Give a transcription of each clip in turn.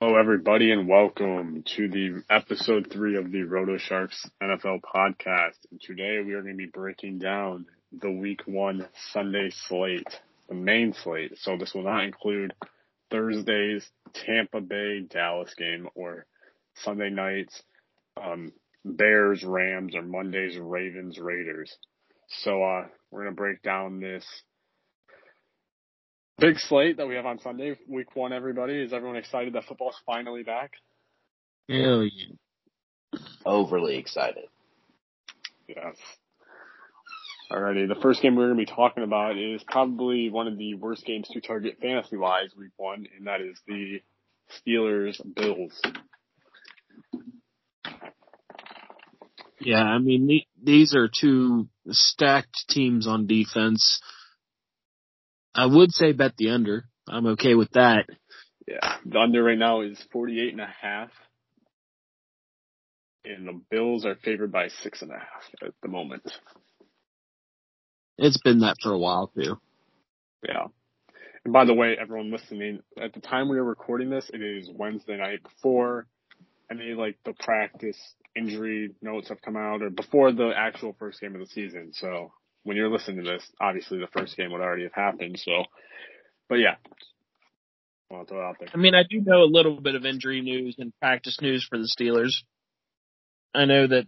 Hello, everybody, and welcome to the episode three of the Rotosharks NFL podcast. And today we are going to be breaking down the week one Sunday slate, the main slate. So this will not include Thursday's Tampa Bay Dallas game or Sunday night's um, Bears Rams or Monday's Ravens Raiders. So uh, we're going to break down this Big slate that we have on Sunday, week one, everybody. Is everyone excited that football's finally back? Hell yeah. Overly excited. Yes. Alrighty, the first game we're going to be talking about is probably one of the worst games to target fantasy wise week one, and that is the Steelers Bills. Yeah, I mean, these are two stacked teams on defense. I would say bet the under. I'm okay with that. Yeah. The under right now is 48 and a half. And the Bills are favored by six and a half at the moment. It's been that for a while too. Yeah. And by the way, everyone listening, at the time we are recording this, it is Wednesday night before any like the practice injury notes have come out or before the actual first game of the season. So when you're listening to this, obviously the first game would already have happened. So, but yeah, I'll throw out there. I mean, I do know a little bit of injury news and practice news for the Steelers. I know that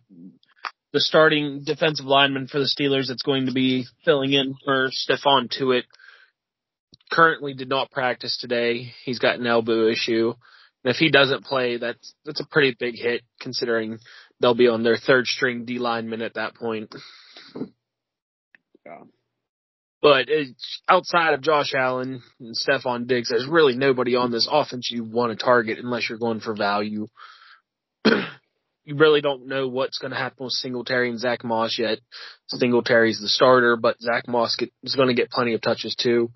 the starting defensive lineman for the Steelers that's going to be filling in for Stephon Tuitt currently did not practice today. He's got an elbow issue. And if he doesn't play, that's that's a pretty big hit considering they'll be on their third string D lineman at that point. Yeah. But outside of Josh Allen and Stefon Diggs, there's really nobody on this offense you want to target unless you're going for value. you really don't know what's going to happen with Singletary and Zach Moss yet. Singletary's the starter, but Zach Moss get, is going to get plenty of touches too.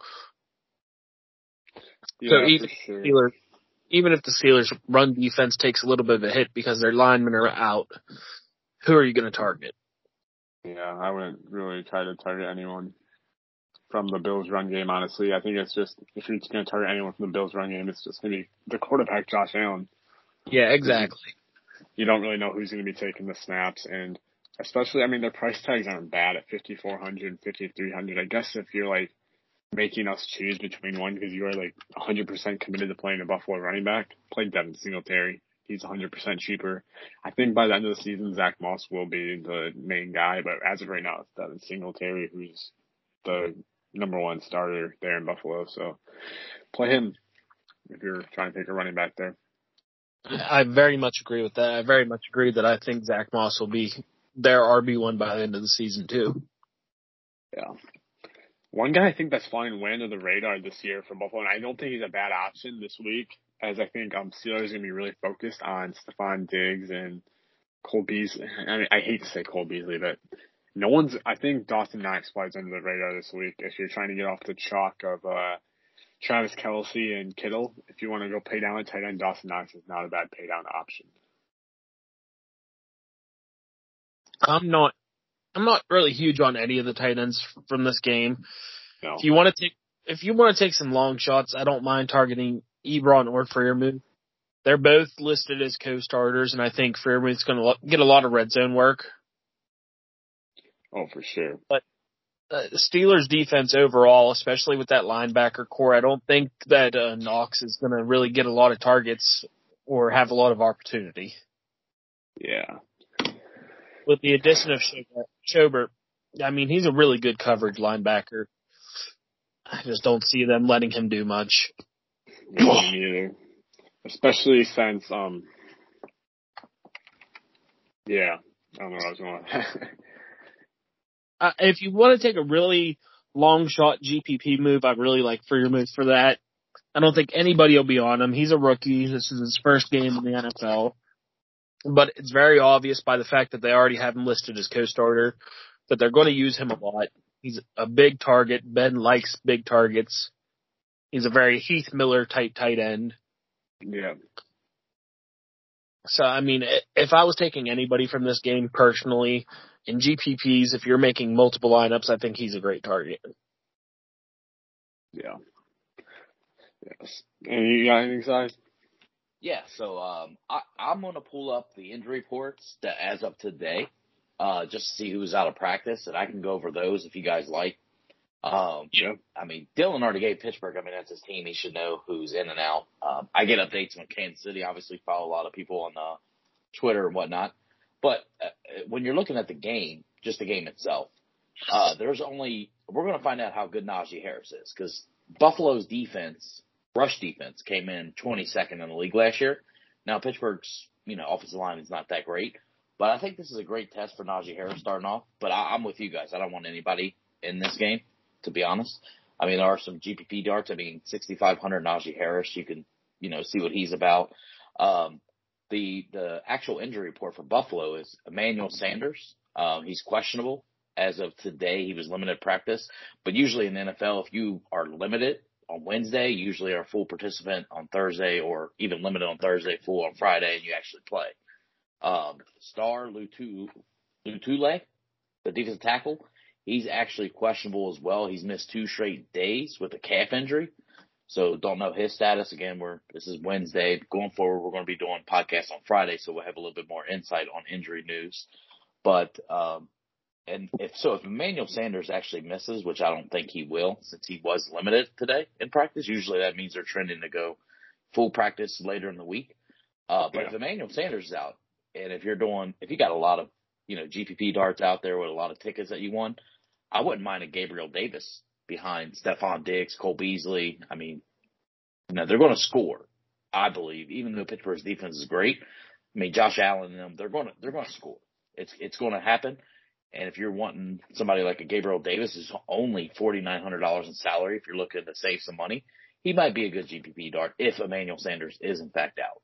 Yeah, so even sure. Steelers, even if the Steelers run defense takes a little bit of a hit because their linemen are out, who are you going to target? Yeah, I wouldn't really try to target anyone from the Bills run game, honestly. I think it's just, if you're going to target anyone from the Bills run game, it's just going to be the quarterback, Josh Allen. Yeah, exactly. You don't really know who's going to be taking the snaps and especially, I mean, their price tags aren't bad at 5,400, 5,300. I guess if you're like making us choose between one because you are like 100% committed to playing a Buffalo running back, play Devin Singletary he's 100% cheaper. I think by the end of the season, Zach Moss will be the main guy, but as of right now, it's Devin Singletary who's the number one starter there in Buffalo. So play him if you're trying to take a running back there. I very much agree with that. I very much agree that I think Zach Moss will be their RB one by the end of the season too. Yeah. One guy I think that's flying way under the radar this year for Buffalo, and I don't think he's a bad option this week, as I think um Steelers are gonna be really focused on Stefon Diggs and Cole Beasley. I mean, I hate to say Cole Beasley, but no one's. I think Dawson Knox flies under the radar this week. If you're trying to get off the chalk of uh Travis Kelce and Kittle, if you want to go pay down a tight end, Dawson Knox is not a bad pay down option. I'm not. I'm not really huge on any of the tight ends from this game. No. If you want to take, if you want to take some long shots, I don't mind targeting Ebron or Freiermuth. They're both listed as co-starters, and I think Freiermuth's going to get a lot of red zone work. Oh, for sure. But uh, Steelers defense overall, especially with that linebacker core, I don't think that uh, Knox is going to really get a lot of targets or have a lot of opportunity. Yeah. With the addition of Schobert, I mean, he's a really good coverage linebacker. I just don't see them letting him do much. Me neither. Especially since, um, yeah, I don't know what I was going uh, if you want to take a really long shot GPP move, I really like Freiermuth for that. I don't think anybody will be on him. He's a rookie. This is his first game in the NFL. But it's very obvious by the fact that they already have him listed as co-starter that they're going to use him a lot. He's a big target. Ben likes big targets. He's a very Heath Miller type tight end. Yeah. So I mean, if I was taking anybody from this game personally in GPPs, if you're making multiple lineups, I think he's a great target. Yeah. Yes. And you got anything size? Yeah, so um, I, I'm going to pull up the injury reports that as of today, uh, just to see who's out of practice, and I can go over those if you guys like. Um, yeah. I mean, Dylan already gave Pittsburgh. I mean, that's his team. He should know who's in and out. Um, I get updates on Kansas City. Obviously, follow a lot of people on uh, Twitter and whatnot. But uh, when you're looking at the game, just the game itself, uh, there's only we're going to find out how good Najee Harris is because Buffalo's defense rush defense came in 22nd in the league last year. Now Pittsburgh's, you know, offensive line is not that great, but I think this is a great test for Najee Harris starting off. But I, I'm with you guys. I don't want anybody in this game, to be honest. I mean, there are some GPP darts. I mean, 6,500 Najee Harris. You can, you know, see what he's about. Um, the the actual injury report for Buffalo is Emmanuel Sanders. Um, he's questionable as of today. He was limited practice, but usually in the NFL, if you are limited, on Wednesday, usually are full participant on Thursday or even limited on Thursday, full on Friday, and you actually play. Um, Star Lutu, Lutule, the defensive tackle, he's actually questionable as well. He's missed two straight days with a calf injury. So don't know his status. Again, we're, this is Wednesday. Going forward, we're going to be doing podcasts on Friday, so we'll have a little bit more insight on injury news. But, um, and if so, if Emmanuel Sanders actually misses, which I don't think he will, since he was limited today in practice, usually that means they're trending to go full practice later in the week. Uh, but yeah. if Emmanuel Sanders is out, and if you're doing, if you got a lot of, you know, GPP darts out there with a lot of tickets that you won, I wouldn't mind a Gabriel Davis behind Stefon Diggs, Cole Beasley. I mean, you know, they're going to score, I believe, even though Pittsburgh's defense is great. I mean, Josh Allen and them, they're going to, they're going to score. It's, it's going to happen. And if you're wanting somebody like a Gabriel Davis who's only forty nine hundred dollars in salary, if you're looking to save some money, he might be a good GPP dart if Emmanuel Sanders is in fact out.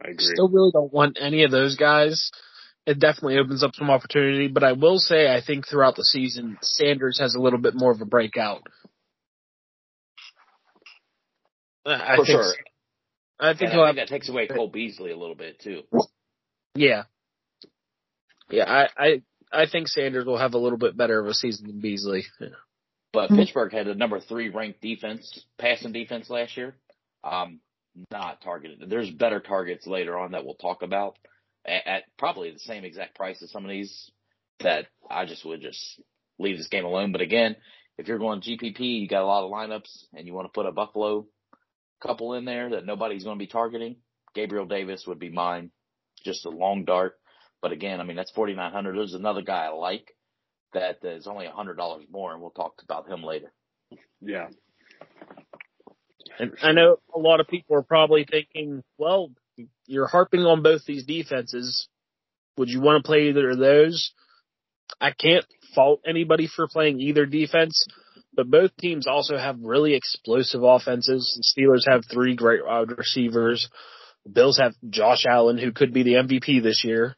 I agree. Still really don't want any of those guys. It definitely opens up some opportunity, but I will say I think throughout the season Sanders has a little bit more of a breakout. I For think, sure. I think, I think that takes away Cole Beasley a little bit too. Yeah, yeah, I, I I think Sanders will have a little bit better of a season than Beasley. Yeah. But Pittsburgh had a number three ranked defense, passing defense last year. Um, not targeted. There's better targets later on that we'll talk about at, at probably the same exact price as some of these that I just would just leave this game alone. But again, if you're going GPP, you got a lot of lineups and you want to put a Buffalo couple in there that nobody's going to be targeting, Gabriel Davis would be mine. Just a long dart. But again, I mean, that's 4900 There's another guy I like that is only a $100 more, and we'll talk about him later. Yeah. And I know a lot of people are probably thinking, well, you're harping on both these defenses. Would you want to play either of those? I can't fault anybody for playing either defense, but both teams also have really explosive offenses. The Steelers have three great wide receivers. The Bills have Josh Allen, who could be the MVP this year.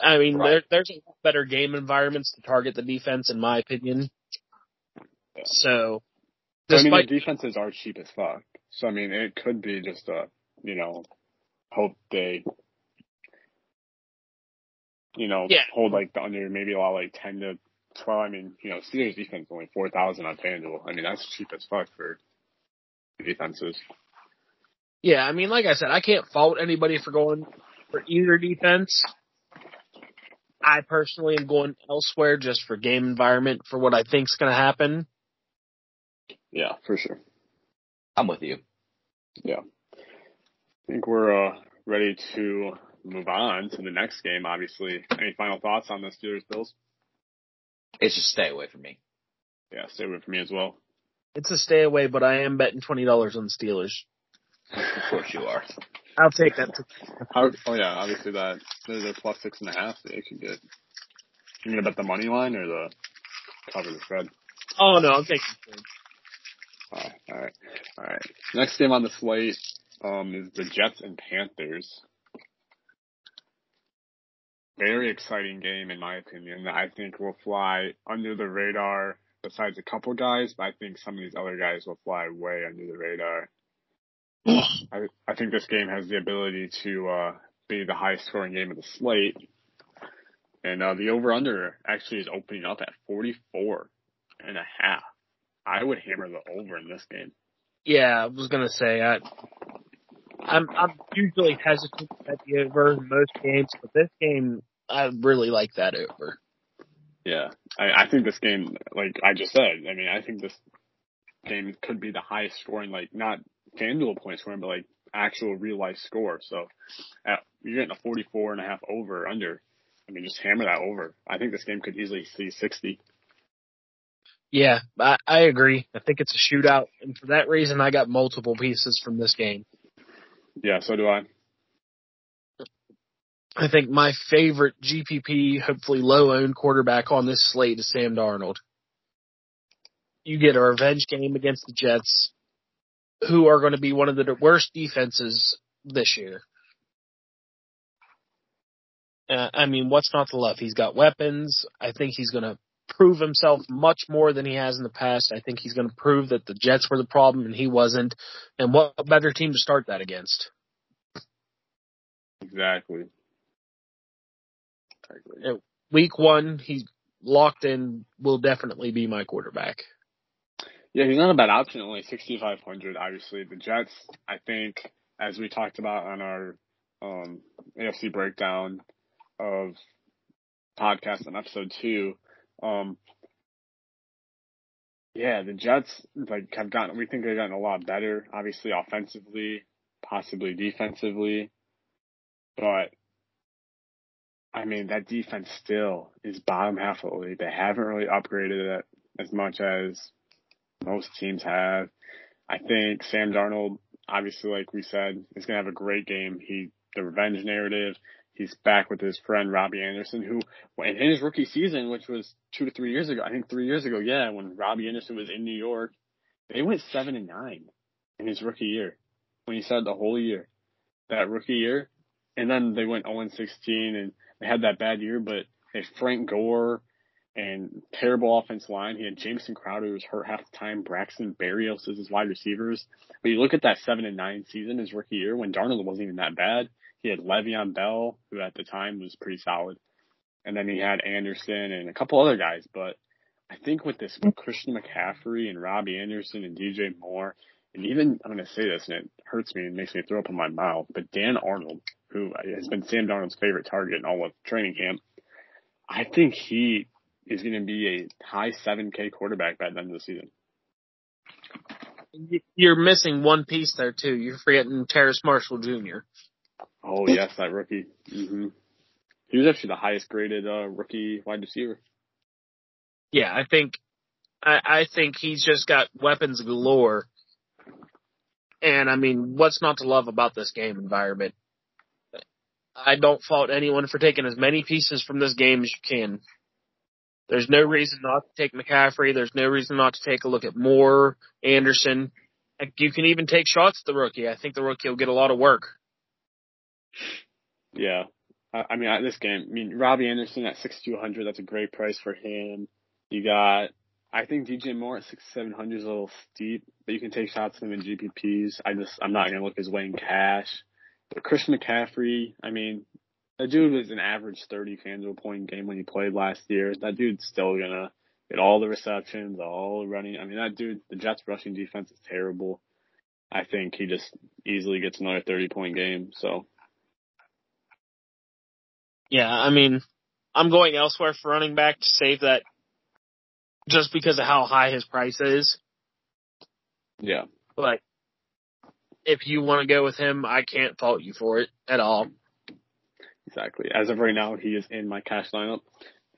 I mean, right. there, there's better game environments to target the defense, in my opinion. Yeah. So, despite, I mean, the defenses are cheap as fuck. So, I mean, it could be just a, you know, hope they, you know, yeah. hold like the under maybe allow like 10 to 12. I mean, you know, Steelers defense only 4,000 on FanDuel. I mean, that's cheap as fuck for defenses. Yeah, I mean, like I said, I can't fault anybody for going for either defense. I personally am going elsewhere just for game environment for what I think's going to happen. Yeah, for sure. I'm with you. Yeah. I think we're uh, ready to move on to the next game. Obviously, any final thoughts on the Steelers Bills? It's just stay away from me. Yeah, stay away from me as well. It's a stay away, but I am betting twenty dollars on the Steelers. of course you are. I'll take that. How, oh yeah, obviously that there's a plus six and a half that you can get. You gonna bet the money line or the cover the spread? Oh no, I'm taking. All right, all right, all right. Next game on the slate um, is the Jets and Panthers. Very exciting game in my opinion. that I think will fly under the radar. Besides a couple guys, but I think some of these other guys will fly way under the radar. I, I think this game has the ability to uh, be the highest scoring game of the slate. And uh, the over under actually is opening up at 44 and a half. I would hammer the over in this game. Yeah, I was gonna say I. I'm I'm usually hesitant at the over in most games, but this game I really like that over. Yeah, I, I think this game, like I just said, I mean, I think this game could be the highest scoring, like not FanDuel point scoring, but like actual real life score. So at, you're getting a 44 and a half over under. I mean, just hammer that over. I think this game could easily see 60. Yeah, I, I agree. I think it's a shootout, and for that reason, I got multiple pieces from this game. Yeah, so do I. I think my favorite GPP, hopefully low owned quarterback on this slate is Sam Darnold. You get a revenge game against the Jets, who are going to be one of the worst defenses this year. Uh, I mean, what's not to love? He's got weapons. I think he's going to prove himself much more than he has in the past. I think he's going to prove that the Jets were the problem and he wasn't. And what better team to start that against? Exactly. exactly. Week one, he's locked in, will definitely be my quarterback. Yeah, he's not a bad option. Only 6,500. Obviously, the Jets. I think, as we talked about on our um, AFC breakdown of podcast on episode two, um, yeah, the Jets like have gotten. We think they've gotten a lot better. Obviously, offensively, possibly defensively, but I mean that defense still is bottom half of the league. They haven't really upgraded it as much as most teams have. I think Sam Darnold, obviously, like we said, is going to have a great game. He, the revenge narrative, he's back with his friend Robbie Anderson, who, in his rookie season, which was two to three years ago, I think three years ago, yeah, when Robbie Anderson was in New York, they went seven and nine in his rookie year. When he started the whole year, that rookie year, and then they went 0 16 and they had that bad year, but they had Frank Gore and terrible offense line. He had Jamison Crowder who was hurt half the time, Braxton Berrios as his wide receivers. But you look at that seven and nine season his rookie year when Darnold wasn't even that bad. He had Le'Veon Bell, who at the time was pretty solid. And then he had Anderson and a couple other guys. But I think with this with Christian McCaffrey and Robbie Anderson and DJ Moore, and even I'm going to say this, and it hurts me and makes me throw up in my mouth, but Dan Arnold, who has been Sam Darnold's favorite target in all of training camp, I think he is going to be a high 7K quarterback by the end of the season. You're missing one piece there too. You're forgetting Terrace Marshall Jr. Oh yes, that rookie. hmm He was actually the highest graded uh, rookie wide receiver. Yeah, I think, I, I think he's just got weapons galore. And I mean, what's not to love about this game environment? I don't fault anyone for taking as many pieces from this game as you can. There's no reason not to take McCaffrey. There's no reason not to take a look at Moore, Anderson. You can even take shots at the rookie. I think the rookie will get a lot of work. Yeah. I mean, this game, I mean, Robbie Anderson at 6,200, that's a great price for him. You got, I think DJ Moore at 6,700 is a little steep, but you can take shots at him in GPPs. I just, I'm not going to look his way in cash. But Chris McCaffrey, I mean, that dude was an average 30 FanDuel point game when he played last year. That dude's still gonna get all the receptions, all the running. I mean, that dude, the Jets rushing defense is terrible. I think he just easily gets another 30 point game. So. Yeah, I mean, I'm going elsewhere for running back to save that just because of how high his price is. Yeah. But if you want to go with him, I can't fault you for it at all. Exactly. As of right now, he is in my cash lineup,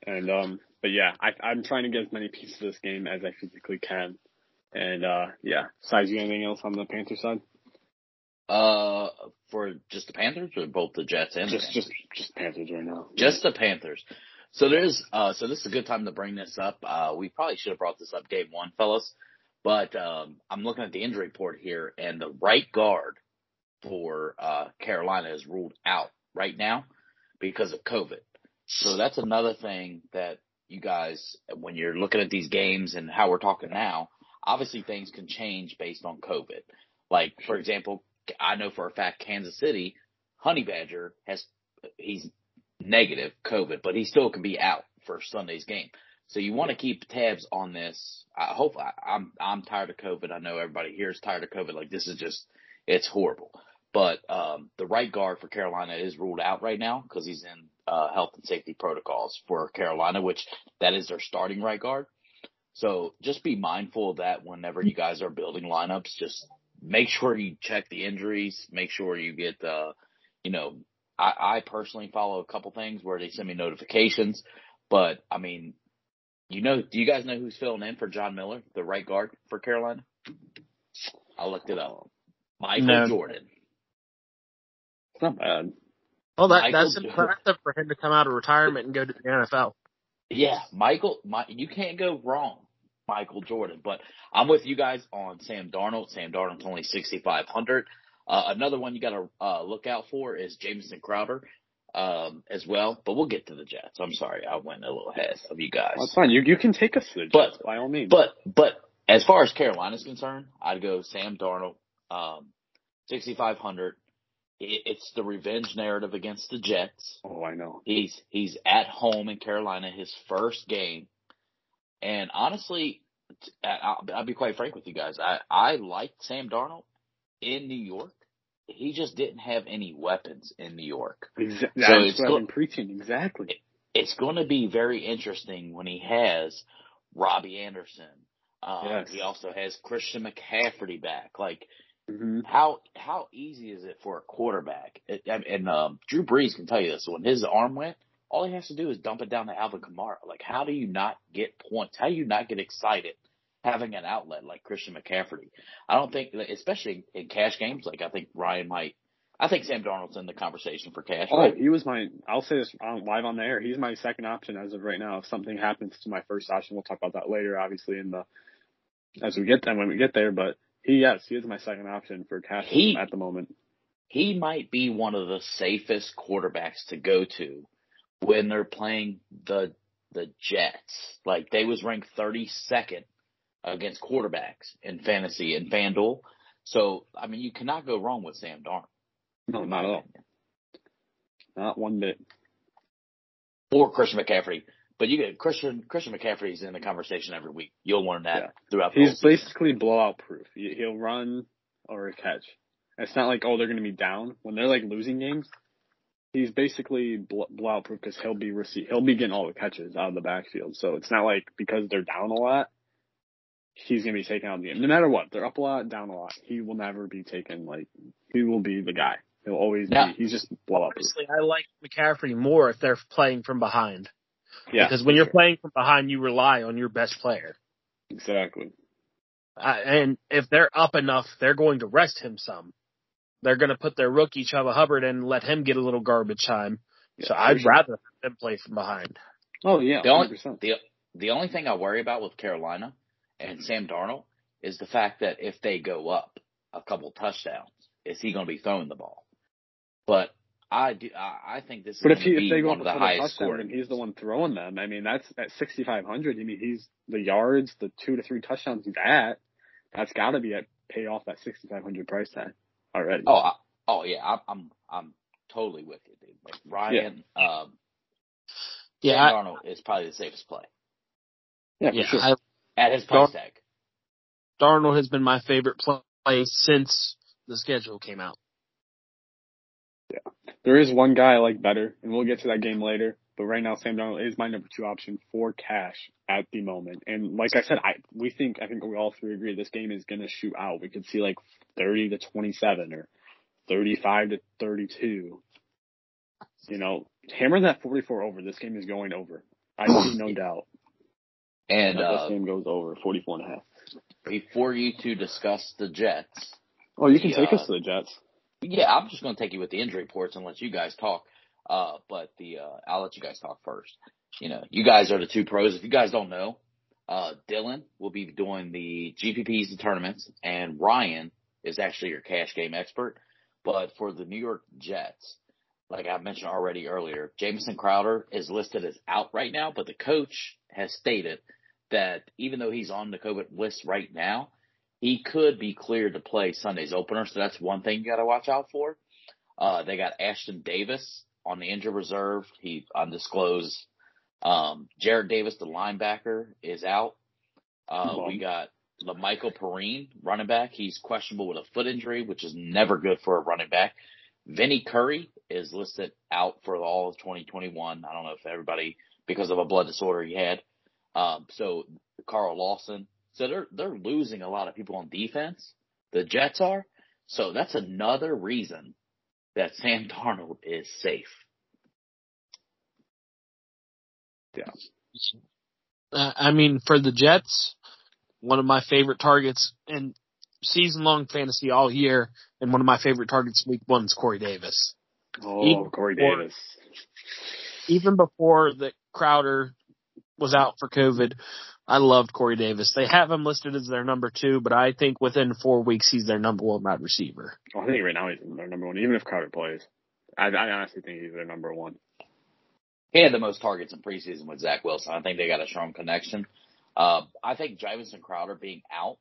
and um, but yeah, I, I'm trying to get as many pieces of this game as I physically can, and uh, yeah. Size, you anything else on the Panther side? Uh, for just the Panthers or both the Jets and just just just Panthers right now. Just the Panthers. So there's uh, so this is a good time to bring this up. Uh, we probably should have brought this up game one, fellas. But um, I'm looking at the injury report here, and the right guard for uh, Carolina is ruled out right now because of COVID. So that's another thing that you guys, when you're looking at these games and how we're talking now, obviously things can change based on COVID. Like, for example, I know for a fact Kansas City, Honey Badger has, he's negative COVID, but he still can be out for Sunday's game. So you want to keep tabs on this. I hope I, I'm I'm tired of COVID. I know everybody here is tired of COVID. Like this is just it's horrible. But um, the right guard for Carolina is ruled out right now because he's in uh, health and safety protocols for Carolina, which that is their starting right guard. So just be mindful of that whenever you guys are building lineups. Just make sure you check the injuries. Make sure you get, uh, you know, I, I personally follow a couple things where they send me notifications, but I mean, you know, do you guys know who's filling in for John Miller, the right guard for Carolina? I looked it up. Michael no. Jordan. It's not bad. Well, that, that's impressive for him to come out of retirement and go to the NFL. Yeah, Michael, my, you can't go wrong, Michael Jordan. But I'm with you guys on Sam Darnold. Sam Darnold's only 6,500. Uh, another one you got to uh, look out for is Jamison Crowder um, as well. But we'll get to the Jets. I'm sorry, I went a little ahead of you guys. That's fine. You you can take us to the Jets but, by all means. But but as far as Carolina's concerned, I'd go Sam Darnold, um, 6,500 it's the revenge narrative against the Jets. Oh, I know. He's he's at home in Carolina, his first game, and honestly, I'll, I'll be quite frank with you guys. I I liked Sam Darnold in New York. He just didn't have any weapons in New York. Exactly. So it's what go- been preaching. Exactly. It, it's going to be very interesting when he has Robbie Anderson. Um, yes. He also has Christian McCaffrey back. Like Mm-hmm. How how easy is it for a quarterback? It, and um, Drew Brees can tell you this. When his arm went, all he has to do is dump it down to Alvin Kamara. Like, how do you not get points? How do you not get excited having an outlet like Christian McCaffrey? I don't think, especially in cash games. Like, I think Ryan might. I think Sam Darnold's in the conversation for cash. Oh, right? he was my. I'll say this live on the air. He's my second option as of right now. If something happens to my first option, we'll talk about that later. Obviously, in the as we get them when we get there, but he yes, he is my second option for cash he, at the moment. He might be one of the safest quarterbacks to go to when they're playing the the Jets. Like they was ranked 32nd against quarterbacks in fantasy and FanDuel. So I mean, you cannot go wrong with Sam Darnold. No, not at all. Not one bit. Or Christian McCaffrey. But you get Christian Christian McCaffrey's in the conversation every week. You'll learn that yeah. throughout. He's basically blowout proof. He'll run or catch. It's not like oh they're going to be down when they're like losing games. He's basically blowout proof because he'll be receive he'll be getting all the catches out of the backfield. So it's not like because they're down a lot, he's going to be taken out of the game. No matter what, they're up a lot, down a lot. He will never be taken. Like he will be the guy. He'll always yeah. be. He's just blowout proof. Honestly, I like McCaffrey more if they're playing from behind. Yeah. Because when you're playing from behind, you rely on your best player. Exactly. Uh, and if they're up enough, they're going to rest him some. They're going to put their rookie Chuba Hubbard in and let him get a little garbage time. Yeah, so I'd sure. rather them play from behind. Oh yeah, 100%. the only the the only thing I worry about with Carolina and mm-hmm. Sam Darnold is the fact that if they go up a couple touchdowns, is he going to be throwing the ball? But I do. I, think this is. But if, he, if they go up the highest touchdown, and he's the one throwing them, I mean, that's at 6,500. I mean, he's the yards, the two to three touchdowns he's at. That's got to be at pay off that 6,500 price tag already. Oh, I, oh yeah, I'm, I'm, I'm totally with you, dude. Like Ryan, yeah. um, yeah, I, Darnold is probably the safest play. Yeah, yeah, sure. I, at his price tag. Darnold has been my favorite play since the schedule came out. Yeah. There is one guy I like better, and we'll get to that game later. But right now, Sam Darnold is my number two option for cash at the moment. And like I said, I we think I think we all three agree this game is gonna shoot out. We could see like thirty to twenty seven or thirty five to thirty two. You know, hammer that forty four over. This game is going over. I see no doubt. And uh, this game goes over 44 and a half. Before you two discuss the Jets. Oh, you can the, take uh, us to the Jets. Yeah, I'm just going to take you with the injury reports and let you guys talk. Uh, but the uh, I'll let you guys talk first. You know, you guys are the two pros. If you guys don't know, uh, Dylan will be doing the GPPs and tournaments, and Ryan is actually your cash game expert. But for the New York Jets, like I mentioned already earlier, Jamison Crowder is listed as out right now, but the coach has stated that even though he's on the COVID list right now, he could be cleared to play Sunday's opener. So that's one thing you got to watch out for. Uh, they got Ashtyn Davis on the injured reserve. He undisclosed Um, Jarrad Davis, the linebacker, is out. Uh, we got La'Mical Perine, running back. He's questionable with a foot injury, which is never good for a running back. Vinny Curry is listed out for all of 2021. I don't know if everybody, because of a blood disorder he had. Um, so Carl Lawson. So they're, they're losing a lot of people on defense. The Jets are. So that's another reason that Sam Darnold is safe. Yeah. Uh, I mean, for the Jets, one of my favorite targets in season long fantasy all year, and one of my favorite targets week one is Corey Davis. Oh, even Corey before, Davis. Even before the Crowder was out for COVID, I loved Corey Davis. They have him listed as their number two, but I think within four weeks he's their number one wide receiver. I think right now he's their number one, even if Crowder plays. I, I honestly think he's their number one. He had the most targets in preseason with Zach Wilson. I think they got a strong connection. Uh, I think Jamison Crowder being out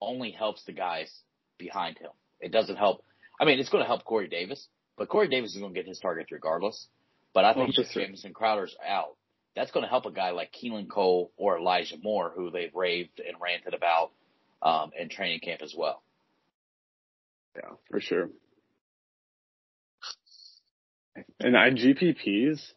only helps the guys behind him. It doesn't help. I mean, it's going to help Corey Davis, but Corey Davis is going to get his targets regardless. But I think if Jamison Crowder's out, that's going to help a guy like Keelan Cole or Elijah Moore, who they've raved and ranted about um, in training camp as well. Yeah, for sure. And I GPPs,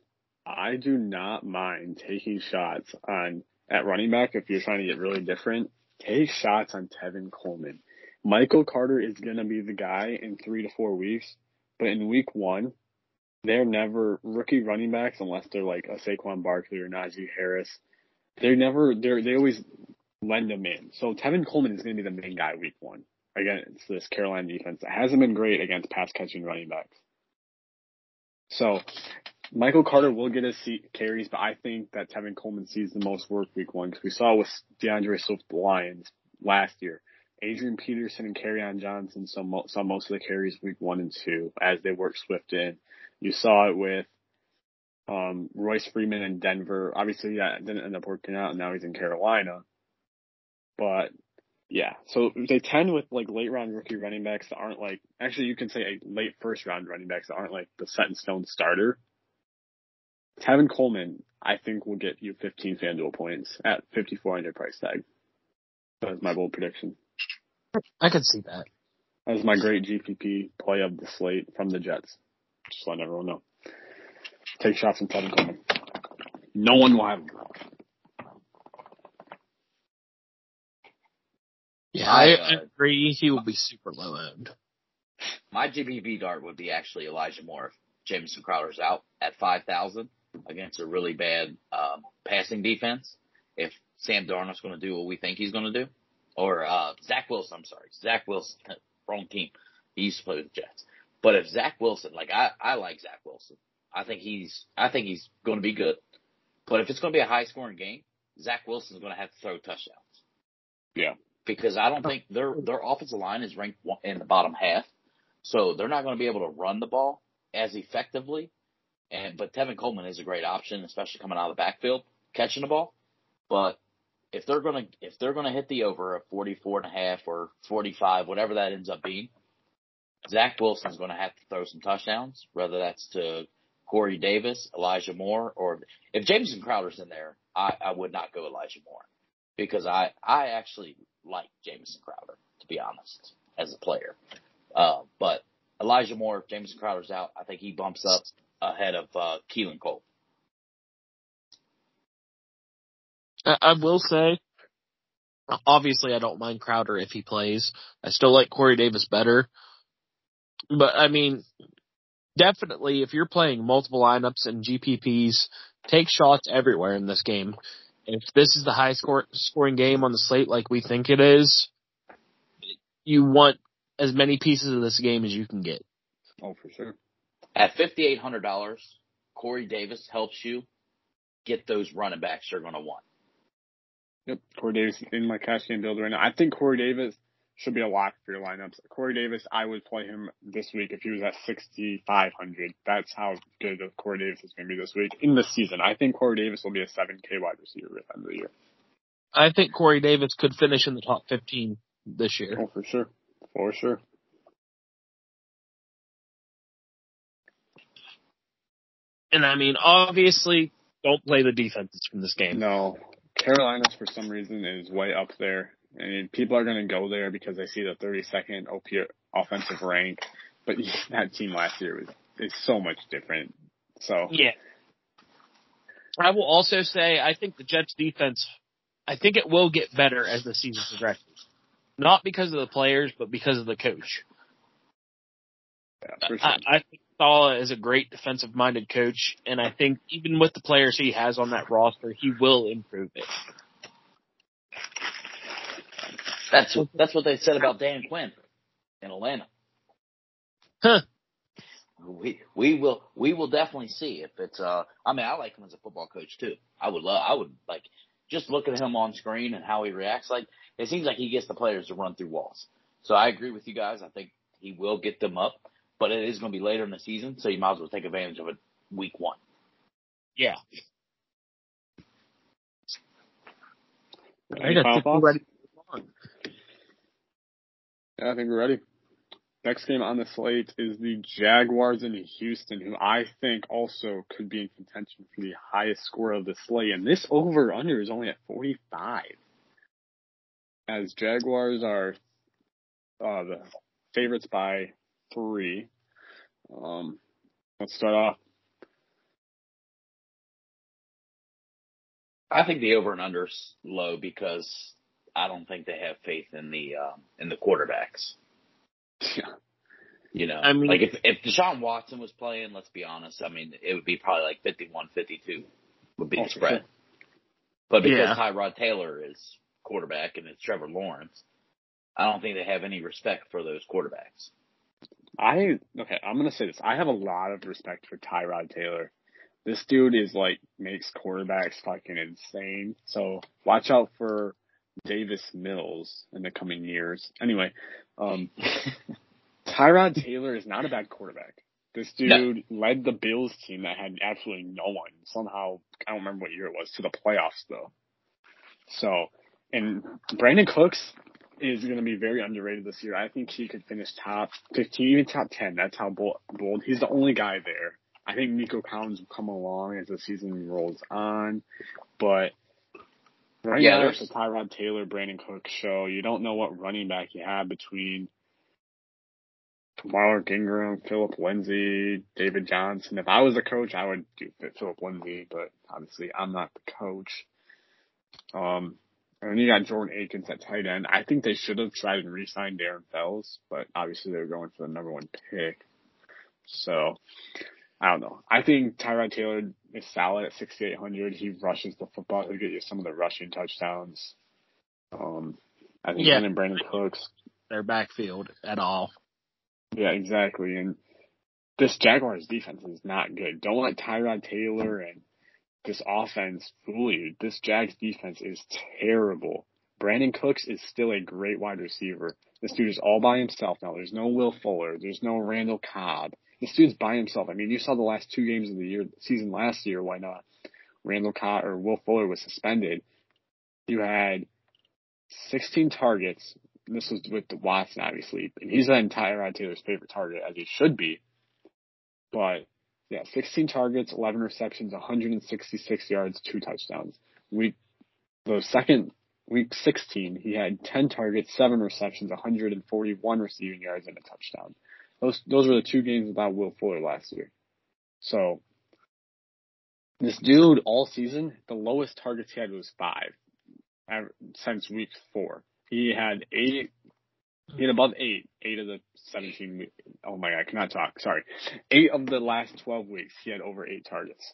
I do not mind taking shots on at running back if you're trying to get really different. Take shots on Tevin Coleman. Michael Carter is going to be the guy in three to four weeks, but in week one, they're never rookie running backs unless they're like a Saquon Barkley or Najee Harris. They're never they're they always lend them in. So Tevin Coleman is going to be the main guy week one against this Carolina defense that hasn't been great against pass catching running backs. So Michael Carter will get his carries, but I think that Tevin Coleman sees the most work week one because we saw with D'Andre Swift the Lions last year. Adrian Peterson and Kerryon Johnson saw, saw most of the carries week one and two as they worked Swift in. You saw it with um, Royce Freeman in Denver. Obviously, that didn't end up working out, and now he's in Carolina. But yeah, so they tend with like late round rookie running backs that aren't like actually you can say a late first round running backs that aren't like the set in stone starter. Tevin Coleman, I think, will get you 15 FanDuel points at 5,400 price tag. That's my bold prediction. I could see that. That is my great GPP play of the slate from the Jets. Just letting everyone know. Take shots from Tevin Coleman. No one will have him. Yeah, I, uh, agree. He will be super low owned. My GPP dart would be actually Elijah Moore if Jamison Crowder's out at 5,000 against a really bad um, passing defense. If Sam Darnold's going to do what we think he's going to do, or uh, Zach Wilson, I'm sorry, Zach Wilson, wrong team. He used to play with the Jets. But if Zach Wilson, like I, I like Zach Wilson. I think he's, I think he's going to be good. But if it's going to be a high scoring game, Zach Wilson's going to have to throw touchdowns. Yeah. Because I don't think their their offensive line is ranked in the bottom half, so they're not going to be able to run the ball as effectively. And but Tevin Coleman is a great option, especially coming out of the backfield, catching the ball. But if they're gonna if they're gonna hit the over of forty four and a half or forty five, whatever that ends up being, Zach Wilson's going to have to throw some touchdowns, whether that's to Corey Davis, Elijah Moore, or if Jamison Crowder's in there, I, I would not go Elijah Moore because I, I actually like Jamison Crowder, to be honest, as a player. Uh, but Elijah Moore, if Jamison Crowder's out, I think he bumps up ahead of uh, Keelan Cole. I will say, obviously, I don't mind Crowder if he plays. I still like Corey Davis better. But I mean, definitely if you're playing multiple lineups and GPPs, take shots everywhere in this game. If this is the high score, scoring game on the slate like we think it is, you want as many pieces of this game as you can get. Oh, for sure. At fifty eight hundred dollars, Corey Davis helps you get those running backs you're going to want. Yep, Corey Davis in my cash game builder right now. I think Corey Davis should be a lock for your lineups. Corey Davis, I would play him this week if he was at 6,500. That's how good Corey Davis is going to be this week in the season. I think Corey Davis will be a 7K wide receiver at the end of the year. I think Corey Davis could finish in the top 15 this year. Oh, for sure. For sure. And I mean, obviously, don't play the defenses from this game. No, Carolina's for some reason is way up there. I mean, people are going to go there because they see the 32nd OP offensive rank, but that team last year was is so much different. So yeah, I will also say I think the Jets defense, I think it will get better as the season progresses. Not because of the players, but because of the coach. Yeah, sure. I, I think Saleh is a great defensive minded coach, and I think even with the players he has on that roster, he will improve it. That's that's what they said about Dan Quinn in Atlanta. Huh. We we will we will definitely see if it's uh I mean I like him as a football coach too. I would love I would like just looking at him on screen and how he reacts like it seems like he gets the players to run through walls. So I agree with you guys. I think he will get them up, but it is going to be later in the season, so you might as well take advantage of it week one. Yeah. Any final thoughts? Yeah, I think we're ready. Next game on the slate is the Jaguars in Houston, who I think also could be in contention for the highest score of the slate. And this over under is only at 45. As Jaguars are uh, the favorites by three. Um, let's start off. I think the over and under's low because I don't think they have faith in the um, in the quarterbacks. Yeah. You know, I mean- like if if Deshaun Watson was playing, let's be honest, I mean, it would be probably like 51-52 would be Oh, the spread. sure. But because Yeah. Tyrod Taylor is quarterback and it's Trevor Lawrence, I don't think they have any respect for those quarterbacks. I okay, I'm gonna say this. I have a lot of respect for Tyrod Taylor. This dude is like makes quarterbacks fucking insane. So watch out for Davis Mills in the coming years. Anyway, um Tyrod Taylor is not a bad quarterback. This dude led the Bills team that had absolutely no one. Somehow, I don't remember what year it was, to the playoffs though. So, and Brandin Cooks is going to be very underrated this year. I think he could finish top 15, even top 10. That's how bold, bold. He's the only guy there. I think Nico Collins will come along as the season rolls on, but right Yeah, now it's the Tyrod Taylor, Brandin Cooks show. You don't know what running back you have between Mark Ingram, Philip Lindsay, David Johnson. If I was a coach, I would do Philip Lindsay, but obviously I'm not the coach. Um, and then you got Jordan Akins at tight end. I think they should have tried and re-signed Darren Fells, but obviously they were going for the number one pick. So I don't know. I think Tyrod Taylor is solid at 6,800. He rushes the football. He'll get you some of the rushing touchdowns. Um, I think Yeah. and Brandin Cooks Their backfield at all. Yeah, exactly. And this Jaguars defense is not good. Don't let Tyrod Taylor and this offense fool you. This Jags defense is terrible. Brandin Cooks is still a great wide receiver. This dude is all by himself now. There's no Will Fuller. There's no Randall Cobb. This dude's by himself. I mean, you saw the last two games of the year, season last year. Why not? Randall Cobb or Will Fuller was suspended. You had 16 targets. This was with the Watson, obviously, and he's then Tyrod Taylor's favorite target, as he should be. But yeah, 16 targets, 11 receptions, 166 yards, two touchdowns. Week the second week 16, he had 10 targets, seven receptions, 141 receiving yards, and a touchdown. Those those were the two games without Will Fuller last year. So this dude all season, the lowest targets he had was five ever- since week four. He had eight. He had above eight, eight of the 17 week. Oh my god, I cannot talk. Sorry. Eight of the last 12 weeks, he had over eight targets.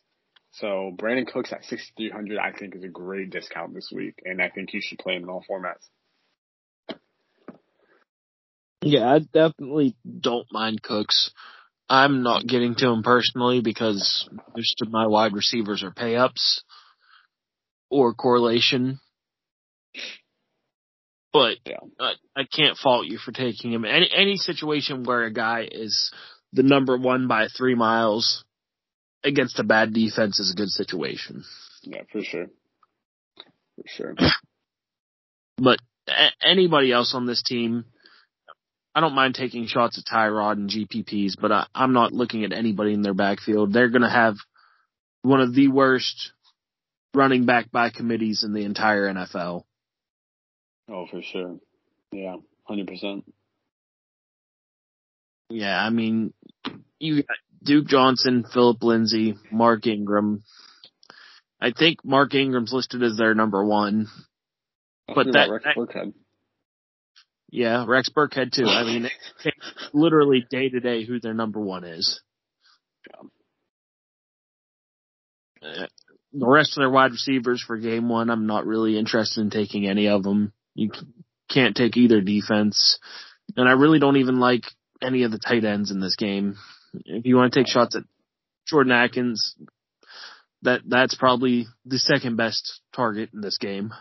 So Brandin Cooks at 6,300, I think is a great discount this week, and I think you should play him in all formats. Yeah, I definitely don't mind Cooks. I'm not getting to him personally because most of my wide receivers are pay ups or correlation. But Yeah. I, I can't fault you for taking him. Any any situation where a guy is the number one by three miles against a bad defense is a good situation. Yeah, for sure. For sure. But a- anybody else on this team, I don't mind taking shots at Tyrod and GPPs, but I, I'm not looking at anybody in their backfield. They're going to have one of the worst running back by committees in the entire NFL. Oh, for sure. Yeah, hundred percent. Yeah, I mean, you got Duke Johnson, Philip Lindsay, Mark Ingram. I think Mark Ingram's listed as their number one. But that, Burkhead. Yeah, Rex Burkhead too. I mean, literally day to day who their number one is. The rest of their wide receivers for game one, I'm not really interested in taking any of them. You can't take either defense. And I really don't even like any of the tight ends in this game. If you want to take shots at Jordan Akins, that that's probably the second best target in this game.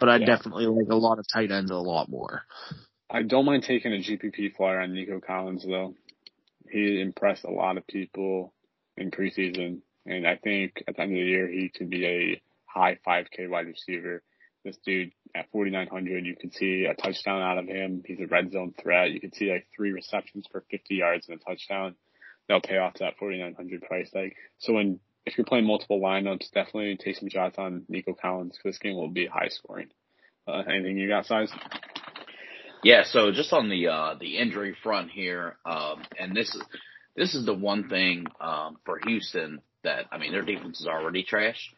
But I yeah. definitely like a lot of tight ends a lot more. I don't mind taking a GPP flyer on Nico Collins though. He impressed a lot of people in preseason, and I think at the end of the year he could be a high 5K wide receiver. This dude at 4,900, you can see a touchdown out of him. He's a red zone threat. You can see like three receptions for 50 yards and a touchdown. They'll pay off that 4,900 price tag. So when if you're playing multiple lineups, definitely take some shots on Nico Collins. This game will be high scoring. Uh, anything you got, size? Yeah. So just on the uh, the injury front here, um, and this is this is the one thing um, for Houston that I mean their defense is already trash,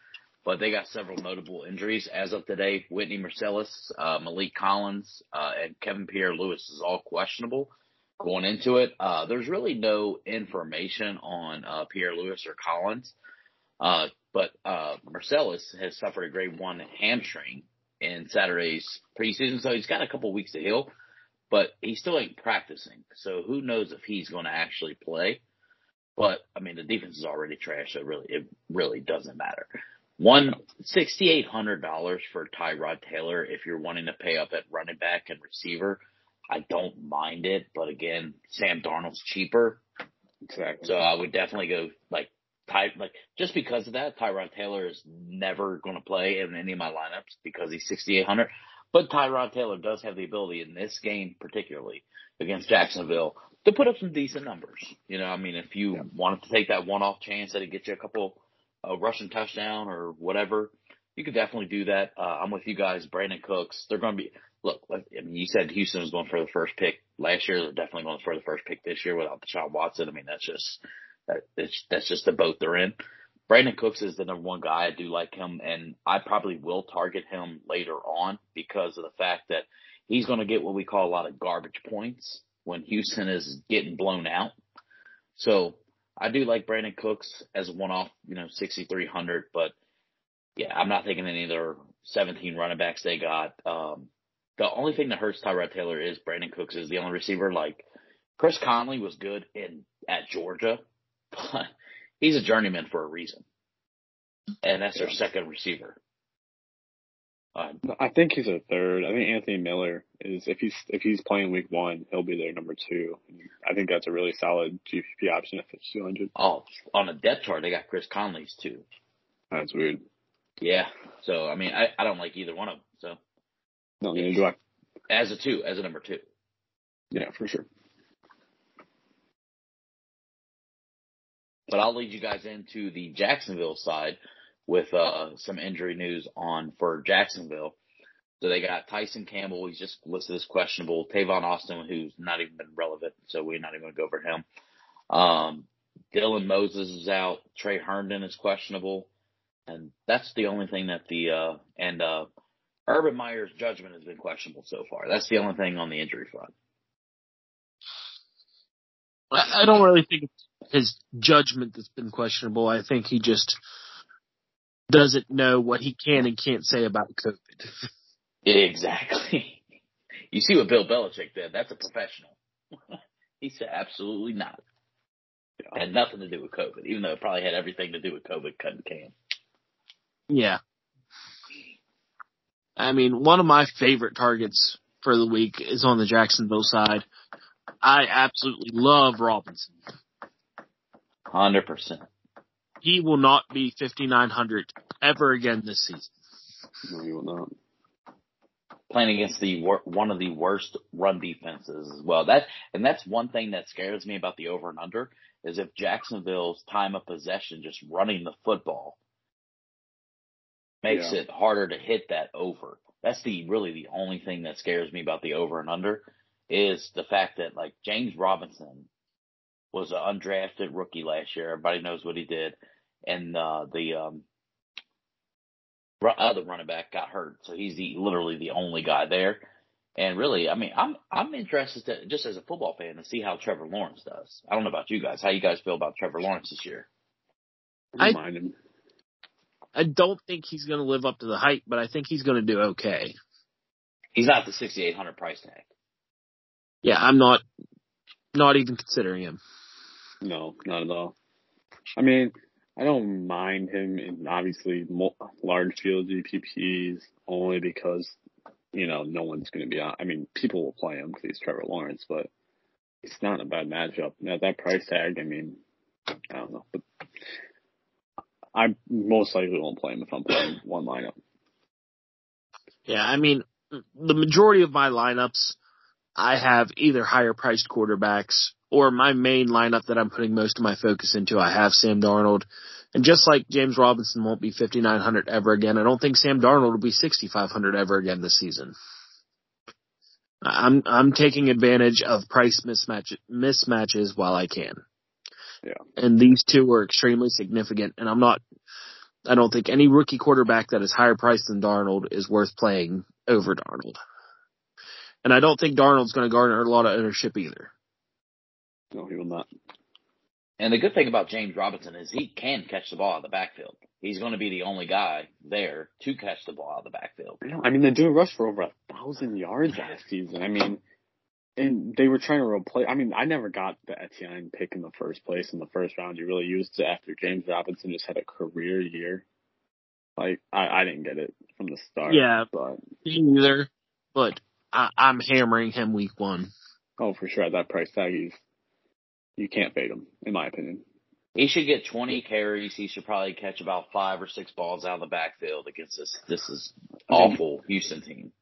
but they got several notable injuries as of today. Whitney Mercilus, uh, Maliek Collins, uh, and Kevin Pierre-Louis is all questionable going into it. Uh, there's really no information on uh, Pierre-Louis or Collins, uh, but uh, Mercilus has suffered a grade one hamstring in Saturday's preseason, so he's got a couple weeks to heal, but he still ain't practicing. So who knows if he's going to actually play? But I mean, the defense is already trash, so really it really doesn't matter. One sixty eight hundred dollars for Tyrod Taylor if you're wanting to pay up at running back and receiver. I don't mind it, but again, Sam Darnold's cheaper. Exactly. So I would definitely go like Ty, like just because of that, Tyrod Taylor is never going to play in any of my lineups because he's 6,800. But Tyrod Taylor does have the ability in this game, particularly against Jacksonville, to put up some decent numbers. You know, I mean, if you yeah. wanted to take that one-off chance that it gets you a couple uh, rushing touchdown or whatever, you could definitely do that. Uh, I'm with you guys. Brandin Cooks, they're going to be look. I mean, you said Houston was going for the first pick last year. They're definitely going for the first pick this year without Deshaun Watson. I mean, that's just that, that's, that's just the boat they're in. Brandin Cooks is the number one guy. I do like him, and I probably will target him later on because of the fact that he's going to get what we call a lot of garbage points when Houston is getting blown out. So I do like Brandin Cooks as a one-off, you know, 6,300, but yeah, I'm not thinking any of their 17 running backs they got. Um, the only thing that hurts Tyrod Taylor is Brandin Cooks is the only receiver. Like Chris Conley was good in at Georgia, but he's a journeyman for a reason, and that's their second receiver. Uh, I think he's a third. I think Anthony Miller is if he's if he's playing week one, he'll be their number two. I think that's a really solid GPP option if it's two hundred. Oh, on a depth chart, they got Chris Conley's too. That's weird. Yeah. So I mean, I, I don't like either one of them. So no, neither do I. As a two, as a number two. Yeah, for sure. But I'll lead you guys into the Jacksonville side with uh, some injury news on for Jacksonville. So they got Tyson Campbell, he's just listed as questionable. Tavon Austin, who's not even been relevant, so we're not even going to go over him. Um, Dylan Moses is out. Tre Herndon is questionable. And that's the only thing that the, uh, and, uh, Urban Meyer's judgment has been questionable so far. That's the only thing on the injury front. I don't really think it's his judgment that's been questionable. I think he just doesn't know what he can and can't say about COVID. Exactly. You see what Bill Belichick did. That's a professional. he said absolutely not. It had nothing to do with COVID, even though it probably had everything to do with COVID cutting Cam. Yeah. I mean, one of my favorite targets for the week is on the Jacksonville side. I absolutely love Robinson. Hundred percent. He will not be fifty nine hundred ever again this season. No, he will not. Playing against the one of the worst run defenses as well. That and that's one thing that scares me about the over and under is if Jacksonville's time of possession just running the football makes yeah. it harder to hit that over. That's the really the only thing that scares me about the over and under is the fact that like James Robinson was an undrafted rookie last year. Everybody knows what he did, and uh, the um, other running back got hurt, so he's the literally the only guy there. And really, I mean, I'm I'm interested to, just as a football fan to see how Trevor Lawrence does. I don't know about you guys. How you guys feel about Trevor Lawrence this year? I, I don't think he's going to live up to the hype, but I think he's going to do okay. He's not the 6800 price tag. Yeah, I'm not not even considering him. No, not at all. I mean, I don't mind him in obviously large field GPPs only because you know no one's going to be on. I mean, people will play him because he's Trevor Lawrence, but it's not a bad matchup. Now that price tag, I mean, I don't know, but I most likely won't play him if I'm playing one lineup. Yeah, I mean, the majority of my lineups, I have either higher priced quarterbacks or my main lineup that I'm putting most of my focus into. I have Sam Darnold. And just like James Robinson won't be 5,900 ever again, I don't think Sam Darnold will be 6,500 ever again this season. I'm, I'm taking advantage of price mismatch, mismatches while I can. Yeah. And these two are extremely significant. And I'm not, I don't think any rookie quarterback that is higher priced than Darnold is worth playing over Darnold. And I don't think Darnold's going to garner a lot of ownership either. No, he will not. And the good thing about James Robinson is he can catch the ball out of the backfield. He's going to be the only guy there to catch the ball out of the backfield. I mean, they do rush for over a thousand yards last season. I mean, and they were trying to replace. I mean, I never got the Etienne pick in the first place in the first round. You really used it after James Robinson just had a career year. Like I, I didn't get it from the start. Yeah, but neither. But I, I'm hammering him week one. Oh, for sure. At that price tag, he's you can't fade him, in my opinion. He should get 20 carries. He should probably catch about five or six balls out of the backfield against this this is awful Houston team.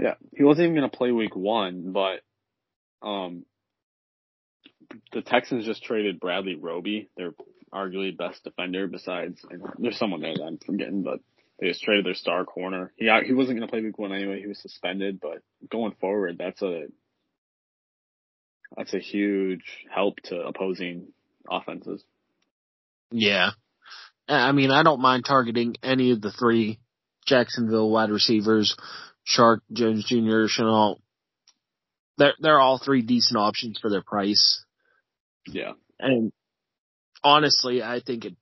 Yeah, he wasn't even going to play week one, but um, the Texans just traded Bradley Roby, their arguably best defender. Besides, there's someone there that I'm forgetting, but they just traded their star corner. He uh, he wasn't going to play week one anyway. He was suspended, but going forward, that's a that's a huge help to opposing offenses. Yeah. I mean, I don't mind targeting any of the three Jacksonville wide receivers, Chark, Jones Jr., Shenault, they're they're all three decent options for their price. Yeah. And honestly, I think it,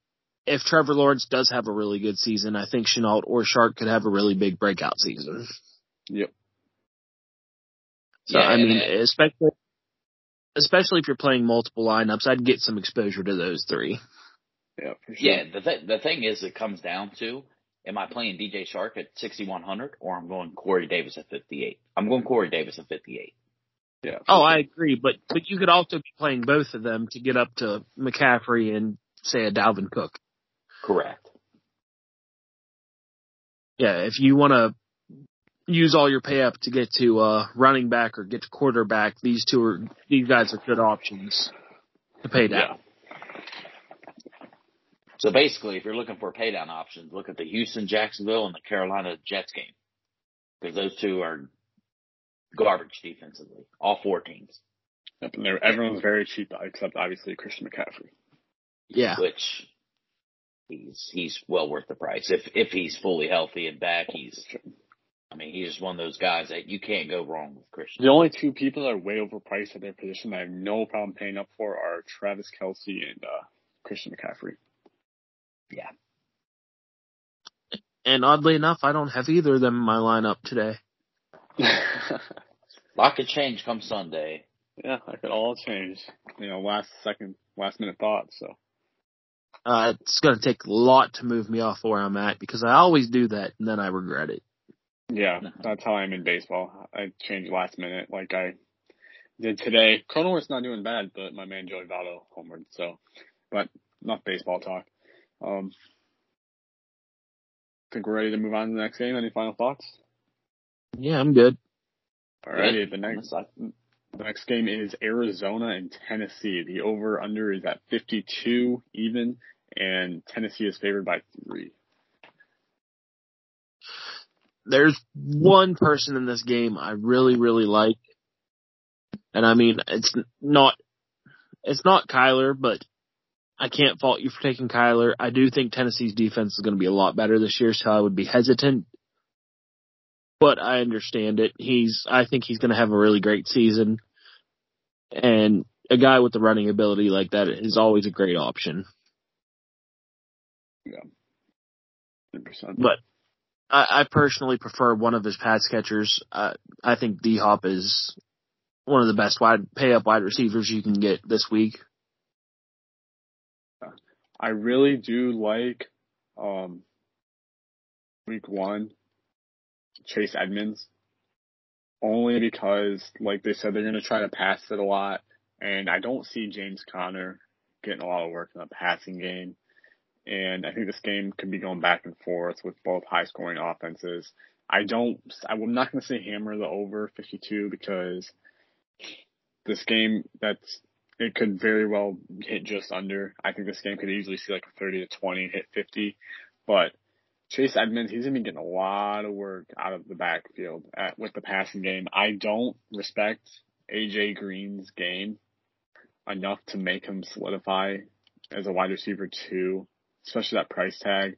if Trevor Lawrence does have a really good season, I think Shenault or Chark could have a really big breakout season. Yep. So yeah, I mean, especially especially if you're playing multiple lineups, I'd get some exposure to those three. Yeah, sure. Yeah, the th- the thing is, it comes down to am I playing DJ Chark at 6100 or I'm going Corey Davis at 58? I'm going Corey Davis at 58. Yeah. Oh, sure. I agree, but but you could also be playing both of them to get up to McCaffrey and say a Dalvin Cook. Correct. Yeah, if you want to use all your pay up to get to uh, running back or get to quarterback, these two are these guys are good options to pay down. Yeah. So basically, if you're looking for pay down options, look at the Houston, Jacksonville, and the Carolina Jets game because those two are garbage defensively. All four teams. Yep, and everyone's very cheap except obviously Christian McCaffrey. Yeah. Which he's he's well worth the price. If if he's fully healthy and back, he's I mean, he's just one of those guys that you can't go wrong with Christian. The only two people that are way overpriced at their position that I have no problem paying up for are Travis Kelce and uh, Christian McCaffrey. Yeah. And oddly enough, I don't have either of them in my lineup today. lot could change come Sunday. Yeah, that could all change. You know, last second, last minute thoughts. So. Uh, it's going to take a lot to move me off where I'm at because I always do that and then I regret it. Yeah, that's how I'm in baseball. I change last minute, like I did today. Cronenworth's not doing bad, but my man Joey Votto homered. So, but enough baseball talk. Um, think we're ready to move on to the next game. Any final thoughts? Yeah, I'm good. Alrighty, the next the next game is Arizona and Tennessee. The over under is at 52 even, and Tennessee is favored by three. there's one person in this game I really, really like. And I mean, it's not, it's not Kyler, but I can't fault you for taking Kyler. I do think Tennessee's defense is going to be a lot better this year, so I would be hesitant. But I understand it. He's, I think he's going to have a really great season. And a guy with the running ability like that is always a great option. Yeah. 100%. But I, I personally prefer one of his pass catchers. Uh, I think D Hop is one of the best wide pay up wide receivers you can get this week. I really do like um, week one Chase Edmonds only because, like they said, they're going to try to pass it a lot, and I don't see James Conner getting a lot of work in the passing game. And I think this game could be going back and forth with both high scoring offenses. I don't, I'm not going to say hammer the over 52 because this game that's it could very well hit just under. I think this game could easily see like a 30 to 20 hit 50. But Chase Edmonds, he's going to be getting a lot of work out of the backfield at, with the passing game. I don't respect AJ Green's game enough to make him solidify as a wide receiver too, especially that price tag.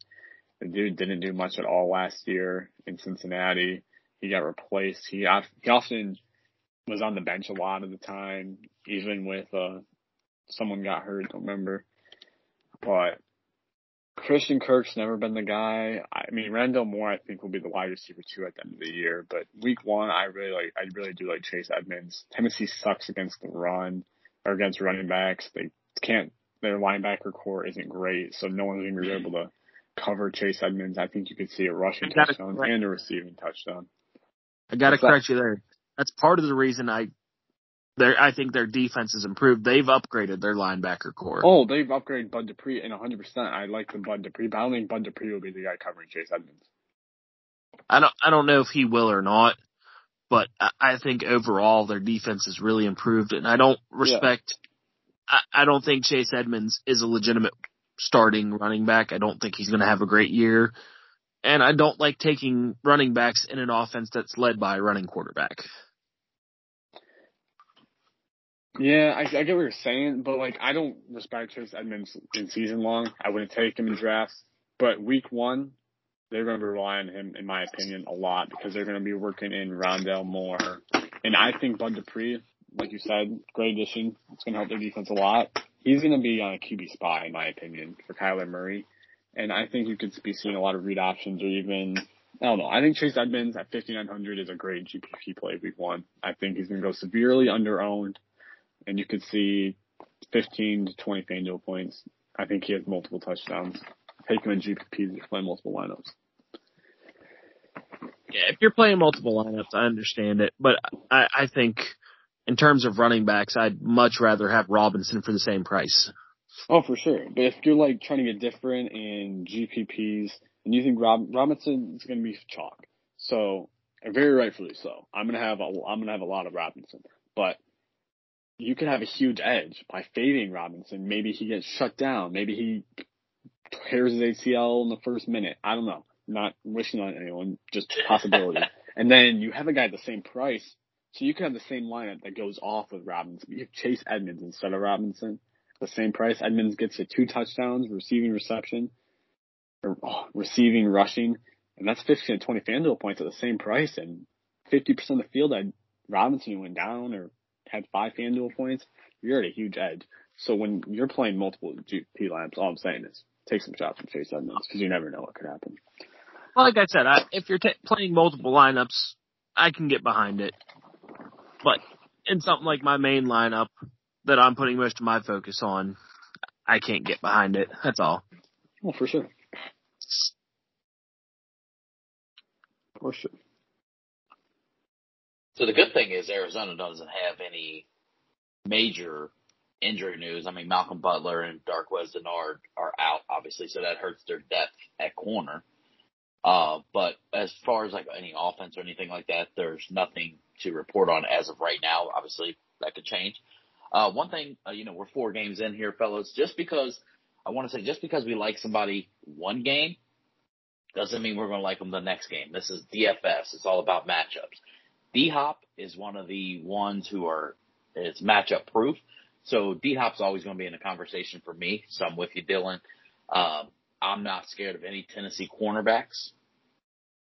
The dude didn't do much at all last year in Cincinnati. He got replaced. He, he often was on the bench a lot of the time, even with uh someone got hurt, don't remember. But Christian Kirk's never been the guy. I mean, Rondale Moore, I think, will be the wide receiver two at the end of the year. But week one, I really like. I really do like Chase Edmonds. Tennessee sucks against the run or against running backs. They can't. Their linebacker core isn't great, so no one's going to be mm-hmm. able to cover Chase Edmonds. I think you could see a rushing touchdown and a receiving touchdown. I got to correct you there that's part of the reason I their I think their defense has improved. They've upgraded their linebacker core. Oh, they've upgraded Bud Dupree and 100. percent I like the Bud Dupree, but I don't think Bud Dupree will be the guy covering Chase Edmonds. I don't I don't know if he will or not, but I, I think overall their defense has really improved, and I don't respect. Yeah. I, I don't think Chase Edmonds is a legitimate starting running back. I don't think he's going to have a great year. And I don't like taking running backs in an offense that's led by a running quarterback. Yeah, I, I get what you're saying, but like I don't respect Chase Edmonds in season long. I wouldn't take him in drafts. But week one, they're going to rely on him, in my opinion, a lot because they're going to be working in Rondale Moore, and I think Bud Dupree, like you said, great addition. It's going to help their defense a lot. He's going to be on a QB spot, in my opinion, for Kyler Murray. And I think you could be seeing a lot of read options or even, I don't know. I think Chase Edmonds at 5,900 is a great GPP play week one. I think he's going to go severely under owned and you could see 15 to 20 FanDuel points. I think he has multiple touchdowns. Take him in GPP if you're playing multiple lineups. Yeah, if you're playing multiple lineups, I understand it, but I, I think in terms of running backs, I'd much rather have Robinson for the same price. Oh, for sure. But if you're like trying to get different in GPPs, and you think Rob Robinson is going to be chalk, so very rightfully so. I'm gonna have a I'm gonna have a lot of Robinson, but you could have a huge edge by fading Robinson. Maybe he gets shut down. Maybe he tears his ACL in the first minute. I don't know. Not wishing on anyone, just possibility. and then you have a guy at the same price, so you could have the same lineup that goes off with Robinson. You have Chase Edmonds instead of Robinson the same price. Edmonds gets you two touchdowns, receiving reception, or oh, receiving rushing, and that's 15 to 20 FanDuel points at the same price. And 50% of the field had Robinson went down or had five FanDuel points. You're at a huge edge. So when you're playing multiple GP lineups, all I'm saying is take some shots from Chase Edmonds because you never know what could happen. Well, like I said, I, if you're t- playing multiple lineups, I can get behind it. But in something like my main lineup, that I'm putting most of my focus on, I can't get behind it. That's all. Well, for sure. For sure. So the good thing is Arizona doesn't have any major injury news. I mean, Malcolm Butler and Darqueze Dennard are out, obviously, so that hurts their depth at corner. Uh, but as far as like any offense or anything like that, there's nothing to report on as of right now. Obviously, that could change. Uh, one thing, uh, you know, we're four games in here, fellas. Just because I want to say, just because we like somebody one game Doesn't mean we're going to like them the next game. This is DFS. It's all about matchups. D Hop is one of the ones who are it's matchup proof. So D Hop's always going to be in the conversation for me. So I'm with you, Dylan. Um, I'm not scared of any Tennessee cornerbacks.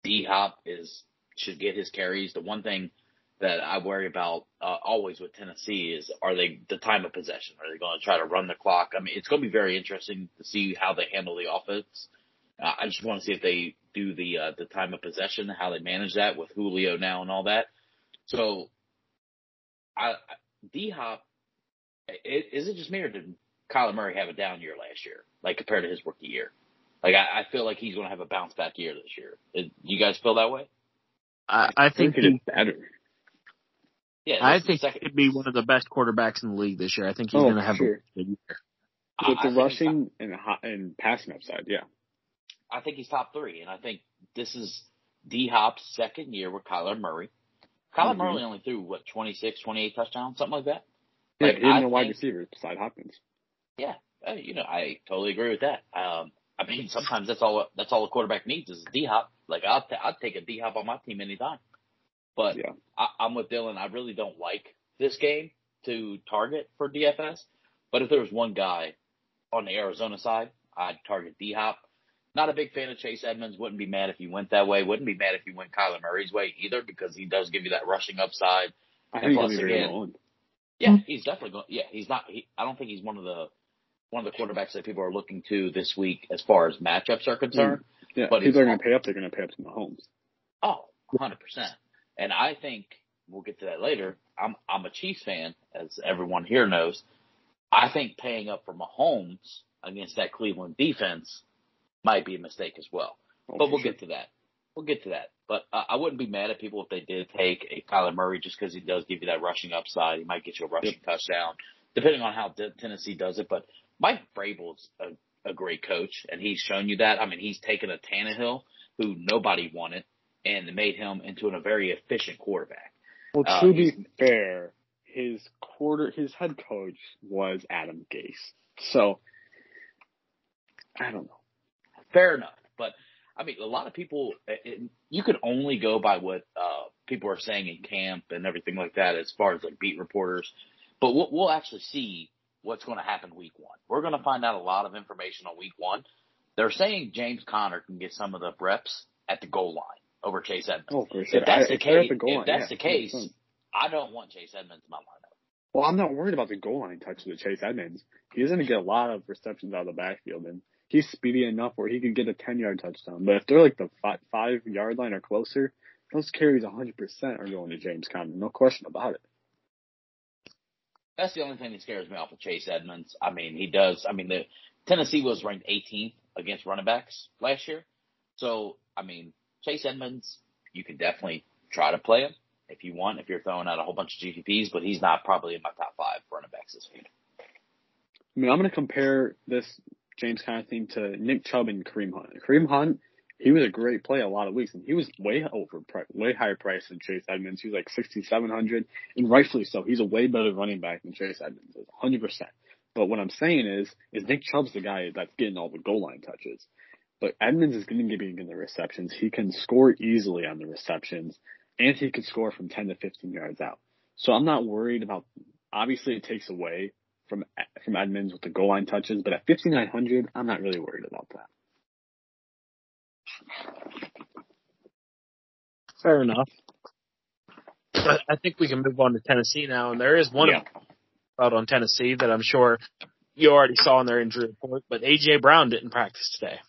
D Hop is should get his carries. The one thing that I worry about uh, always with Tennessee is are they the time of possession? Are they going to try to run the clock? I mean, it's going to be very interesting to see how they handle the offense. Uh, I just want to see if they do the uh, the time of possession, how they manage that with Julio now and all that. So, I D Hop, is it just me or did Kyler Murray have a down year last year, like compared to his rookie year? Like I, I feel like he's going to have a bounce back year this year. Do you guys feel that way? I, I think, think he's better. Yeah, I think he could be one of the best quarterbacks in the league this year. I think he's oh, going to have sure. a good year. With the rushing and and passing upside, yeah. I think he's top three, and I think this is D Hop's second year with Kyler Murray. Kyler mm-hmm. Murray only threw what 26, 28 touchdowns, something like that. Yeah, like, even a wide receiver beside Hopkins. Yeah, uh, you know, I totally agree with that. Um, I mean, sometimes that's all that's all a quarterback needs is D Hop. Like I'll t- I'd take a D Hop on my team anytime. But yeah. I, I'm with Dylan. I really don't like this game to target for DFS. But if there was one guy on the Arizona side, I'd target D Hop. Not a big fan of Chase Edmonds. Wouldn't be mad if he went that way. Wouldn't be mad if he went Kyler Murray's way either because he does give you that rushing upside. I think plus again, yeah, he's definitely going. Yeah, he's not. He, I don't think he's one of the one of the quarterbacks that people are looking to this week as far as matchups are concerned. Mm, yeah, but people are going to pay up. They're going to pay up to Mahomes. Oh, 100 percent. And I think we'll get to that later. I'm I'm a Chiefs fan, as everyone here knows. I think paying up for Mahomes against that Cleveland defense might be a mistake as well. Oh, but we'll sure. get to that. We'll get to that. But uh, I wouldn't be mad at people if they did take a Kyler Murray just because he does give you that rushing upside. He might get you a rushing yep. touchdown, depending on how Tennessee does it. But Mike Vrabel's a, a great coach, and he's shown you that. I mean, he's taken a Tannehill who nobody wanted and made him into a very efficient quarterback. Well, uh, to uh, be fair, his quarter his head coach was Adam Gase, so I don't know. Fair enough, but I mean, a lot of people it, you can only go by what uh, people are saying in camp and everything like that, as far as like beat reporters. But we'll, we'll actually see what's going to happen week one. We're going to find out a lot of information on week one. They're saying James Conner can get some of the reps at the goal line over Chase Edmonds. Oh, for sure. If that's I, the case, the if that's yeah, the case, I don't want Chase Edmonds in my lineup. Well, I'm not worried about the goal line touches with Chase Edmonds. He's going to get a lot of receptions out of the backfield, and he's speedy enough where he can get a 10 yard touchdown. But if they're like the five, five yard line or closer, those carries 100% are going to James Conner. No question about it. That's the only thing that scares me off of Chase Edmonds. I mean, he does. I mean, the Tennessee was ranked 18th against running backs last year. So, I mean, Chase Edmonds, you can definitely try to play him if you want, if you're throwing out a whole bunch of GPPs, but he's not probably in my top five running backs this week. I mean, I'm going to compare this James thing to Nick Chubb and Kareem Hunt. Kareem Hunt, he was a great play a lot of weeks, and he was way over, way higher price than Chase Edmonds. He was like 6,700, and rightfully so. He's a way better running back than Chase Edmonds 100%. But what I'm saying is, is Nick Chubb's the guy that's getting all the goal line touches. But Edmonds is going to be getting the receptions. He can score easily on the receptions, and he can score from 10 to 15 yards out. So I'm not worried about. Obviously, it takes away from from Edmonds with the goal line touches, but at 5,900, I'm not really worried about that. Fair enough. I think we can move on to Tennessee now, and there is one yeah. out on Tennessee that I'm sure you already saw in their injury report, but AJ Brown didn't practice today.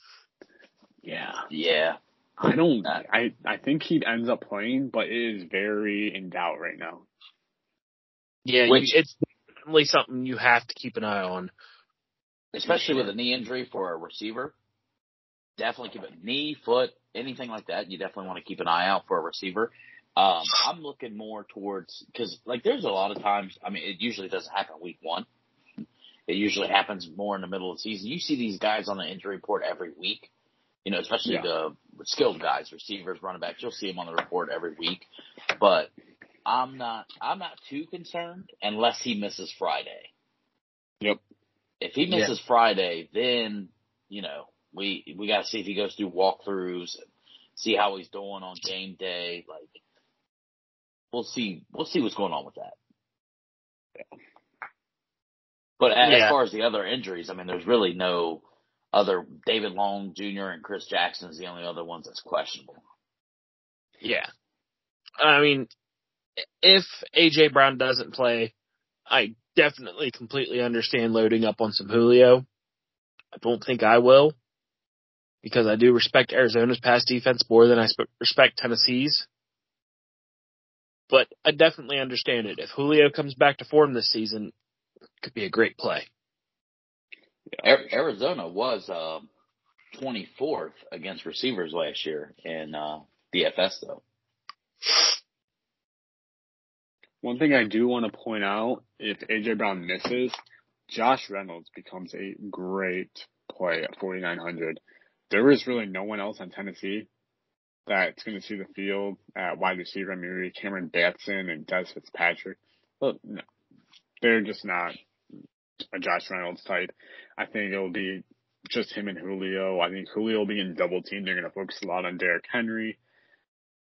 Yeah. Yeah. I don't. I I think he ends up playing, but it is very in doubt right now. Yeah, Which, it's definitely something you have to keep an eye on, especially with a knee injury for a receiver. Definitely keep it knee, foot, anything like that. You definitely want to keep an eye out for a receiver. Um, I'm looking more towards because like there's a lot of times. I mean, it usually doesn't happen week one. It usually happens more in the middle of the season. You see these guys on the injury report every week you know, especially yeah. the skilled guys, receivers, running backs. You'll see them on the report every week. But I'm not I'm not too concerned unless he misses Friday. Yep. If he misses yeah. Friday, then you know We we got to see if he goes through walkthroughs, and see how he's doing on game day. Like, we'll see. We'll see what's going on with that. Yeah. But as, yeah. as far as the other injuries, I mean, there's really no other. David Long Jr. and Chris Jackson is the only other ones that's questionable. Yeah, I mean, if AJ Brown doesn't play, I definitely completely understand loading up on some Julio. I don't think I will because I do respect Arizona's pass defense more than I respect Tennessee's. But I definitely understand it. If Julio comes back to form this season, it could be a great play. Arizona was uh, 24th against receivers last year in uh, DFS, though. One thing I do want to point out, if AJ Brown misses, Josh Reynolds becomes a great play at 4,900. There is really no one else on Tennessee that's going to see the field at wide receiver. I mean, Cameron Batson and Dez Fitzpatrick. Well, no, they're just not a Josh Reynolds type. I think it'll be just him and Julio. I think Julio will be in double team. They're going to focus a lot on Derrick Henry.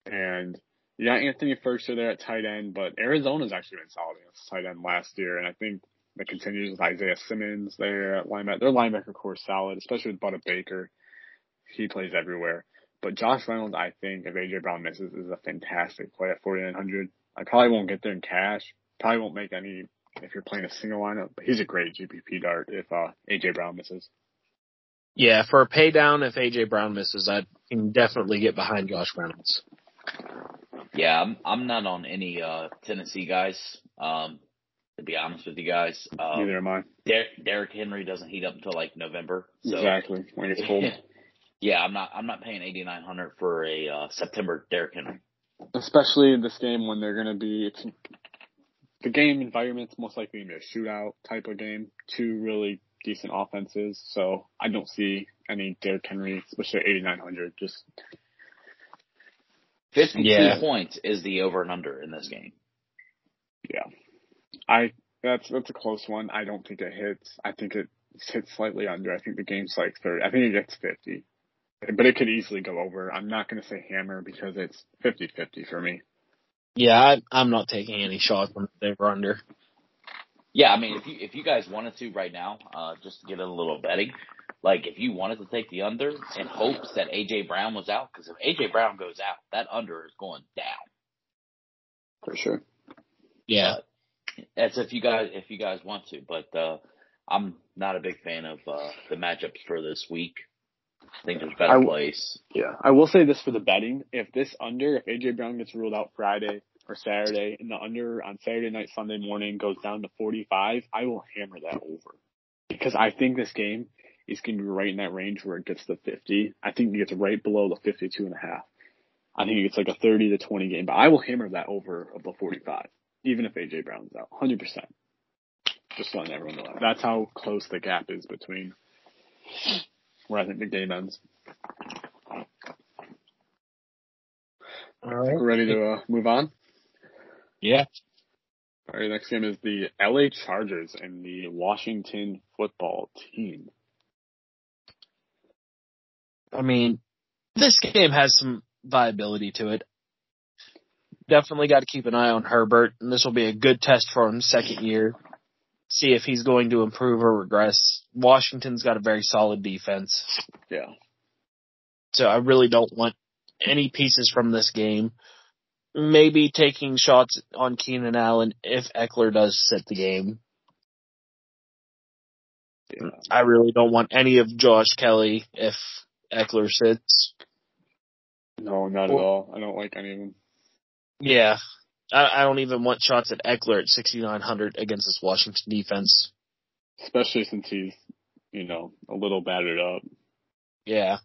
And yeah, Anthony Firkser there at tight end, but Arizona's actually been solid against tight end last year. And I think that continues with Isaiah Simmons there at linebacker. Their linebacker core is solid, especially with Budda Baker. He plays everywhere. But Josh Reynolds, I think, if AJ Brown misses, is a fantastic play at 4,900. I probably won't get there in cash. Probably won't make any if you're playing a single lineup, but he's a great GPP dart if uh, AJ Brown misses. Yeah, for a pay down, if AJ Brown misses, I can definitely get behind Josh Reynolds. Yeah, I'm I'm not on any uh, Tennessee guys. Um, to be honest with you guys, um, neither am I. Der- Derrick Henry doesn't heat up until like November. So. Exactly when it's cold. yeah, I'm not I'm not paying eighty nine hundred for a uh, September Derrick Henry. Especially in this game when they're going to be it's the game environment's most likely to be a shootout type of game. Two really decent offenses, so I don't see any Derrick Henry, especially at 8,900. Just 52 yeah. points is the over and under in this game. Yeah, I that's that's a close one. I don't think it hits. I think it hits slightly under. I think the game's like 30. I think it gets 50, but it could easily go over. I'm not going to say hammer because it's 50-50 for me. Yeah, I, I'm not taking any shots on the over under. Yeah, I mean, if you if you guys wanted to right now, uh, just to get a little betting, like if you wanted to take the under in hopes that AJ Brown was out, because if AJ Brown goes out, that under is going down. For sure. Yeah. Uh, that's if you guys if you guys want to, but uh, I'm not a big fan of uh, the matchups for this week. I think there's better I, plays. Yeah, I will say this for the betting: if this under, if AJ Brown gets ruled out Friday or Saturday, and the under on Saturday night, Sunday morning goes down to 45, I will hammer that over because I think this game is going to be right in that range where it gets to 50. I think it gets right below the 52 and a half. I think it's like a 30 to 20 game, but I will hammer that over of the 45, even if AJ Brown's out, 100%. Just letting everyone know. That's how close the gap is between where I think the game ends. All right. We're ready to uh, move on? Yeah. All right, next game is the LA Chargers and the Washington football team. I mean, this game has some viability to it. Definitely got to keep an eye on Herbert, and this will be a good test for him second year see if he's going to improve or regress. Washington's got a very solid defense. Yeah. So I really don't want any pieces from this game. Maybe taking shots on Keenan Allen if Ekeler does sit the game. Yeah. I really don't want any of Josh Kelley if Ekeler sits. No, not at all. I don't like any of them. Yeah, I, I don't even want shots at Ekeler at 6,900 against this Washington defense. Especially since he's, you know, a little battered up. Yeah.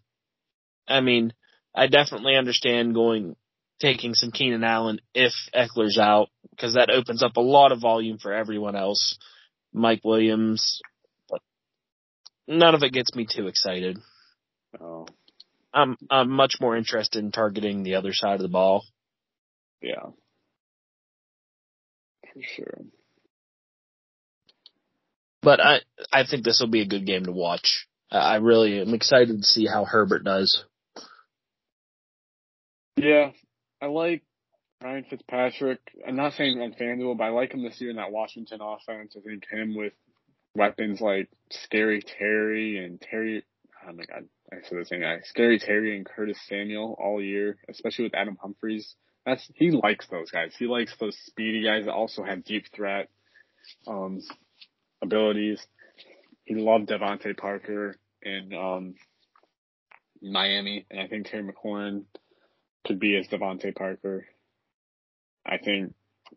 I mean, I definitely understand going, taking some Keenan Allen if Ekeler's out, because that opens up a lot of volume for everyone else. Mike Williams, but none of it gets me too excited. Oh. I'm I'm much more interested in targeting the other side of the ball. Yeah for sure. But I I think this will be a good game to watch. I really am excited to see how Herbert does. Yeah, I like Ryan Fitzpatrick. I'm not saying on FanDuel, but I like him this year in that Washington offense. I think him with weapons like Scary Terry and Terry. Oh my God, I said the same guy. Scary Terry and Curtis Samuel all year, especially with Adam Humphries. That's he likes those guys. He likes those speedy guys that also have deep threat um, abilities. He loved DeVante Parker in um, Miami, and I think Terry McLaurin could be as DeVante Parker. I think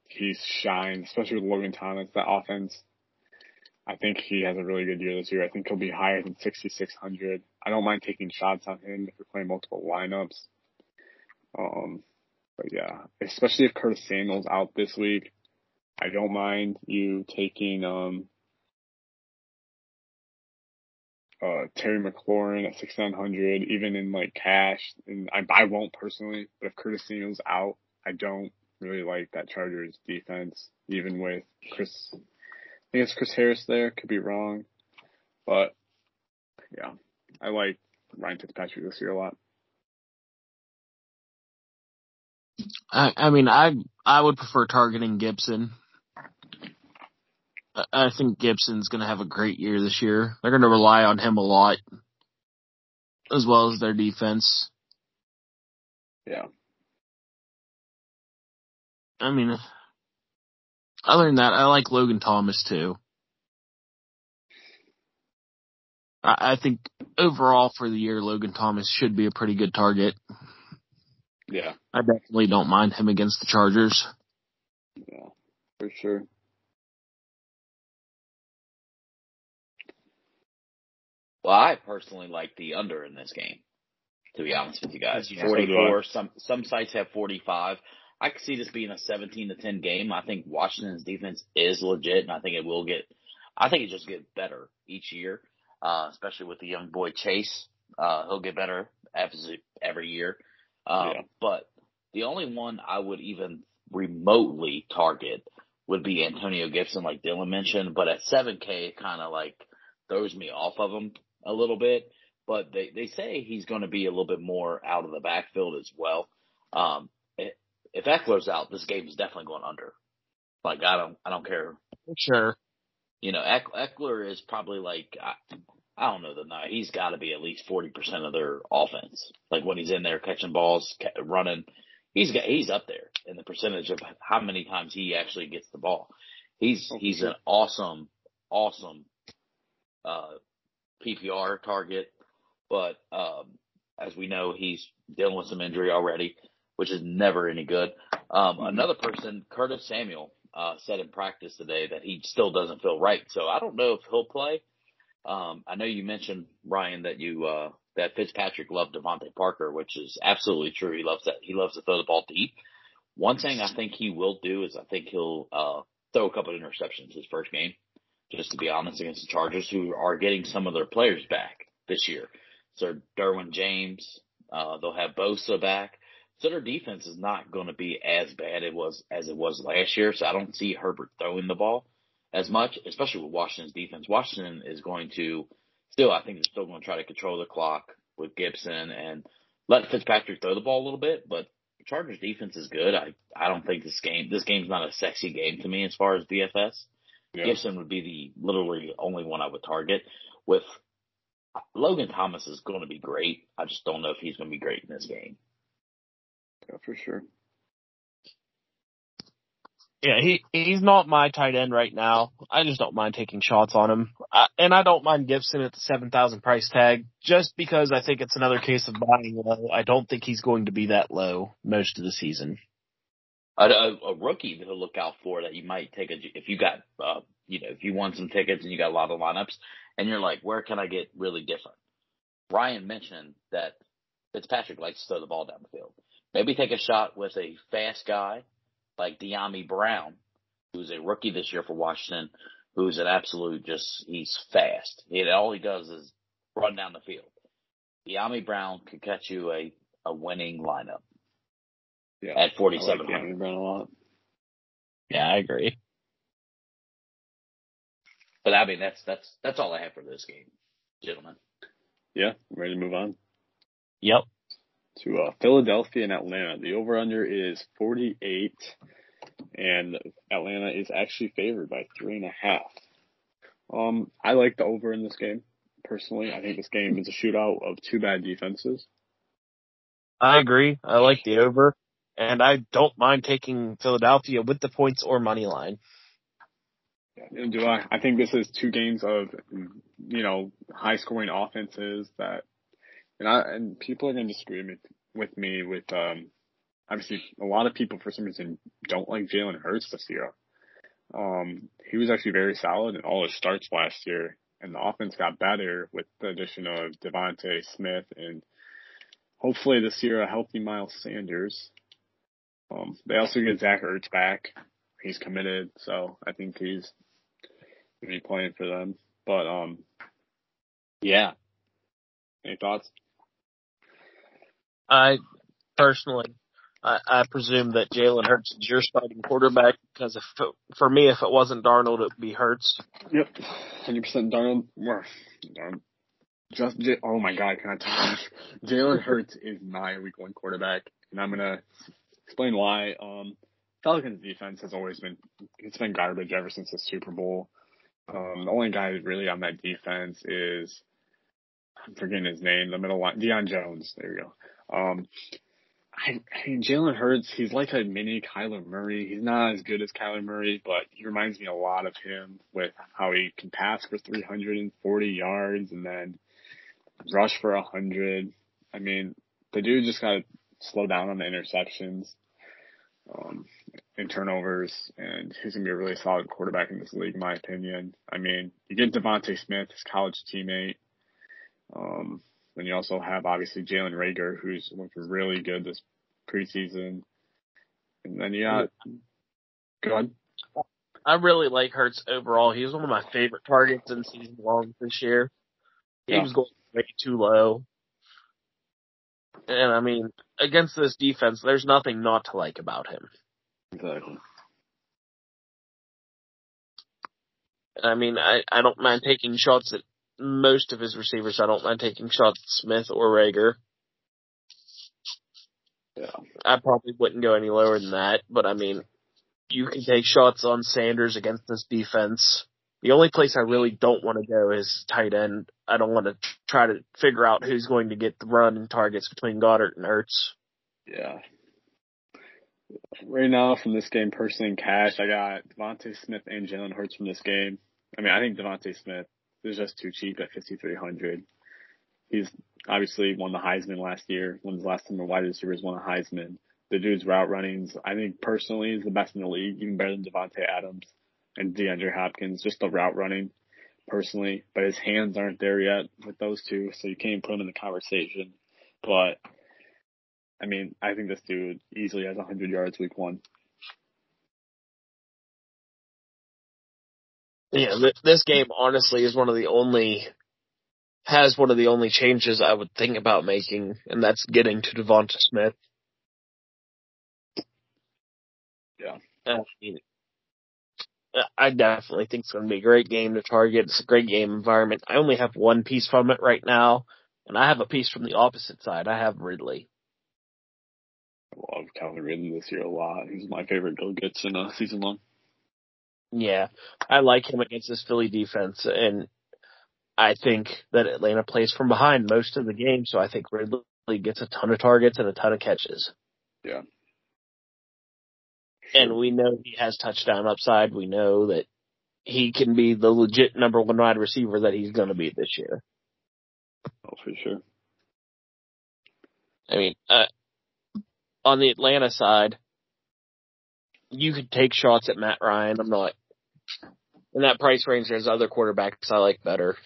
he's shined, especially with Logan Thomas. That offense, I think he has a really good year this year. I think he'll be higher than 6,600. I don't mind taking shots on him if you're playing multiple lineups. Um, but yeah, especially if Curtis Samuel's out this week, I don't mind you taking um uh Terry McLaurin at 6,900, even in like cash. And I I won't personally, but if Curtis Samuel's out, I don't really like that Chargers defense, even with Chris. I think it's Chris Harris there. Could be wrong, but yeah, I like Ryan Fitzpatrick this year a lot. I, I mean, I I would prefer targeting Gibson. I think Gibson's going to have a great year this year. They're going to rely on him a lot, as well as their defense. Yeah. I mean, other than that, I like Logan Thomas too. I, I think overall for the year, Logan Thomas should be a pretty good target. Yeah. I definitely don't mind him against the Chargers. Yeah, for sure. Well, I personally like the under in this game. To be honest with you guys, Yeah, forty-four. I. Some some sites have forty-five. I could see this being a seventeen to ten game. I think Washington's defense is legit, and I think it will get. I think it just get better each year, uh, especially with the young boy Chase. Uh, he'll get better every every year. Um, Yeah. But the only one I would even remotely target would be Antonio Gibson, like Dylan mentioned. But at 7K, it kind of like throws me off of him a little bit. But they, they say he's going to be a little bit more out of the backfield as well. Um, if Ekeler's out, this game is definitely going under. Like I don't, I don't care. Sure. You know, Ekeler is probably like, I, I don't know the night. He's got to be at least 40% of their offense. Like when he's in there catching balls, running, he's got, he's up there in the percentage of how many times he actually gets the ball. He's, Oh, he's sure. an awesome, awesome, uh, PPR target. But, um, as we know, he's dealing with some injury already, which is never any good. Um, Mhm. another person, Curtis Samuel, uh, said in practice today that he still doesn't feel right. So I don't know if he'll play. Um, I know you mentioned Ryan that you uh, that Fitzpatrick loved DeVante Parker, which is absolutely true. He loves that. He loves to throw the ball deep. One thing I think he will do is I think he'll uh, throw a couple of interceptions his first game, just to be honest, against the Chargers, who are getting some of their players back this year. So Derwin James, uh, they'll have Bosa back. So their defense is not going to be as bad it was as it was last year. So I don't see Herbert throwing the ball as much, especially with Washington's defense. Washington is going to still, I think they're still going to try to control the clock with Gibson and let Fitzpatrick throw the ball a little bit. But Chargers defense is good. I I don't think this game this game's not a sexy game to me as far as DFS. Yeah. Gibson would be the literally only one I would target. With Logan Thomas is going to be great. I just don't know if he's going to be great in this game. Yeah, for sure. Yeah, he he's not my tight end right now. I just don't mind taking shots on him, I, and I don't mind Gibson at the seven thousand price tag, just because I think it's another case of buying low. I don't think he's going to be that low most of the season. A, a, a rookie to look out for that you might take a if you got uh you know if you won some tickets and you got a lot of lineups and you're like where can I get really different? Ryan mentioned that Fitzpatrick likes to throw the ball down the field. Maybe take a shot with a fast guy like Dyami Brown, who's a rookie this year for Washington, who's an absolute just he's fast. He, all he does is run down the field. Dyami Brown could catch you a a winning lineup Yeah. at I forty like seven hundred. Brown a lot. Yeah, I agree. But I mean, that's that's that's all I have for this game, gentlemen. Yeah, ready to move on. Yep. To uh, Philadelphia and Atlanta. The over under is 48, and Atlanta is actually favored by three and a half. Um, I like the over in this game personally. I think this game is a shootout of two bad defenses. I agree. I like the over, and I don't mind taking Philadelphia with the points or money line. Do I? I think this is two games of, you know, high scoring offenses that, and I and people are going to disagree with, me with um, obviously a lot of people for some reason don't like Jalen Hurts this year. Um, he was actually very solid in all his starts last year, and the offense got better with the addition of DeVonta Smith and hopefully this year a healthy Miles Sanders. Um, they also get Zach Ertz back. He's committed, so I think he's gonna be playing for them. But um, yeah. Any thoughts? I personally, I, I presume that Jalen Hurts is your starting quarterback because if it, for me, if it wasn't Darnold, it'd be Hurts. Yep, hundred percent Darnold. Just oh my god, can I you? Jalen Hurts is my week one quarterback, and I'm gonna explain why. Um, Falcons defense has always been it's been garbage ever since the Super Bowl. Um, the only guy really on that defense is I'm forgetting his name, the middle line, Deion Jones. There we go. Um, I, I mean, Jalen Hurts, he's like a mini Kyler Murray. He's not as good as Kyler Murray, but he reminds me a lot of him with how he can pass for 340 yards and then rush for 100. I mean, the dude just got to slow down on the interceptions um, and turnovers, and he's going to be a really solid quarterback in this league, in my opinion. I mean, you get DeVonta Smith, his college teammate. Um, then you also have obviously Jalen Reagor, who's looked really good this preseason. And then you got, go ahead. I really like Hurts overall. He was one of my favorite targets in season long this year. He yeah. was going way too low. And I mean, against this defense, there's nothing not to like about him. Exactly. I mean, I, I don't mind taking shots at most of his receivers. I don't mind taking shots at Smith or Reagor. Yeah. I probably wouldn't go any lower than that, but I mean, you can take shots on Sanders against this defense. The only place I really don't want to go is tight end. I don't want to try to figure out who's going to get the run and targets between Goedert and Ertz. Yeah. Right now, from this game, personally in cash, I got DeVonta Smith and Jalen Hurts from this game. I mean, I think DeVonta Smith is just too cheap at 5,300. He's obviously won the Heisman last year. When's the last time a wide receivers won a Heisman? The dude's route runnings, I think personally, is the best in the league, even better than Davante Adams and DeAndre Hopkins. Just the route running, personally, but his hands aren't there yet with those two, so you can't put him in the conversation. But I mean, I think this dude easily has 100 yards week one. Yeah, this game honestly is one of the only has one of the only changes I would think about making, and that's getting to DeVonta Smith. Yeah. I, mean, I definitely think it's going to be a great game to target. It's a great game environment. I only have one piece from it right now, and I have a piece from the opposite side. I have Ridley. I love Calvin Ridley this year a lot. He's my favorite go gets in a season long. Yeah, I like him against this Philly defense, and I think that Atlanta plays from behind most of the game, so I think Ridley gets a ton of targets and a ton of catches. Yeah. And we know he has touchdown upside. We know that he can be the legit number one wide receiver that he's going to be this year. Oh, for sure. I mean, uh, on the Atlanta side, you could take shots at Matt Ryan. I'm not in that price range. There's other quarterbacks I like better,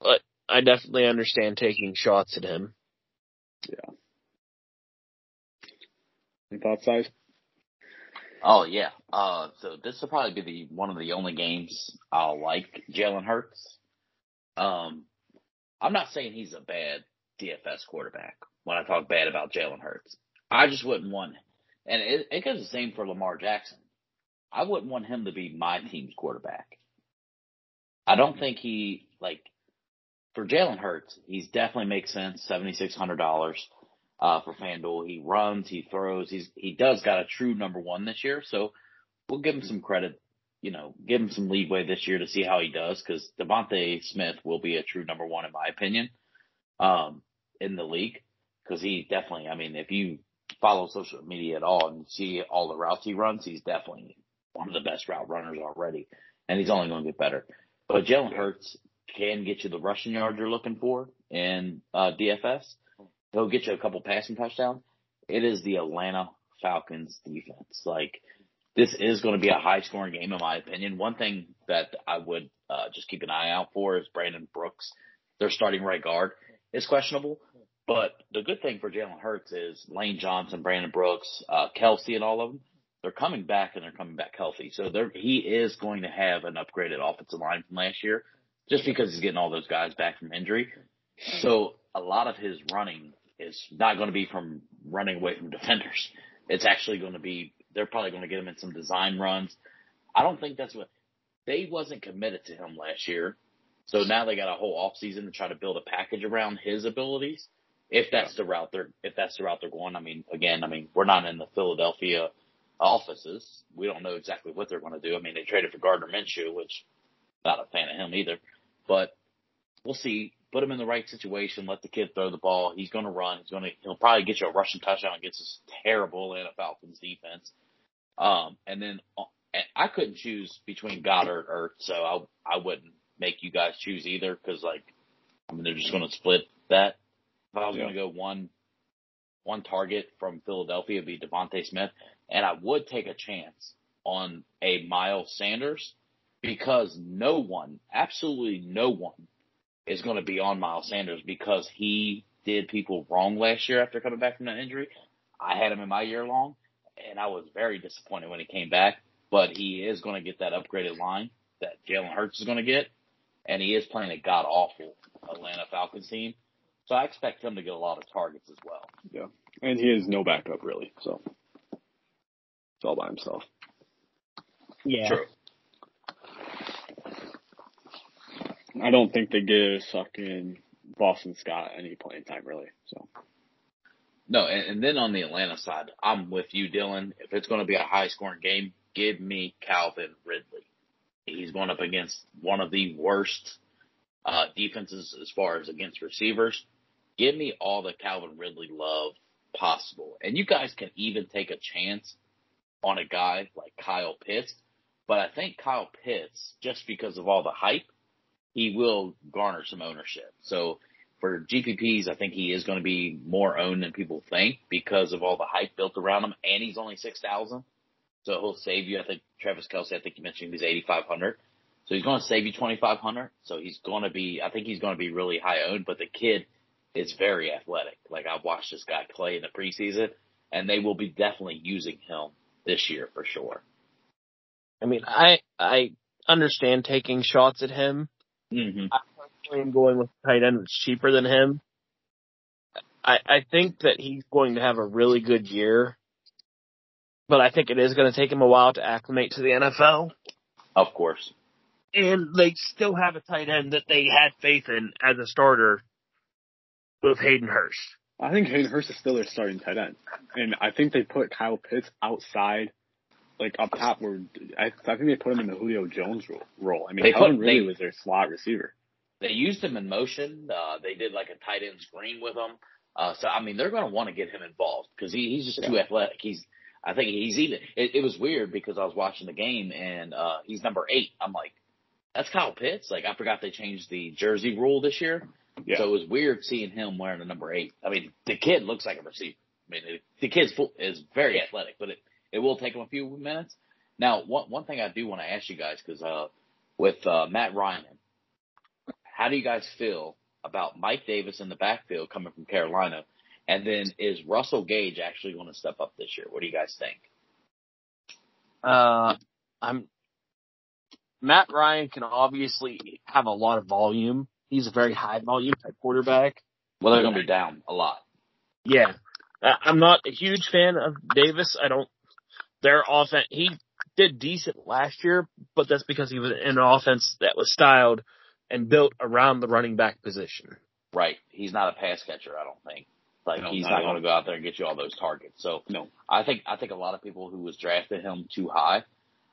but I definitely understand taking shots at him. Yeah. Any thoughts, guys? Oh yeah. Uh, so this will probably be the one of the only games I'll like Jalen Hurts. Um, I'm not saying he's a bad DFS quarterback when I talk bad about Jalen Hurts. I just wouldn't want, and it, it goes the same for Lamar Jackson. I wouldn't want him to be my team's quarterback. I don't think he like for Jalen Hurts, he's definitely makes sense. Seventy six hundred dollars uh, for FanDuel. He runs, he throws, he's he does got a true number one this year. So we'll give him some credit. You know, give him some leeway this year to see how he does because DeVonta Smith will be a true number one in my opinion, um, in the league because he definitely. I mean, if you follow social media at all and see all the routes he runs, he's definitely one of the best route runners already, and he's only going to get better. But Jalen Hurts can get you the rushing yard you're looking for in uh, DFS. He'll get you a couple passing touchdowns. It is the Atlanta Falcons defense. Like this is going to be a high scoring game in my opinion. One thing that I would uh, just keep an eye out for is Brandon Brooks. Their starting right guard is questionable, but the good thing for Jalen Hurts is Lane Johnson, Brandon Brooks, uh, Kelce, and all of them. They're coming back and they're coming back healthy. So they're, he is going to have an upgraded offensive line from last year just because he's getting all those guys back from injury. Mm-hmm. So a lot of his running is not going to be from running away from defenders. It's actually going to be, they're probably going to get him in some design runs. I don't think that's what, they wasn't committed to him last year. So now they got a whole off season to try to build a package around his abilities. If that's the route they're, if that's the route they're going, I mean, again, I mean, we're not in the Philadelphia offices. We don't know exactly what they're going to do. I mean, they traded for Gardner Minshew, which not a fan of him either. But we'll see. Put him in the right situation. Let the kid throw the ball. He's going to run. He's going to. He'll probably get you a rushing touchdown against this terrible Atlanta Falcons defense. Um, and then uh, I couldn't choose between Goedert or so I I wouldn't make you guys choose either because like I mean they're just going to split that. If I was yeah. going to go one one target from Philadelphia, it'd be DeVonta Smith, and I would take a chance on a Miles Sanders because no one, absolutely no one, is going to be on Miles Sanders because he did people wrong last year after coming back from that injury. I had him in my year long, and I was very disappointed when he came back. But he is going to get that upgraded line that Jalen Hurts is going to get, and he is playing a god awful Atlanta Falcons team. So I expect him to get a lot of targets as well. Yeah, and he is no backup really, so it's all by himself. Yeah. True. I don't think they give fucking Boston Scott any playing time really. So. No, and, and then on the Atlanta side, I'm with you, Dylan. If it's going to be a high scoring game, give me Calvin Ridley. He's going up against one of the worst uh, defenses as far as against receivers. Give me all the Calvin Ridley love possible. And you guys can even take a chance on a guy like Kyle Pitts. But I think Kyle Pitts, just because of all the hype, he will garner some ownership. So for GPPs, I think he is going to be more owned than people think because of all the hype built around him, and he's only six thousand, so he'll save you. I think Travis Kelce, I think you mentioned he's eighty five hundred, so he's going to save you twenty five hundred. So he's going to be, I think he's going to be really high owned. But the kid is very athletic. Like I've watched this guy play in the preseason, and they will be definitely using him this year for sure. I mean, I I understand taking shots at him Mm-hmm. I am going with tight end that's cheaper than him. I, I think that he's going to have a really good year, but I think it is going to take him a while to acclimate to the NFL. Of course. And they still have a tight end that they had faith in as a starter with Hayden Hurst. I think Hayden Hurst is still their starting tight end. And I think they put Kyle Pitts outside like up top where I, I think they put him in the Julio Jones role. I mean, they really they, was their slot receiver. They used him in motion. Uh, they did like a tight end screen with him. Uh, so I mean, they're going to want to get him involved because he, he's just yeah. too athletic. He's, I think he's even. It, it was weird because I was watching the game and uh, he's number eight. I'm like, that's Kyle Pitts. Like I forgot they changed the jersey rule this year. Yeah. So it was weird seeing him wearing the number eight. I mean, the kid looks like a receiver. I mean, the kid's full, is very athletic, but it, it will take him a few minutes. Now, one one thing I do want to ask you guys because uh, with uh, Matt Ryan, how do you guys feel about Mike Davis in the backfield coming from Carolina? And then is Russell Gage actually going to step up this year? What do you guys think? Uh, I'm Matt Ryan can obviously have a lot of volume. He's a very high volume type quarterback. Well, they're going to be down a lot. Yeah, I'm not a huge fan of Davis. I don't their offense, he did decent last year, but that's because he was in an offense that was styled and built around the running back position. Right. He's not a pass catcher, I don't think. Like no, he's not, not going to go out there and get you all those targets. So no, I think I think a lot of people who was drafted him too high,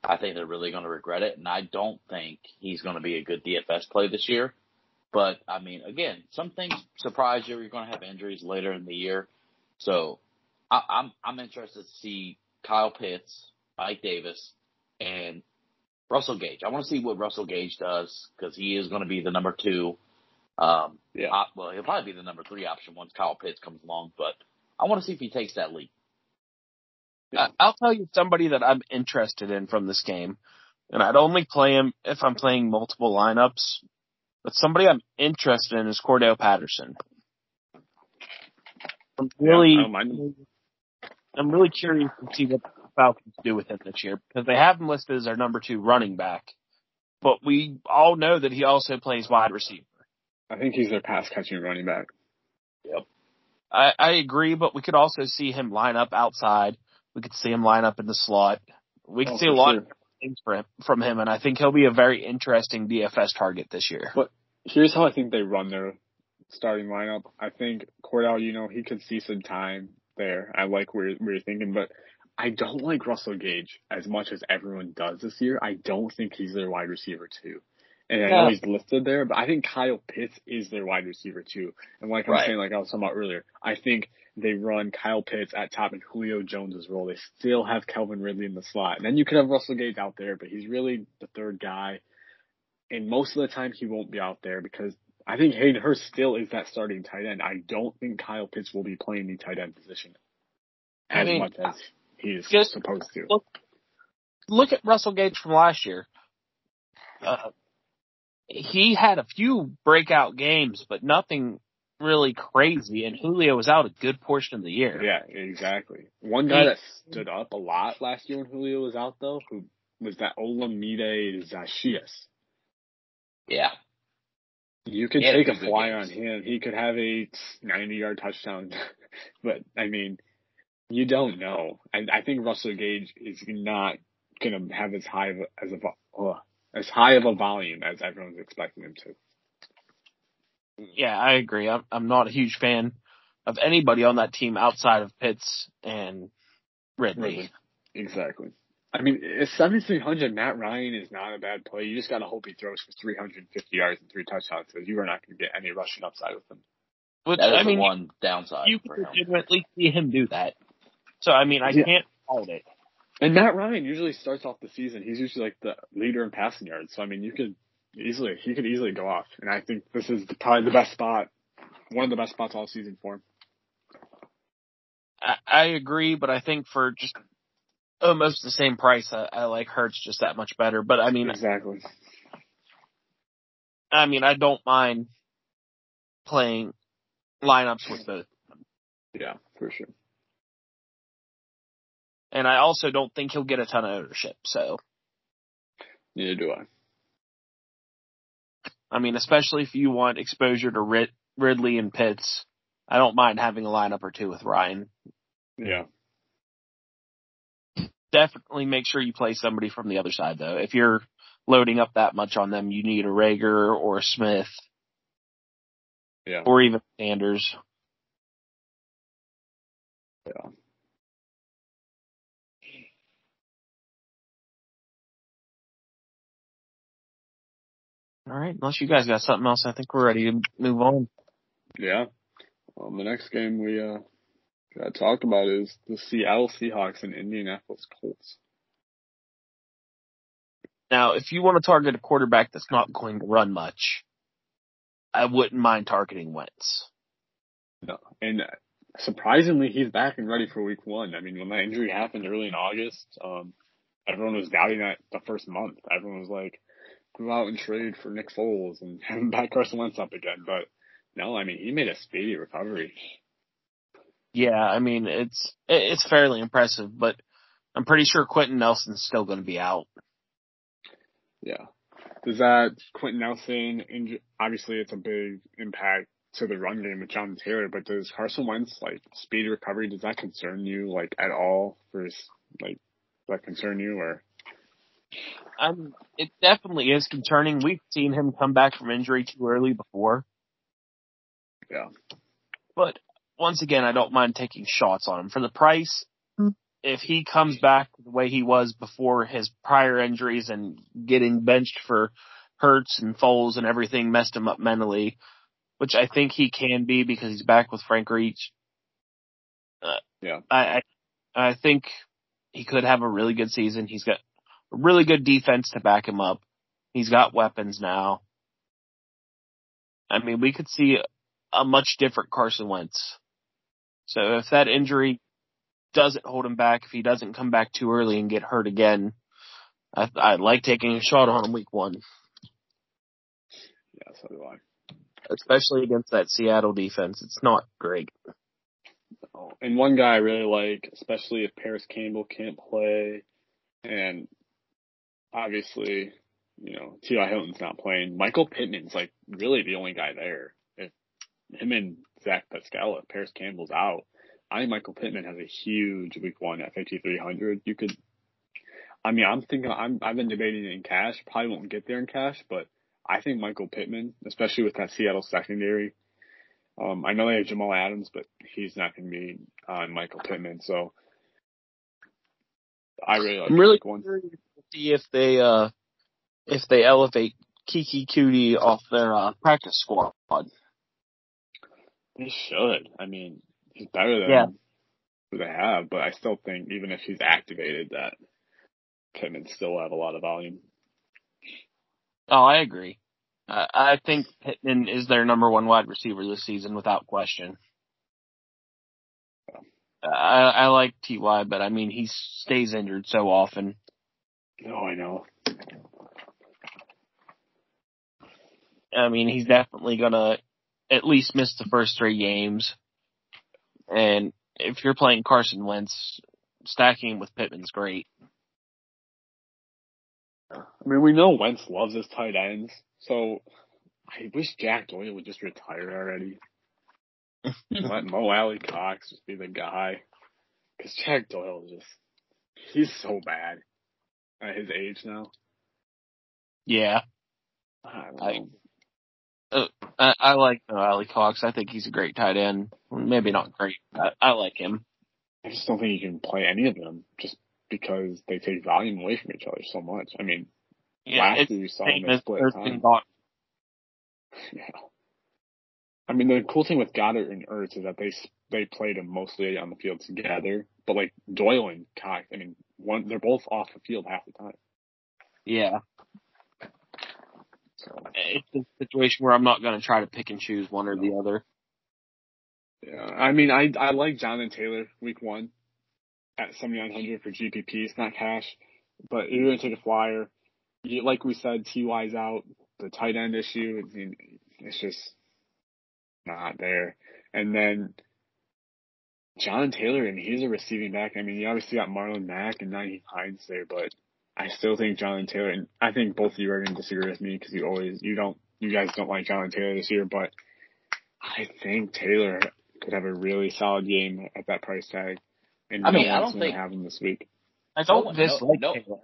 I think they're really going to regret it. And I don't think he's going to be a good DFS play this year. But I mean, again, some things surprise you. You're going to have injuries later in the year, so I, I'm I'm interested to see Kyle Pitts, Mike Davis, and Russell Gage. I want to see what Russell Gage does because he is going to be the number two um, yeah. Op, well, he'll probably be the number three option once Kyle Pitts comes along, but I want to see if he takes that leap. I'll tell you somebody that I'm interested in from this game, and I'd only play him if I'm playing multiple lineups. But somebody I'm interested in is Cordarrelle Patterson. I'm really, yeah, I'm really curious to see what the Falcons do with him this year because they have him listed as their number two running back, but we all know that he also plays wide receiver. I think he's their pass catching running back. Yep. I, I agree, but we could also see him line up outside. We could see him line up in the slot. We could oh, see a lot sure. of things him, from him, and I think he'll be a very interesting DFS target this year. But here's how I think they run their starting lineup. I think Cordarrelle, you know, he could see some time there. I like where, where you're thinking, but I don't like Russell Gage as much as everyone does this year. I don't think he's their wide receiver too. And I know he's listed there, but I think Kyle Pitts is their wide receiver too. And like I'm right. saying, like I was talking about earlier, I think they run Kyle Pitts at top and Julio Jones's role. They still have Calvin Ridley in the slot. And then you could have Russell Gage out there, but he's really the third guy. And most of the time he won't be out there because I think Hayden Hurst still is that starting tight end. I don't think Kyle Pitts will be playing the tight end position as I mean, much as he's supposed to. Look, look at Russell Gage from last year. Uh, he had a few breakout games, but nothing really crazy. And Julio was out a good portion of the year. Yeah, exactly. One guy that stood up a lot last year when Julio was out, though, who was that Olamide Zaccheaus. Yeah. You could take a flyer on him. He could have a 90 yard touchdown. but, I mean, you don't know. I, I think Russell Gage is not going to have as high of a, as a, uh, as high of a volume as everyone's expecting him to. Yeah, I agree. I'm, I'm not a huge fan of anybody on that team outside of Pitts and Ridley. Ridley. Exactly. I mean, it's 7,300. Matt Ryan is not a bad play. You just got to hope he throws for 350 yards and three touchdowns because you are not going to get any rushing upside with him. Which, that is I mean, one downside. You can legitimately see him do that. So, I mean, I yeah. can't fault it. And Matt Ryan usually starts off the season. He's usually like the leader in passing yards. So I mean, you could easily he could easily go off. And I think this is the, probably the best spot, one of the best spots all season for him. I, I agree, but I think for just almost the same price, I, I like Hurts just that much better. But I mean, exactly. I mean, I don't mind playing lineups with both. Yeah, for sure. And I also don't think he'll get a ton of ownership, so. Neither do I. I mean, especially if you want exposure to Rid- Ridley and Pitts, I don't mind having a lineup or two with Ryan. Yeah. Definitely make sure you play somebody from the other side though. If you're loading up that much on them, you need a Reagor or a Smith. Yeah. Or even Sanders. Yeah. All right. Unless you guys got something else, I think we're ready to move on. Yeah. Well, the next game we uh got to talk about is the Seattle Seahawks and Indianapolis Colts. Now, if you want to target a quarterback that's not going to run much, I wouldn't mind targeting Wentz. No, and surprisingly, he's back and ready for Week One. I mean, when that injury happened early in August, um, everyone was doubting that the first month. Everyone was like, go out and trade for Nick Foles and have him back Carson Wentz up again. But no, I mean he made a speedy recovery. Yeah, I mean it's it's fairly impressive, but I'm pretty sure Quenton Nelson's still going to be out. Yeah. Does that Quenton Nelson? Inj- obviously, it's a big impact to the run game with John Taylor, but does Carson Wentz like speedy recovery? Does that concern you like at all? For like, does that concern you or? I'm, it definitely is concerning. We've seen him come back from injury too early before. Yeah. But once again, I don't mind taking shots on him for the price. If he comes back the way he was before his prior injuries and getting benched for Hurts and Foles and everything messed him up mentally, which I think he can be because he's back with Frank Reich. Uh, yeah. I, I I think he could have a really good season. He's got a really good defense to back him up. He's got weapons now. I mean, we could see a much different Carson Wentz. So if that injury doesn't hold him back, if he doesn't come back too early and get hurt again, I, I'd like taking a shot on him week one. Yeah, so do I. Especially against that Seattle defense. It's not great. Oh, and one guy I really like, especially if Parris Campbell can't play, and obviously, you know, T.Y. Hilton's not playing. Michael Pittman's like really the only guy there. If him and Zach Pascal, if Parris Campbell's out, I think Michael Pittman has a huge week one at 5,300. You could, I mean, I'm thinking, I'm, I've been debating it in cash. Probably won't get there in cash, but I think Michael Pittman, especially with that Seattle secondary, um, I know they have Jamal Adams, but he's not going to be on Michael Pittman. So I really like I'm really one. curious to see if they uh if they elevate Keke Coutee off their uh, practice squad. They should. I mean, he's better than Yeah. who they have, but I still think even if he's activated, that Pittman still have a lot of volume. Oh, I agree. Uh, I think Pittman is their number one wide receiver this season without question. I, I like Ty, but I mean he stays injured so often. No, I know. I mean he's definitely gonna at least miss the first three games. And if you're playing Carson Wentz, stacking with Pittman's great. I mean, we know Wentz loves his tight ends, so I wish Jack Doyle would just retire already. Let Mo Alie-Cox just be the guy. Because Jack Doyle is just, he's so bad at his age now. Yeah, I I- know. I, I like uh, Alie-Cox. I think he's a great tight end. Maybe not great. But I like him. I just don't think you can play any of them just because they take volume away from each other so much. I mean, Yeah, last year you saw them split time. Yeah. I mean, the cool thing with Goedert and Ertz is that they they played them mostly on the field together. But like Doyle and Cox, I mean, one they're both off the field half the time. Yeah, So it's a situation where I'm not going to try to pick and choose one or the other. yeah, I mean, I I like Jonathan Taylor week one at seventy nine hundred for GPP. It's not cash, but you're gonna take a flyer. You, like we said, Ty's out. The tight end issue, I mean, it's just not there. And then John Taylor, and he's a receiving back. I mean, you obviously got Marlon Mack and Nyheim Hines there, but I still think John Taylor, and I think both of you are going to disagree with me because you always, you don't, you guys don't like John Taylor this year, but I think Taylor could have a really solid game at that price tag. And I mean, no I one's don't think- have him this week. I don't one- no- dislike no- Taylor.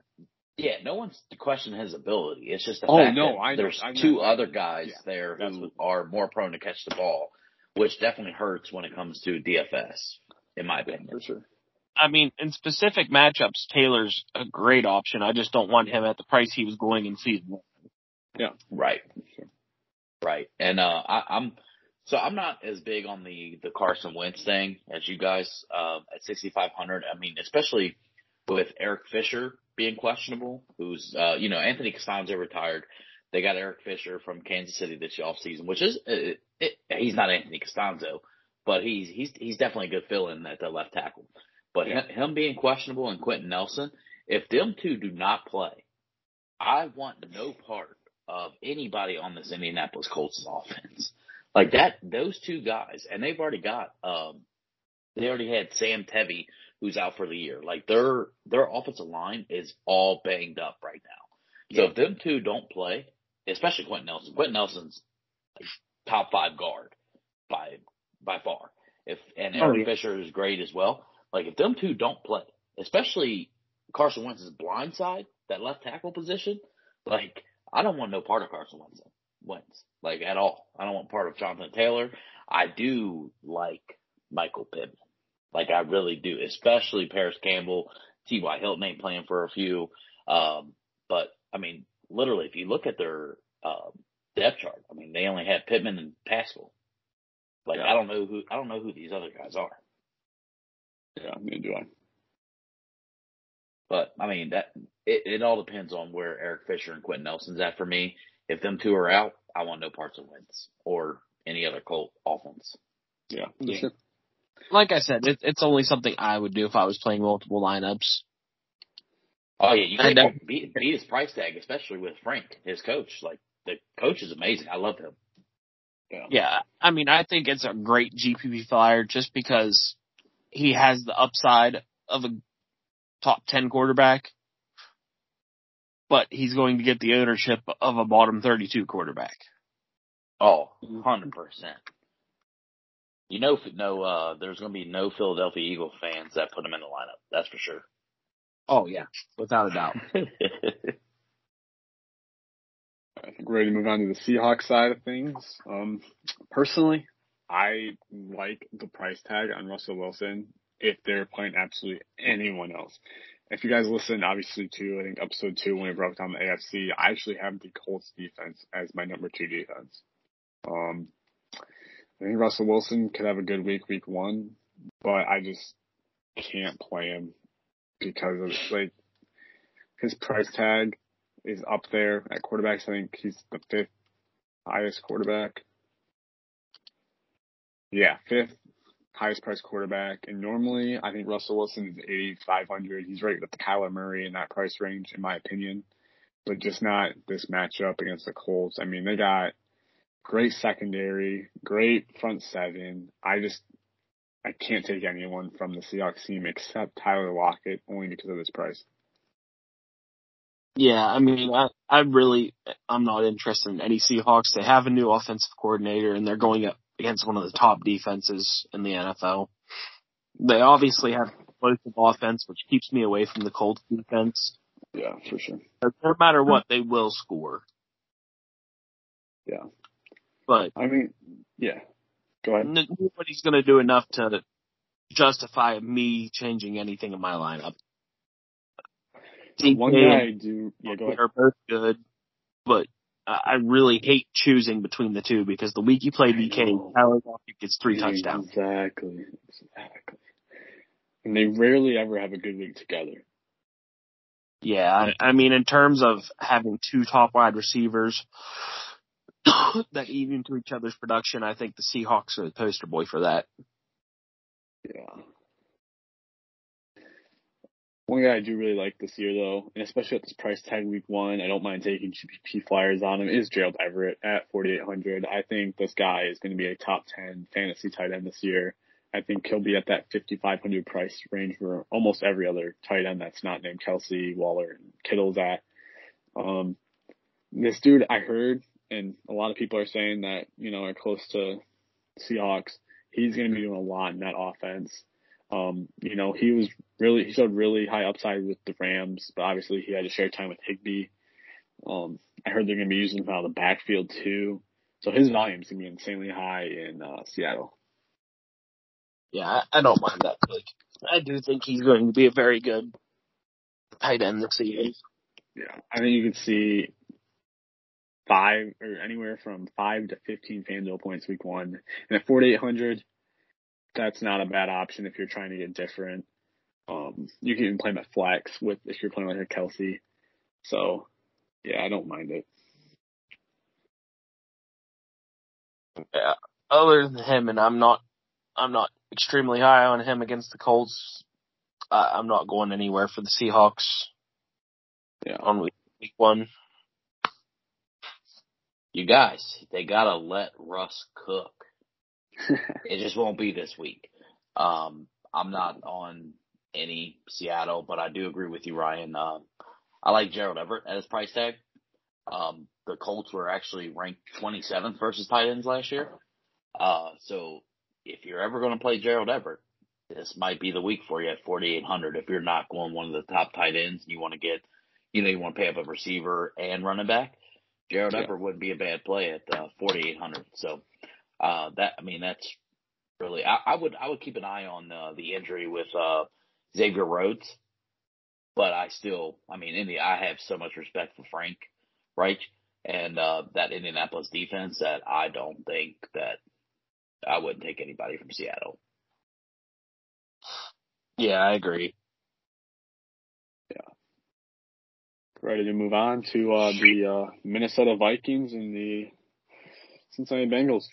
Yeah, no one's questioning his ability. It's just the Oh, fact no, that I there's I know. two other guys Yeah, there who absolutely. are more prone to catch the ball, which definitely hurts when it comes to DFS, in my opinion. for sure. I mean, in specific matchups, Taylor's a great option. I just don't want him at the price he was going in season one. Yeah. Right. Right. And uh I, I'm so I'm not as big on the the Carson Wentz thing as you guys um at 6500. I mean, especially with Eric Fisher being questionable, who's uh you know, Anthony Castonzo retired. They got Eric Fisher from Kansas City this offseason, which is it, it, he's not Anthony Castonzo, but he's he's he's definitely a good fill-in at the left tackle. But Yeah. him, him being questionable and Quenton Nelson, if them two do not play, I want no part of anybody on this Indianapolis Colts offense. Like that, those two guys, and they've already got, um, they already had Sam Tevi, who's out for the year. Like their, their offensive line is all banged up right now. So if them two don't play, especially Quenton Nelson, Quenton Nelson's like top five guard by, by far. If, and Oh, Eric yeah. Fisher is great as well. Like if them two don't play, especially Carson Wentz's blind side, that left tackle position, like I don't want no part of Carson Wentz. Wentz like at all. I don't want part of Jonathan Taylor. I do like Michael Pittman. Like I really do, especially Parris Campbell. T.Y. Hilton ain't playing for a few. Um, but I mean, literally, if you look at their um, depth chart, I mean, they only had Pittman and Pascal. Like yeah. I don't know who I don't know who these other guys are. Yeah, neither do I. But I mean that it, it all depends on where Eric Fisher and Quenton Nelson's at for me. If them two are out, I want no parts of Wentz or any other Colt offense. Yeah, yeah. Sure. Like I said, it, it's only something I would do if I was playing multiple lineups. Oh yeah, you can beat, beat his price tag, especially with Frank, his coach. Like the coach is amazing. I love him. Yeah. yeah, I mean, I think it's a great GPP flyer just because he has the upside of a top 10 quarterback, but he's going to get the ownership of a bottom 32 quarterback. Oh, 100%. You know, no, uh, there's going to be no Philadelphia Eagle fans that put him in the lineup. That's for sure. Oh yeah, without a doubt. I think we're ready to move on to the Seahawks side of things. Um, personally, I like the price tag on Russell Wilson if they're playing absolutely anyone else. If you guys listen, obviously, to I think episode two when we broke down the AFC, I actually have the Colts defense as my number two defense. Um, I think Russell Wilson could have a good week, week one, but I just can't play him because of like his price tag is up there at quarterbacks. I think he's the fifth highest quarterback. Yeah, fifth highest priced quarterback. And normally, I think Russell Wilson is 8,500. He's right with Kyler Murray in that price range, in my opinion. But just not this matchup against the Colts. I mean, they got great secondary, great front seven. I just, I can't take anyone from the Seahawks team except Tyler Lockett only because of his price. Yeah, I mean, I, I really, I'm not interested in any Seahawks. They have a new offensive coordinator and they're going up against one of the top defenses in the NFL. They obviously have explosive offense, which keeps me away from the Colts defense. Yeah, for sure. No matter what, they will score. Yeah. But I mean, yeah. Go ahead. Nobody's going to do enough to justify me changing anything in my lineup. DK One guy I do. Yeah, go ahead. Are both good, but I really hate choosing between the two because the week you play DK, Tyler Lockett gets three touchdowns. Exactly. Exactly. And they rarely ever have a good week together. Yeah, I, I mean, in terms of having two top wide receivers that eat into each other's production, I think the Seahawks are the poster boy for that. Yeah. One guy I do really like this year though, and especially at this price tag week one, I don't mind taking GPP flyers on him, is Gerald Everett at 4,800. I think this guy is going to be a top 10 fantasy tight end this year. I think he'll be at that 5,500 price range where almost every other tight end that's not named Kelce, Waller, and Kittle's at. Um, this dude, I heard, and a lot of people are saying that, you know, are close to Seahawks. He's going to be doing a lot in that offense. Um, you know, he was really, he showed really high upside with the Rams, but obviously he had to share time with Higbee. Um, I heard they're going to be using him out of the backfield too. So his volume is going to be insanely high in, uh, Seattle. Yeah, I, I don't mind that pick. I do think he's going to be a very good tight end this season. Yeah, I think you can see five or anywhere from five to fifteen FanDuel points week one, and at forty eight hundred, that's not a bad option if you're trying to get different. Um, you can even play him at flex with if you're playing like a Kelce. So, yeah, I don't mind it. Yeah. Other than him, and I'm not, I'm not extremely high on him against the Colts. Uh, I'm not going anywhere for the Seahawks. Yeah. On week, week one. You guys, they gotta let Russ cook. it just won't be this week. Um, I'm not on any Seattle, but I do agree with you, Ryan. Um, I like Gerald Everett at his price tag. Um, the Colts were actually ranked 27th versus tight ends last year. Uh, so if you're ever going to play Gerald Everett, this might be the week for you at 4,800 if you're not going one of the top tight ends and you want to get, you know, you want to pay up a receiver and running back, Gerald yeah. Wouldn't be a bad play at uh, 4,800. So, uh, that, I mean, that's really, I, I would, I would keep an eye on uh, the injury with, uh, Xavier Rhodes, but I still, I mean, Indy, I have so much respect for Frank Reich and, uh, that Indianapolis defense that I don't think that I wouldn't take anybody from Seattle. Yeah, I agree. Ready to move on to uh, the uh, Minnesota Vikings and the Cincinnati Bengals.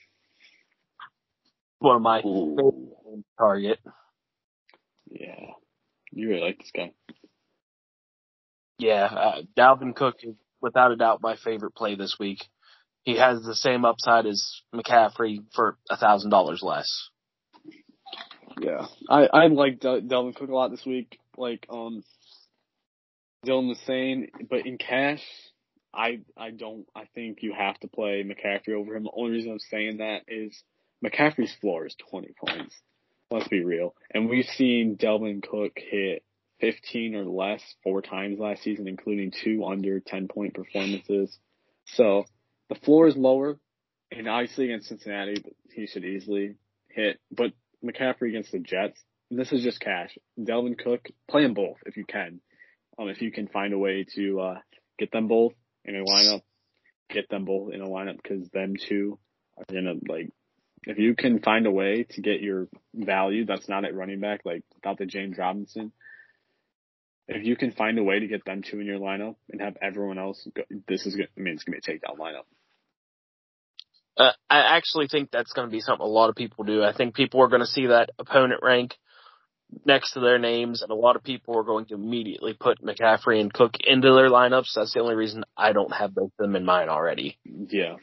One of my favorite target. Yeah, you really like this guy. Yeah, uh, Dalvin Cook is without a doubt my favorite play this week. He has the same upside as McCaffrey for a thousand dollars less. Yeah, I I like Dalvin Cook a lot this week. Like um, Dylan was saying, but in cash, I I don't. I think you have to play McCaffrey over him. The only reason I'm saying that is McCaffrey's floor is 20 points. Let's be real. And we've seen Dalvin Cook hit 15 or less four times last season, including two under 10 point performances. So the floor is lower, and obviously against Cincinnati, he should easily hit. But McCaffrey against the Jets. this is just cash. Dalvin Cook, play them both if you can. Um, if you can find a way to uh, get them both in a lineup, get them both in a lineup because them two are gonna like. If you can find a way to get your value that's not at running back, like without the James Robinson, if you can find a way to get them two in your lineup and have everyone else, go, this is gonna, I mean it's gonna be a takedown lineup. Uh, I actually think that's going to be something a lot of people do. I think people are going to see that opponent rank next to their names, and a lot of people are going to immediately put McCaffrey and Cook into their lineups. That's the only reason I don't have both of them in mine already. Yeah.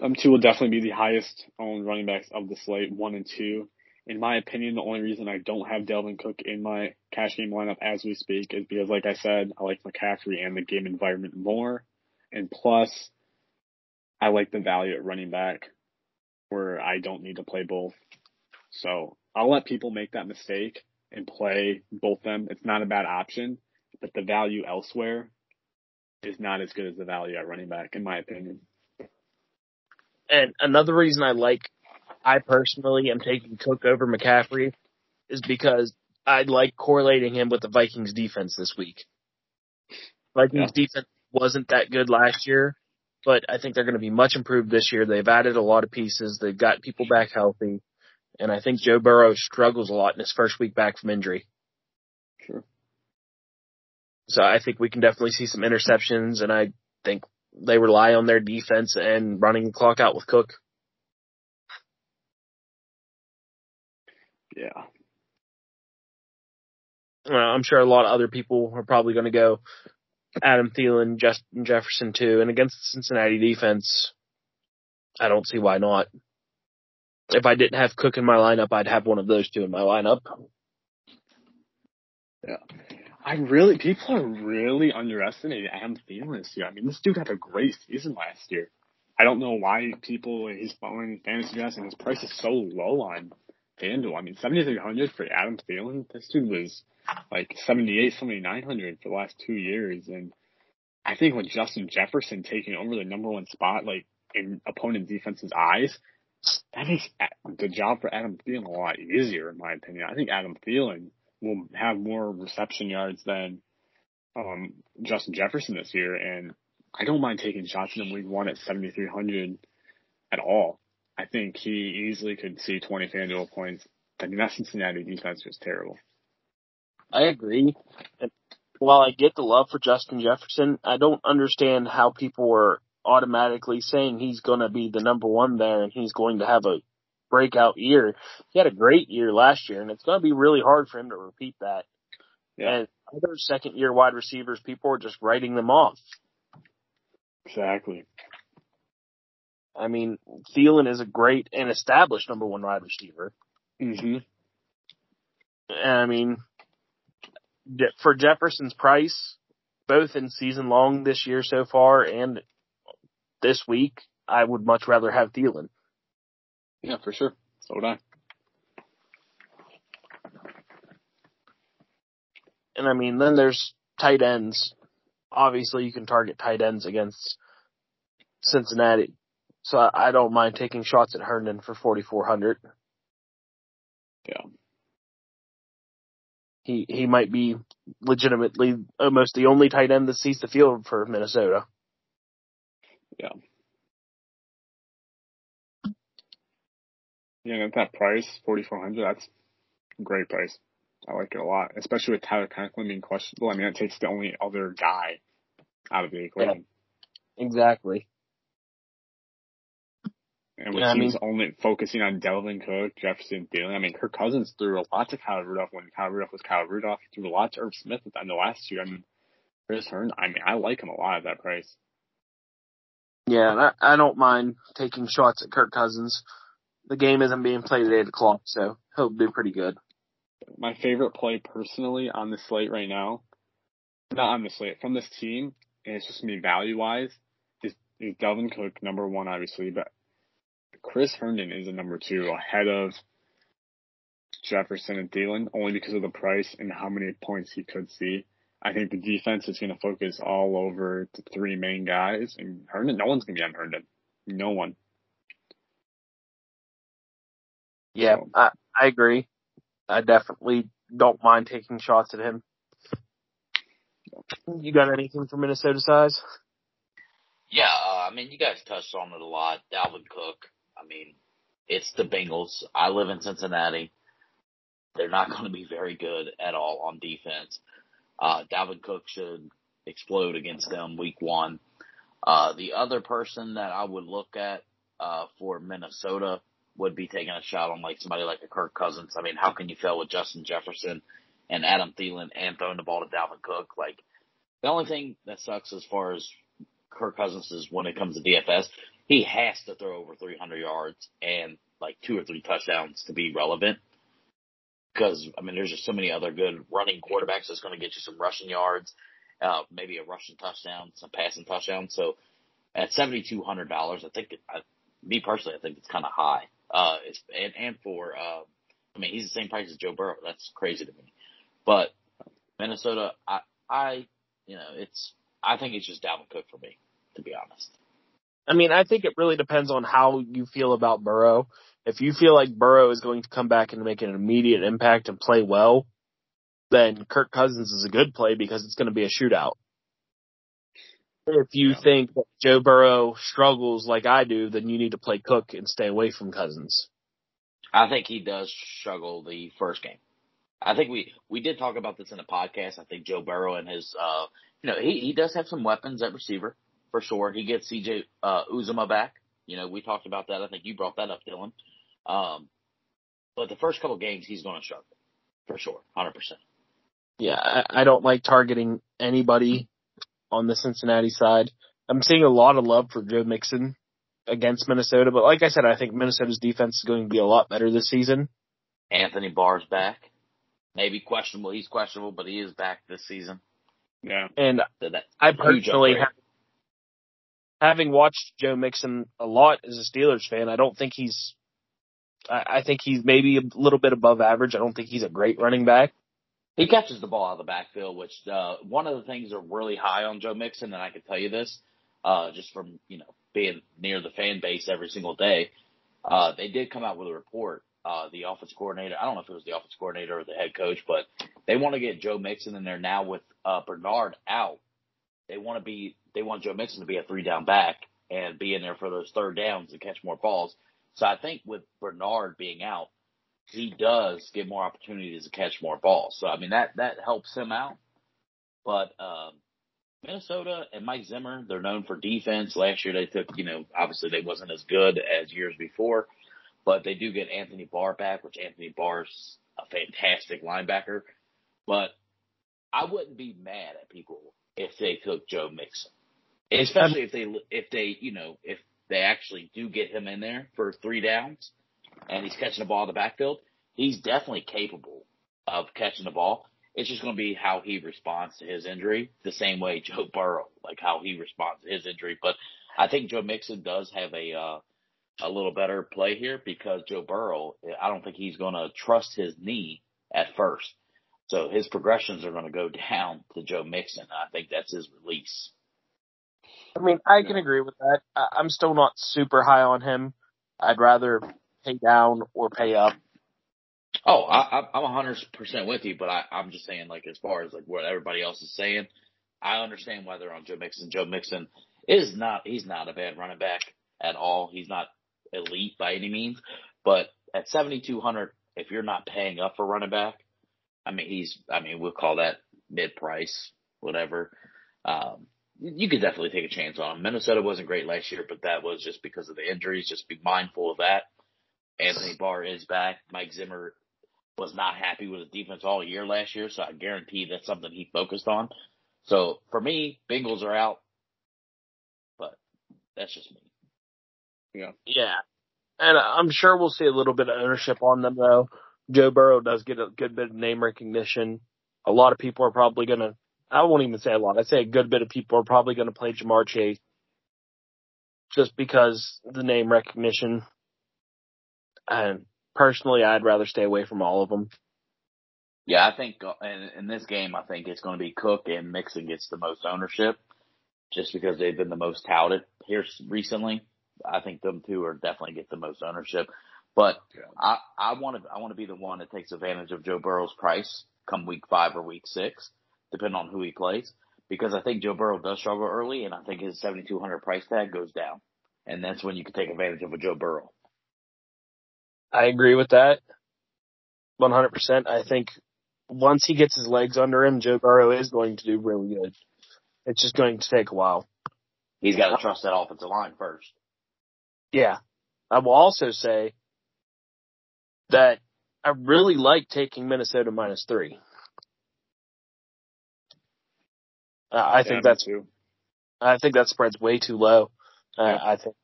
Um, two will definitely be the highest owned running backs of the slate, one and two. In my opinion, the only reason I don't have Dalvin Cook in my cash game lineup as we speak is because, like I said, I like McCaffrey and the game environment more. And plus, I like the value at running back where I don't need to play both. So I'll let people make that mistake and play both them. It's not a bad option, but the value elsewhere is not as good as the value at running back, in my opinion. And another reason I like, I personally am taking Cook over McCaffrey is because I like correlating him with the Vikings defense this week. Vikings yeah. defense wasn't that good last year, but I think they're going to be much improved this year. They've added a lot of pieces. They've got people back healthy. And I think Joe Burrow struggles a lot in his first week back from injury. Sure. So I think we can definitely see some interceptions and I think they rely on their defense and running the clock out with Cook. Yeah. Well, I'm sure a lot of other people are probably going to go Adam Thielen, Justin Jefferson too, and against the Cincinnati defense, I don't see why not. If I didn't have Cook in my lineup, I'd have one of those two in my lineup. Yeah. I really, people are really underestimating Adam Thielen this year. I mean, this dude had a great season last year. I don't know why people, he's following fantasy drafts and his price is so low on FanDuel. I mean, 7,300 for Adam Thielen. This dude was like 78, 7,900 for the last two years. And I think with Justin Jefferson taking over the number one spot, like in opponent defense's eyes, that makes the job for Adam Thielen a lot easier, in my opinion. I think Adam Thielen will have more reception yards than um, Justin Jefferson this year, and I don't mind taking shots in week one at 7,300 at all. I think he easily could see 20 FanDuel points. I mean, that Cincinnati defense was terrible. I agree. And while I get the love for Justin Jefferson, I don't understand how people are automatically saying he's going to be the number one there and he's going to have a breakout year. He had a great year last year, and it's going to be really hard for him to repeat that. Yeah. And other second year wide receivers, people are just writing them off. Exactly. I mean, Thielen is a great and established number one wide receiver. Mm-hmm. And I mean, for Jefferson's price, both in season long this year so far and this week, I would much rather have Thielen. Yeah, for sure. So would I. And I mean, then there's tight ends, obviously you can target tight ends against Cincinnati. So I, I don't mind taking shots at Herndon for 4,400. Yeah. He, he might be legitimately almost the only tight end that sees the field for Minnesota. Yeah. Yeah, at that price, 4,400, that's a great price. I like it a lot, especially with Tyler Conklin being questionable. I mean, that takes the only other guy out of the equation. Yeah, exactly. And with yeah, teams I mean, only focusing on Dalvin Cook, Jefferson, Thielen, I mean, Kirk Cousins threw a lot to Kyle Rudolph when Kyle Rudolph was Kyle Rudolph. He threw a lot to Irv Smith at the last year. I mean, Chris Herndon, I mean, I like him a lot at that price. Yeah, I, I don't mind taking shots at Kirk Cousins. The game isn't being played at 8 o'clock, so he'll do pretty good. My favorite play personally on the slate right now, not on the slate, from this team, and it's just me value wise, is, is Dalvin Cook number one, obviously, but Chris Herndon is a number two ahead of Jefferson and Thielen only because of the price and how many points he could see. I think the defense is going to focus all over the three main guys, and Herndon, no one's going to be on Herndon. No one. Yeah, so. I, I agree. I definitely don't mind taking shots at him. You got anything for Minnesota size? Yeah, uh, I mean, you guys touched on it a lot. Dalvin Cook. I mean, it's the Bengals. I live in Cincinnati. They're not going to be very good at all on defense. Uh, Dalvin Cook should explode against them week one. Uh, the other person that I would look at, uh, for Minnesota would be taking a shot on like somebody like a Kirk Cousins. I mean, how can you fail with Justin Jefferson and Adam Thielen and throwing the ball to Dalvin Cook? Like, the only thing that sucks as far as Kirk Cousins is when it comes to DFS, he has to throw over 300 yards and like two or three touchdowns to be relevant. Because I mean, there's just so many other good running quarterbacks that's going to get you some rushing yards, uh, maybe a rushing touchdown, some passing touchdowns. So at seventy two hundred dollars, I think, I, me personally, I think it's kind of high. Uh, it's and and for uh, I mean, he's the same price as Joe Burrow. That's crazy to me. But Minnesota, I, I, you know, it's I think it's just Dalvin Cook for me, to be honest. I mean, I think it really depends on how you feel about Burrow. If you feel like Burrow is going to come back and make an immediate impact and play well, then Kirk Cousins is a good play because it's going to be a shootout. If you yeah. think that Joe Burrow struggles like I do, then you need to play Cook and stay away from Cousins. I think he does struggle the first game. I think we we did talk about this in the podcast. I think Joe Burrow and his uh you know, he he does have some weapons at receiver for sure. He gets CJ uh, Uzomah back. You know, we talked about that. I think you brought that up, Dylan. Um, but the first couple games, he's going to struggle for sure, hundred percent. Yeah, I, I don't like targeting anybody on the Cincinnati side. I'm seeing a lot of love for Joe Mixon against Minnesota, but like I said, I think Minnesota's defense is going to be a lot better this season. Anthony Barr's back. Maybe questionable. He's questionable, but he is back this season. Yeah. And so I personally have having watched Joe Mixon a lot as a Steelers fan, I don't think he's. I, I think he's maybe a little bit above average. I don't think he's a great running back. He catches the ball out of the backfield, which uh, one of the things are really high on Joe Mixon, and I can tell you this, uh, just from you know being near the fan base every single day. Uh, they did come out with a report. Uh, the offense coordinator, I don't know if it was the offense coordinator or the head coach, but they want to get Joe Mixon in there now with uh, Bernard out. They want to be they want Joe Mixon to be a three down back and be in there for those third downs and catch more balls. So I think with Bernard being out, he does get more opportunities to catch more balls. So I mean that that helps him out. But um, Minnesota and Mike Zimmer, they're known for defense. Last year they took, you know, obviously they wasn't as good as years before, but they do get Anthony Barr back, which Anthony Barr's a fantastic linebacker. But I wouldn't be mad at people if they took Joe Mixon. Especially if they if they you know if they actually do get him in there for three downs and he's catching the ball in the backfield, he's definitely capable of catching the ball. It's just going to be how he responds to his injury, the same way Joe Burrow, like how he responds to his injury. But I think Joe Mixon does have a uh, a little better play here because Joe Burrow, I don't think he's going to trust his knee at first. So his progressions are going to go down to Joe Mixon. I think that's his release. I mean, I can agree with that. I'm still not super high on him. I'd rather pay down or pay up. Oh, I, I'm 100% with you, but I, I'm just saying, like, as far as like what everybody else is saying, I understand why they're on Joe Mixon. Joe Mixon is not, he's not a bad running back at all. He's not elite by any means, but at 7,200, if you're not paying up for running back, I mean, he's, I mean, we'll call that mid price, whatever. Um, you could definitely take a chance on him. Minnesota wasn't great last year, but that was just because of the injuries. Just be mindful of that. Anthony Barr is back. Mike Zimmer was not happy with his defense all year last year, so I guarantee that's something he focused on. So for me, Bengals are out, but that's just me. Yeah. Yeah. And I'm sure we'll see a little bit of ownership on them though. Joe Burrow does get a good bit of name recognition. A lot of people are probably going to, I won't even say a lot, I'd say a good bit of people are probably going to play Ja'Marr Chase just because the name recognition. And personally, I'd rather stay away from all of them. Yeah, I think uh, in, in this game, I think it's going to be Cook and Mixon gets the most ownership just because they've been the most touted here recently. I think them two are definitely get the most ownership. But yeah. I, I want to, I want to be the one that takes advantage of Joe Burrow's price come week five or week six, depending on who he plays, because I think Joe Burrow does struggle early, and I think his 7,200 price tag goes down, and that's when you can take advantage of a Joe Burrow. I agree with that, 100%. I think once he gets his legs under him, Joe Burrow is going to do really good. It's just going to take a while. He's got to trust that offensive line first. Yeah. I will also say that I really like taking Minnesota minus three. Uh, I yeah, think that's too. I think that spread's way too low. Uh, yeah. I think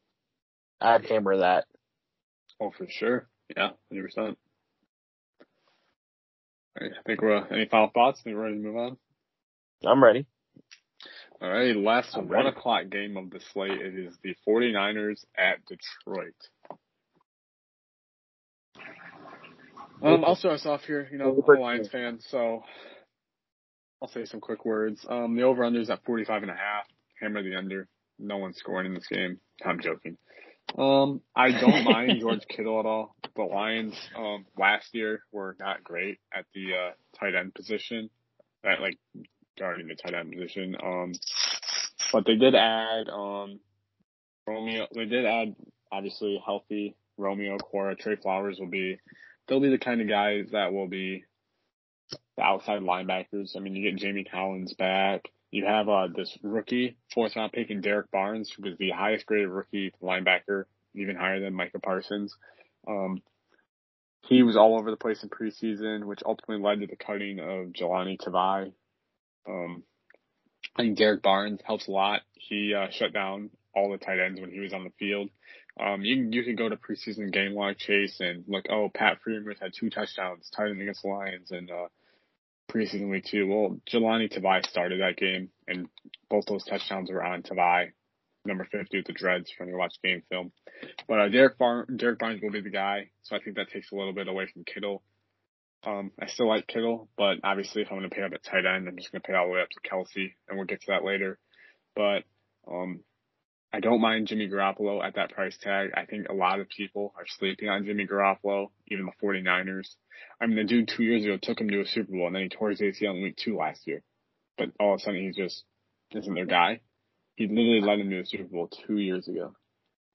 I'd hammer that. Oh, for sure. Yeah, hundred percent. I think we're uh, any final thoughts? I think we're ready to move on. I'm ready. All right, last I'm one ready. o'clock game of the slate. It is the 49ers at Detroit. Um, I'll start us off here. You know, I'm a Lions fan, so I'll say some quick words. Um, the over under is at 45 and a half. Hammer the under. No one's scoring in this game. I'm joking. Um, I don't mind George Kittle at all. The Lions, um, last year were not great at the, uh, tight end position. At like guarding the tight end position. Um, but they did add, um, Romeo, they did add obviously healthy Romeo Okwara. Trey Flowers will be they'll be the kind of guys that will be the outside linebackers. I mean, you get Jamie Collins back. You have uh, this rookie fourth round pick in Derrick Barnes, who was the highest graded rookie linebacker, even higher than Micah Parsons. Um, he was all over the place in preseason, which ultimately led to the cutting of Jahlani Tavai. Um, I think Derrick Barnes helps a lot. He uh, shut down all the tight ends when he was on the field. Um, you you could go to preseason game log chase and look. Oh, Pat Freiermuth had two touchdowns, tight end against the Lions, and uh, preseason two. Well, Jahlani Tavai started that game, and both those touchdowns were on Tavai, number fifty with the dreads when you watch game film. But uh, Bar- Derrick Barnes will be the guy, so I think that takes a little bit away from Kittle. Um, I still like Kittle, but obviously if I'm going to pay up at tight end, I'm just going to pay all the way up to Kelce, and we'll get to that later. But um, I don't mind Jimmy Garoppolo at that price tag. I think a lot of people are sleeping on Jimmy Garoppolo, even the 49ers. I mean, the dude two years ago took him to a Super Bowl and then he tore his ACL in week two last year. But all of a sudden he just isn't their guy. He literally led them to a Super Bowl two years ago.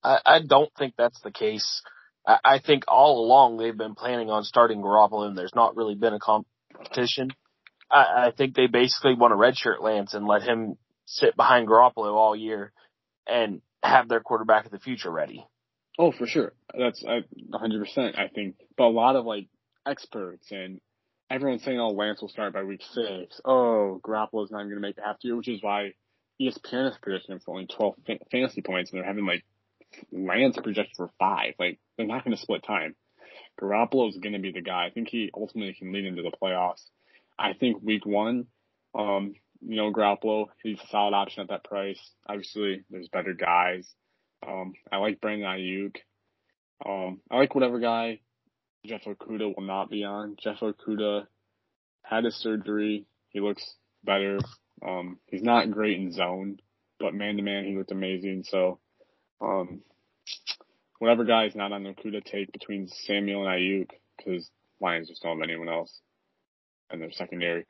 I, I don't think that's the case. I, I think all along they've been planning on starting Garoppolo and there's not really been a competition. I, I think they basically want to redshirt Lance and let him sit behind Garoppolo all year and have their quarterback of the future ready. Oh, for sure. That's a 100%, I think. But a lot of like experts and everyone's saying, oh, Lance will start by week six. Oh, Garoppolo's not even going to make it half year, which is why ESPN is predicting him for only 12 fantasy points and they're having like Lance projected for five. Like, they're not going to split time. Garoppolo is going to be the guy. I think he ultimately can lead into the playoffs. I think week one, um, you know, Garoppolo, he's a solid option at that price. Obviously, there's better guys. Um, I like Brandon Aiyuk. Um, I like whatever guy Jeff Okudah will not be on. Jeff Okudah had his surgery. He looks better. Um, he's not great in zone, but man to man, he looked amazing. So, um, whatever guy is not on Okudah take between Samuel and Aiyuk, because Lions just don't have anyone else in their secondary.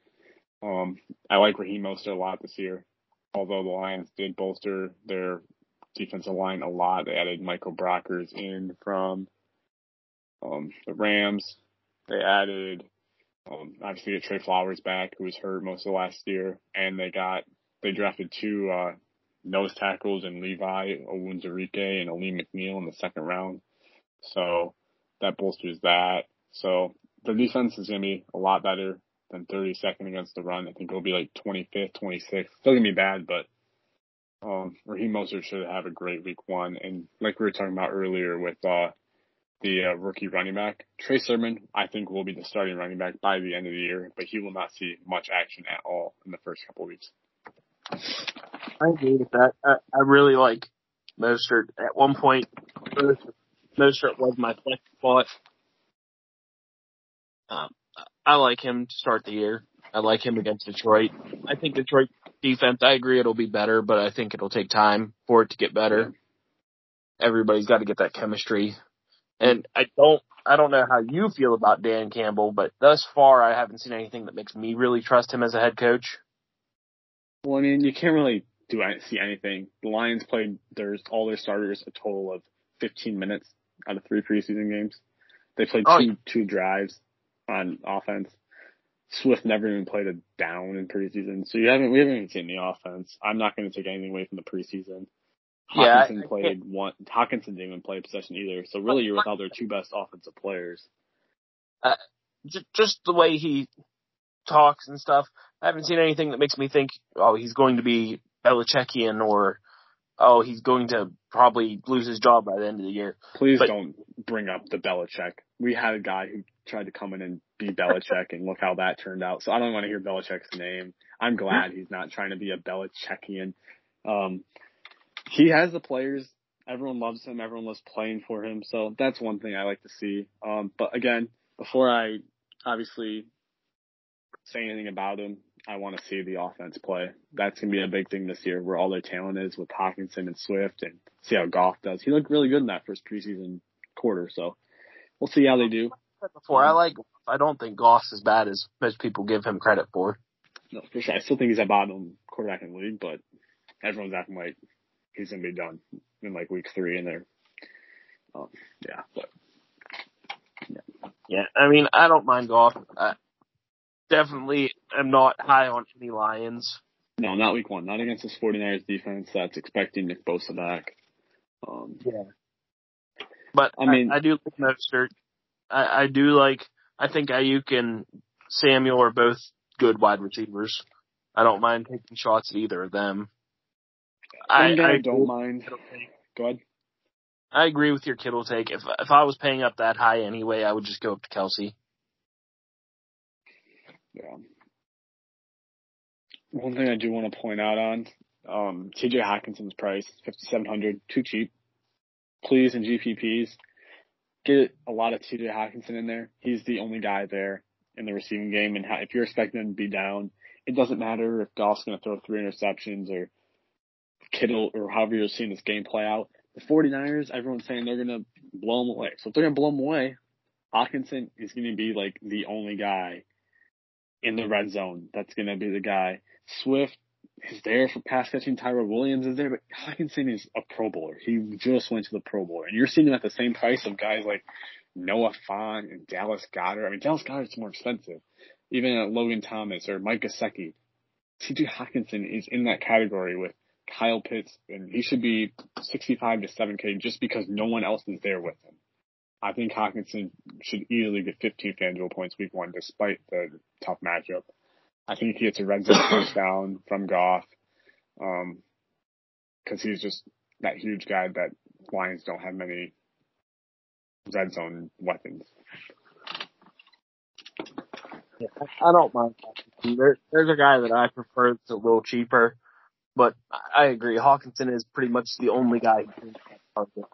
Um, I like Raheem Mostert a lot this year, although the Lions did bolster their defensive line a lot. They added Michael Brockers in from um, the Rams. They added um, obviously get Trey Flowers back, who was hurt most of last year, and they got they drafted two uh, nose tackles in Levi Onwuzurike and Alim McNeil in the second round. So that bolsters that. So the defense is going to be a lot better than 32nd against the run. I think it'll be like 25th, 26th. Still to be bad, but um, Raheem Mostert should have a great week one. And like we were talking about earlier with uh, the uh, rookie running back, Trey Sermon, I think will be the starting running back by the end of the year, but he will not see much action at all in the first couple weeks. I agree with that. I, I really like Mostert. At one point, Mostert was my flex spot. Um, I like him to start the year. I like him against Detroit. I think Detroit defense, I agree it'll be better, but I think it'll take time for it to get better. Everybody's got to get that chemistry. And I don't, I don't know how you feel about Dan Campbell, but thus far I haven't seen anything that makes me really trust him as a head coach. Well, I mean, you can't really do see anything. The Lions played their all their starters a total of 15 minutes out of three preseason games. They played oh, two drives on offense. Swift never even played a down in preseason, so you haven't we haven't even seen the offense. I'm not going to take anything away from the preseason. Hockenson yeah, played one. Hockenson didn't even play possession either. So really, you're without their two best offensive players. Uh, just the way he talks and stuff. I haven't seen anything that makes me think, oh, he's going to be Belichickian or oh, he's going to probably lose his job by the end of the year. Please but, don't bring up the Belichick. We had a guy who tried to come in and be Belichick, and look how that turned out. So I don't want to hear Belichick's name. I'm glad he's not trying to be a Belichickian. Um, he has the players. Everyone loves him. Everyone loves playing for him. So that's one thing I like to see. Um, but again, before I obviously say anything about him, I want to see the offense play. That's going to be a big thing this year where all their talent is with Hockenson and Swift and see how Goff does. He looked really good in that first preseason quarter. So we'll see how they do. Before I like, I don't think Goff's is bad as most people give him credit for. No, for sure. I still think he's a bottom quarterback in the league, but everyone's acting like he's going to be done in like week three and they're, um, yeah, but. Yeah. yeah, I mean, I don't mind Goff. I, definitely am not high on any Lions. No, not week one. Not against this 49ers defense that's expecting Nick Bosa back. Um, yeah. But I mean, I, I do like Mostert. I, I do like, I think Aiyuk and Samuel are both good wide receivers. I don't mind taking shots at either of them. I, I don't mind. Go ahead. I agree with your Kittle take. If if I was paying up that high anyway, I would just go up to Kelce. Yeah. One thing I do want to point out on um, T.J. Hockenson's price, fifty seven hundred, too cheap. Please in GPPs, get a lot of T.J. Hockenson in there. He's the only guy there in the receiving game, and if you're expecting him to be down, it doesn't matter if Goff's going to throw three interceptions or Kittle or however you're seeing this game play out. The 49ers, everyone's saying they're going to blow them away. So if they're going to blow them away, Hockenson is going to be like the only guy in the red zone. That's going to be the guy. Swift is there for pass catching. Tyrell Williams is there, but Hockenson is a Pro Bowler. He just went to the Pro Bowl, and you're seeing him at the same price of guys like Noah Fant and Dallas Goedert. I mean, Dallas Goedert's more expensive. Even at Logan Thomas or Mike Gesicki. T.J. Hockenson is in that category with Kyle Pitts, and he should be 65 to 7K just because no one else is there with him. I think Hockenson should easily get 15 FanDuel points week one, despite the tough matchup. I think he gets a red zone touchdown from Goff, um, cause he's just that huge guy that Lions don't have many red zone weapons. Yeah, I don't mind. There, there's a guy that I prefer that's a little cheaper, but I agree. Hockenson is pretty much the only guy who can target.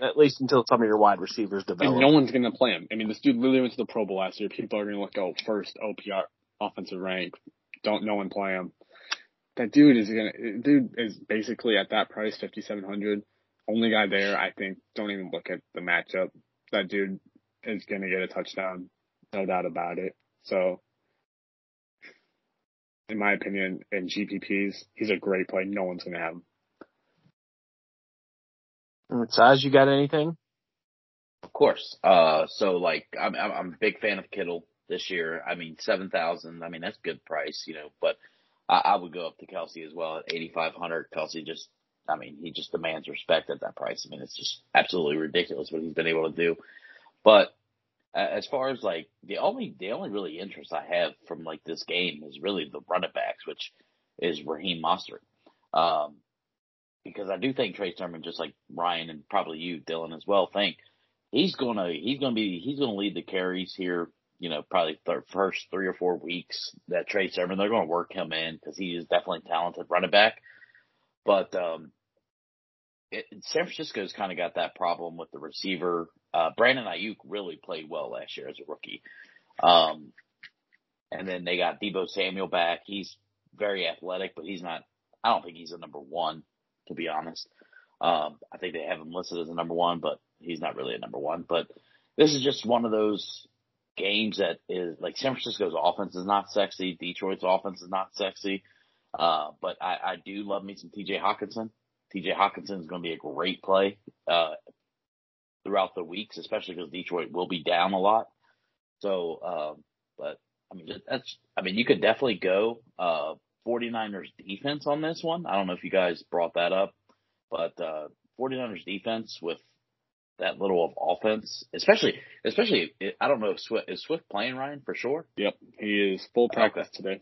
At least until some of your wide receivers develop. And no one's going to play him. I mean, this dude literally went to the Pro Bowl last year. People are going to look, oh, first OPR offensive rank. Don't no one play him. That dude is going to, dude is basically at that price, 5,700. Only guy there, I think, don't even look at the matchup. That dude is going to get a touchdown. No doubt about it. So, in my opinion, in GPPs, he's a great play. No one's going to have him. Size, you got anything? Of course. Uh, so like, I'm, I'm a big fan of Kittle this year. I mean, 7,000. I mean, that's a good price, you know, but I, I would go up to Kelce as well at 8,500. Kelce just, I mean, he just demands respect at that price. I mean, it's just absolutely ridiculous what he's been able to do. But as far as like the only, the only really interest I have from like this game is really the running backs, which is Raheem Mostert. Um, because I do think Trey Sermon, just like Ryan and probably you, Dylan, as well, think he's gonna he's gonna be he's gonna lead the carries here. You know, probably the first three or four weeks that Trey Sermon they're gonna work him in because he is definitely talented running back. But um, it, San Francisco's kind of got that problem with the receiver. Uh, Brandon Aiyuk really played well last year as a rookie. Um, and then they got Deebo Samuel back. He's very athletic, but he's not. I don't think he's a number one to be honest. Um, I think they have him listed as a number one, but he's not really a number one. But this is just one of those games that is like San Francisco's offense is not sexy. Detroit's offense is not sexy. Uh, but I, I do love me some TJ Hockenson. TJ Hockenson is going to be a great play, uh, throughout the weeks, especially because Detroit will be down a lot. So, um, but I mean, that's, I mean, you could definitely go, uh, 49ers defense on this one. I don't know if you guys brought that up, but uh, 49ers defense with that little of offense, especially, especially, I don't know if Swift, is Swift playing Ryan for sure? Yep. He is full practice okay. today.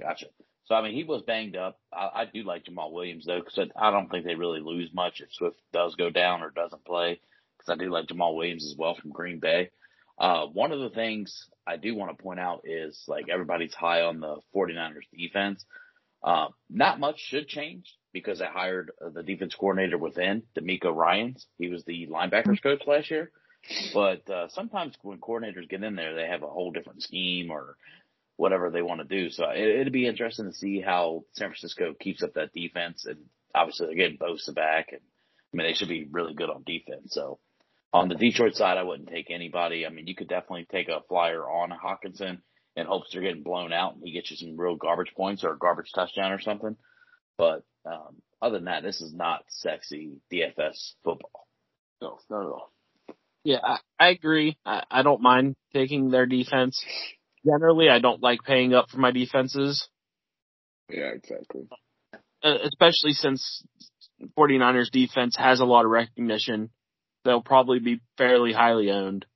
Gotcha. So, I mean, he was banged up. I, I do like Jamaal Williams though, cause I don't think they really lose much if Swift does go down or doesn't play. Cause I do like Jamaal Williams as well from Green Bay. Uh, one of the things I do want to point out is like everybody's high on the 49ers defense. Uh, not much should change because I hired the defense coordinator within, DeMeco Ryans. He was the linebackers coach last year. But uh, sometimes when coordinators get in there, they have a whole different scheme or whatever they want to do. So it, it'd be interesting to see how San Francisco keeps up that defense. And obviously they're getting Bosa back, and I mean they should be really good on defense. So on the Detroit side, I wouldn't take anybody. I mean, you could definitely take a flyer on Hockenson in hopes they're getting blown out and he gets you some real garbage points or a garbage touchdown or something. But um, other than that, this is not sexy DFS football. No, not at all. Yeah, I, I agree. I, I don't mind taking their defense. Generally, I don't like paying up for my defenses. Yeah, exactly. Uh, especially since 49ers defense has a lot of recognition they'll probably be fairly highly owned.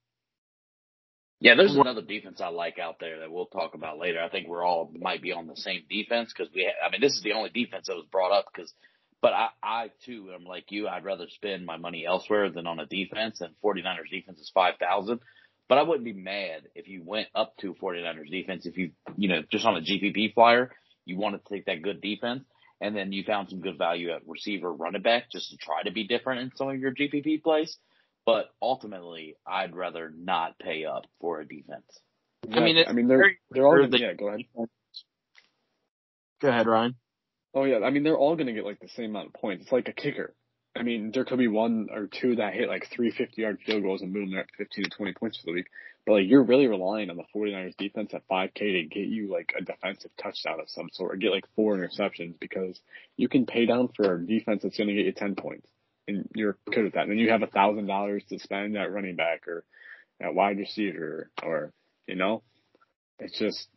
Yeah, there's another defense I like out there that we'll talk about later. I think we're all might be on the same defense because we. Ha- I mean, this is the only defense that was brought up because. But I, I too am like you. I'd rather spend my money elsewhere than on a defense. And 49ers defense is five thousand. But I wouldn't be mad if you went up to 49ers defense. If you, you know, just on a GPP flyer, you wanted to take that good defense and then you found some good value at receiver running back just to try to be different in some of your GPP plays. But ultimately, I'd rather not pay up for a defense. I mean, I mean, they're they're all gonna, yeah. Go ahead. Go ahead, Ryan. Oh yeah, I mean they're all going to get like the same amount of points. It's like a kicker. I mean, there could be one or two that hit like three fifty yard field goals and boom, they're at 15 to 20 points for the week. But like, you're really relying on the 49ers defense at 5K to get you like a defensive touchdown of some sort or get like four interceptions because you can pay down for a defense that's going to get you 10 points and you're good at that. And then you have a thousand dollars to spend at running back or at wide receiver or, you know, it's just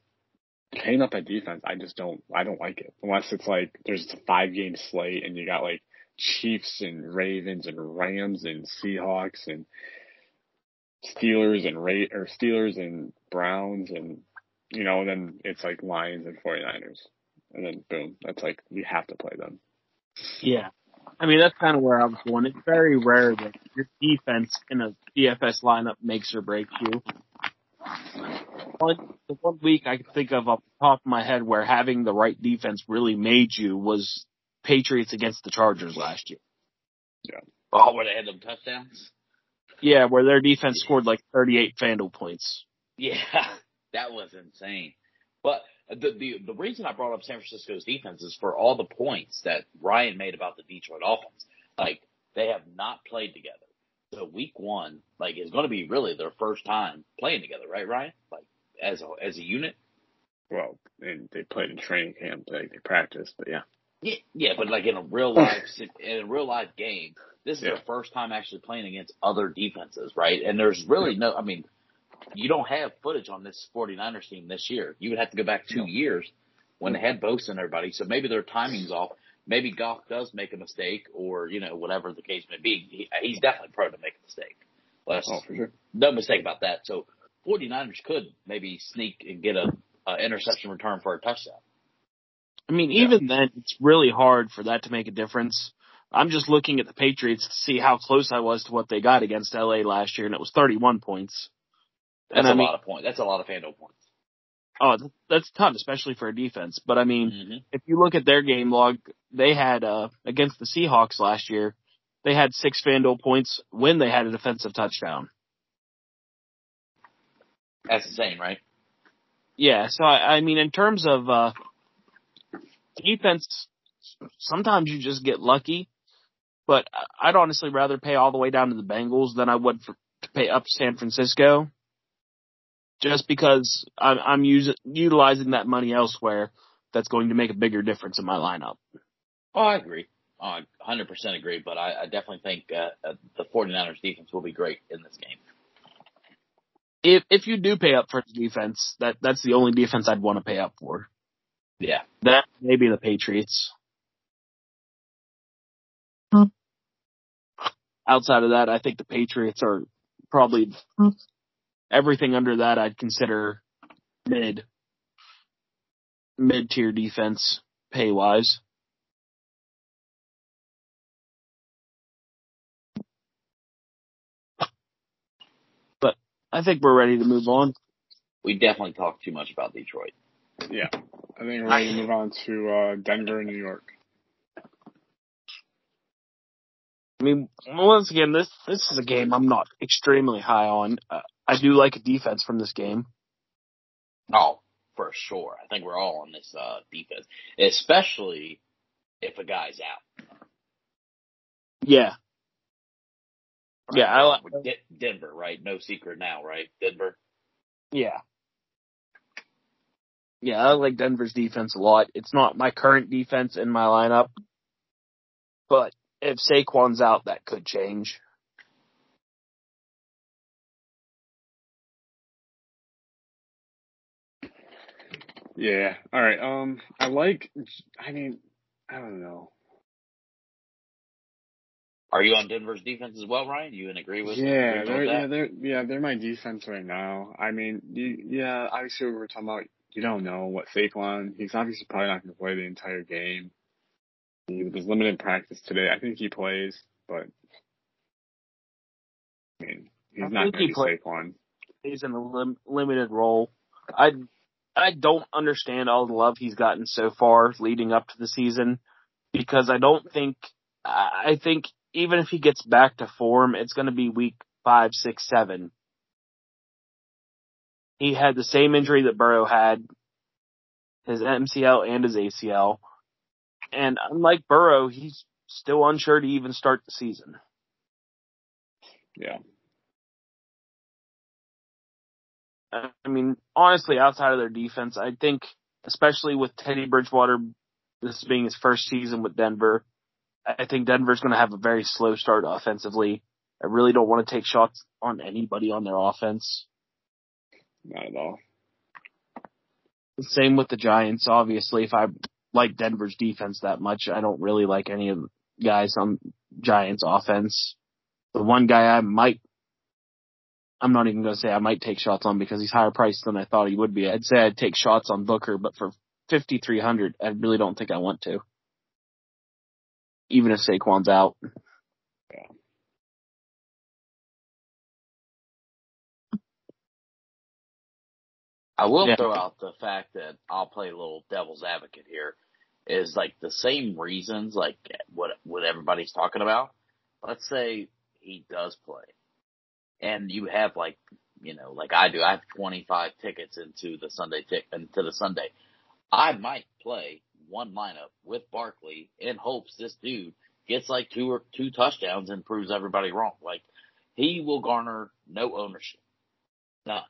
paying up at defense. I just don't, I don't like it unless it's like there's a five game slate and you got like Chiefs and Ravens and Rams and Seahawks and Steelers and Ra- or Steelers and Browns and you know, and then it's like Lions and 49ers. And then boom, that's like we have to play them. Yeah. I mean, that's kind of where I was going. It's very rare that your defense in a DFS lineup makes or breaks you. One, the one week I can think of off the top of my head where having the right defense really made you was Patriots against the Chargers last year. Yeah. Oh, where they had them touchdowns? Yeah, where their defense scored like 38 FanDuel points. Yeah, that was insane. But the, the the reason I brought up San Francisco's defense is for all the points that Ryan made about the Detroit offense. Like they have not played together. So week one, like, is going to be really their first time playing together, right, Ryan? Like as a as a unit. Well, and they played in training camp, like they practiced, but yeah. Yeah, yeah, but like in a real life in a real life game, this is Yeah. their first time actually playing against other defenses, right? And there's really no, I mean, you don't have footage on this 49ers team this year. You would have to go back two years when they had Bosa and everybody. So maybe their timing's off. Maybe Goff does make a mistake or, you know, whatever the case may be. He, he's definitely prone to make a mistake. Let's, Oh, for sure. no mistake about that. So 49ers could maybe sneak and get a, a interception return for a touchdown. I mean, Yeah. even then, it's really hard for that to make a difference. I'm just looking at the Patriots to see how close I was to what they got against LA last year, and it was 31 points. That's And a I mean- lot of points. That's a lot of FanDuel points. Oh, that's a ton, especially for a defense. But I mean, hmm if you look at their game log, they had uh against the Seahawks last year, they had six FanDuel points when they had a defensive touchdown. That's insane, right? Yeah, so I, I mean, in terms of uh defense, sometimes you just get lucky. But I'd honestly rather pay all the way down to the Bengals than I would for, to pay up San Francisco, just because I'm, I'm using utilizing that money elsewhere. That's going to make a bigger difference in my lineup. Oh, I agree. Oh, I 100% agree, but I, I definitely think uh, uh, the 49ers defense will be great in this game. If if you do pay up for the defense, that that's the only defense I'd want to pay up for. Yeah. That maybe the Patriots. Outside of that, I think the Patriots are probably everything under that I'd consider mid mid tier defense pay wise. But I think we're ready to move on. We definitely talked too much about Detroit. Yeah. I think we're ready to move on to uh, Denver and New York. I mean, once again, this this is a game I'm not extremely high on. Uh, I do like a defense from this game. Oh, for sure. I think we're all on this uh, defense, especially if a guy's out. Yeah, Yeah, I like De- Denver, right? No secret now, right? Denver. yeah, yeah. I like Denver's defense a lot. It's not my current defense in my lineup, but if Saquon's out, that could change. Yeah. All right. Um, I like. I mean, I don't know. Are you on Denver's defense as well, Ryan? You in agree with? Yeah, they're with yeah they're yeah they're my defense right now. I mean, you, yeah, obviously we were talking about you don't know what Saquon. He's obviously probably not going to play the entire game. He was limited practice today. I think he plays, but I mean, he's I not going to be play- Saquon. He's in a lim- limited role. I I don't understand all the love he's gotten so far leading up to the season because I don't think I I think even if he gets back to form, it's going to be week five, six, seven. He had the same injury that Burrow had, his MCL and his ACL, and unlike Burrow, he's still unsure to even start the season. Yeah. I mean, honestly, outside of their defense, I think, especially with Teddy Bridgewater, this being his first season with Denver, I think Denver's going to have a very slow start offensively. I really don't want to take shots on anybody on their offense. Not at all. Same with the Giants. Obviously, if I like Denver's defense that much, I don't really like any of the guys on Giants offense. The one guy I might, I'm not even going to say I might take shots on because he's higher priced than I thought he would be. I'd say I'd take shots on Booker, but for 5,300, I really don't think I want to. Even if Saquon's out. I will Yeah. throw out the fact that I'll play a little devil's advocate here. Is like the same reasons, like what what everybody's talking about. let's say he does play, and you have like, you know, like I do, I have 25 tickets into the Sunday tick into the Sunday. I might play one lineup with Barkley in hopes this dude gets like two or two touchdowns and proves everybody wrong. Like he will garner no ownership, none.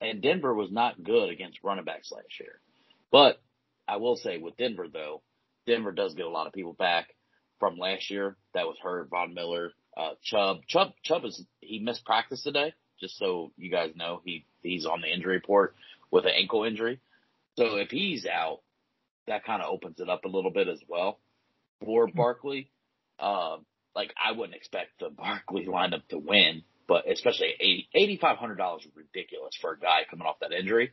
And Denver was not good against running backs last year, but I will say with Denver though, Denver does get a lot of people back from last year that was hurt. Von Miller, uh, Chubb, Chubb, Chubb is he missed practice today. Just so you guys know, he he's on the injury report with an ankle injury. So if he's out, that kind of opens it up a little bit as well for hmm. Barkley. Uh, like I wouldn't expect the Barkley lineup to win, but especially eighty eighty five hundred dollars is ridiculous for a guy coming off that injury.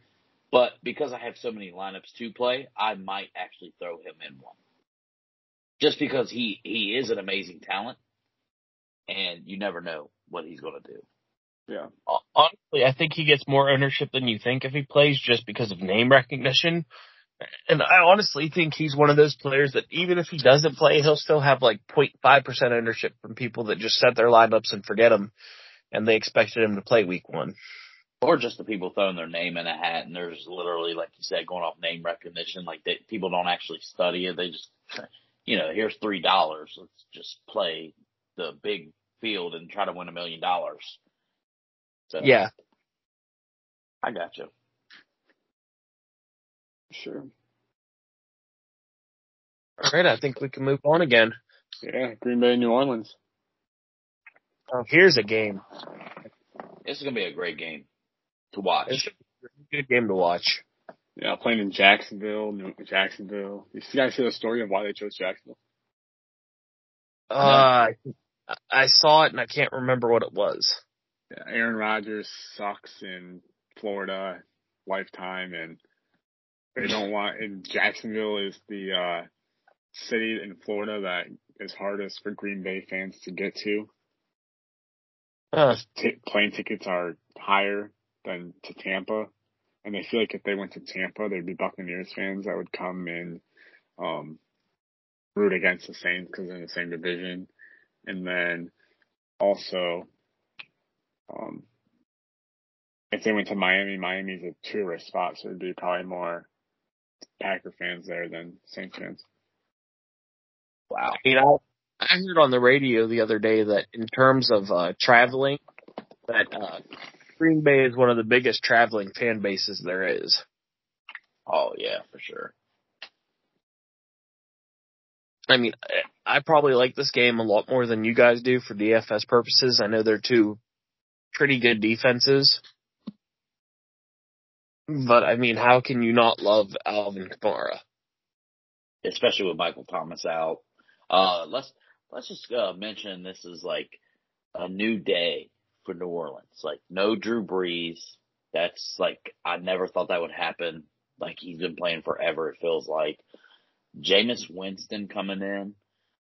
But because I have so many lineups to play, I might actually throw him in one. Just because he, he is an amazing talent and you never know what he's going to do. Yeah. Uh, honestly, I think he gets more ownership than you think if he plays just because of name recognition. And I honestly think he's one of those players that even if he doesn't play, he'll still have like 0.5% ownership from people that just set their lineups and forget him and they expected him to play week one. Or just the people throwing their name in a hat and there's literally like you said going off name recognition like they, people don't actually study it. They just you know here's three dollars. Let's just play the big field and try to win a million dollars. So yeah. I got you sure. All right i think we can move on again. Yeah green bay new orleans oh here's a game this is gonna be a great game to watch. It's a good game to watch. Yeah, playing in Jacksonville, New Jacksonville. You guys see the story of why they chose Jacksonville? Uh, I saw it and I can't remember what it was. Yeah, Aaron Rodgers sucks in Florida lifetime and they don't want, and Jacksonville is the, uh, city in Florida that is hardest for Green Bay fans to get to. Uh. T- plane tickets are higher than to Tampa. And I feel like if they went to Tampa, there'd be Buccaneers fans that would come and um, root against the Saints because they're in the same division. And then also, um, if they went to Miami, Miami's a tourist spot, so there'd be probably more Packer fans there than Saints fans. Wow. You know, I heard on the radio the other day that in terms of uh, traveling, that uh, Green Bay is one of the biggest traveling fan bases there is. Oh yeah, for sure. I mean, I probably like this game a lot more than you guys do for DFS purposes. I know they're two pretty good defenses. But I mean, how can you not love Alvin Kamara? Especially with Michael Thomas out. Uh, let's, let's just uh, mention this is like a new day for New Orleans. Like no Drew Brees. That's like I never thought that would happen. Like he's been playing forever. It feels like Jameis Winston coming in.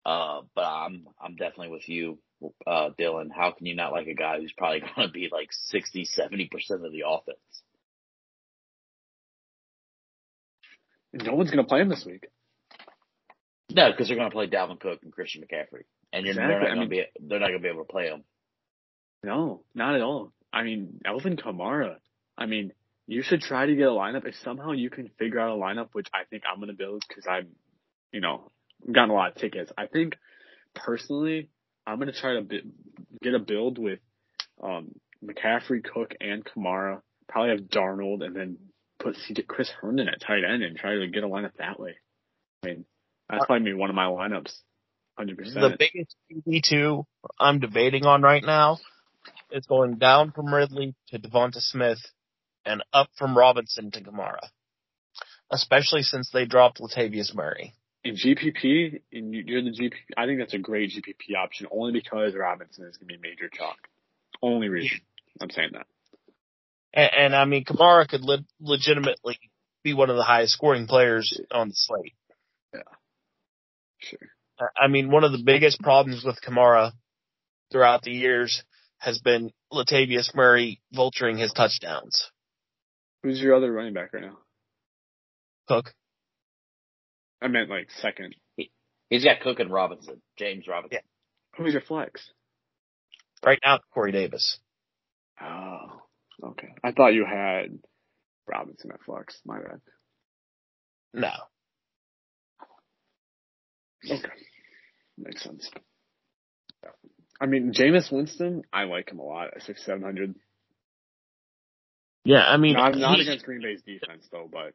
Uh, but I'm I'm definitely with you, uh, Dylan. How can you not like a guy who's probably going to be like 60, 70 percent of the offense? No one's going to play him this week. No, because they're going to play Dalvin Cook and Christian McCaffrey, and exactly. they're not going to be they're not going to be able to play them. No, not at all. I mean, Alvin Kamara. I mean, you should try to get a lineup if somehow you can figure out a lineup, which I think I'm gonna build because I'm, you know, gotten a lot of tickets. I think personally, I'm gonna try to bi- get a build with um, McCaffrey, Cook, and Kamara. Probably have Darnold, and then put Chris Herndon at tight end and try to get a lineup that way. I mean, that's probably one of my lineups. 100%. The biggest QB2 I'm debating on right now is going down from Ridley to Devonta Smith and up from Robinson to Kamara. Especially since they dropped Latavius Murray. In GPP, in you're the GPP, I think that's a great GPP option only because Robinson is going to be major chalk. Only reason I'm saying that. And, and I mean, Kamara could le- legitimately be one of the highest scoring players on the slate. Yeah. Sure. I mean, one of the biggest problems with Kamara throughout the years has been Latavius Murray vulturing his touchdowns. Who's your other running back right now? Cook. I meant like second. He, has got Cook and Robinson, James Robinson. Yeah. Oh, Who's your flex? Right now, Corey Davis. Oh, okay. I thought you had Robinson at flex. My bad. No. Okay. Makes sense. I mean, Jameis Winston, I like him a lot at six seven hundred. Yeah, I mean, not, not against Green Bay's defense though, but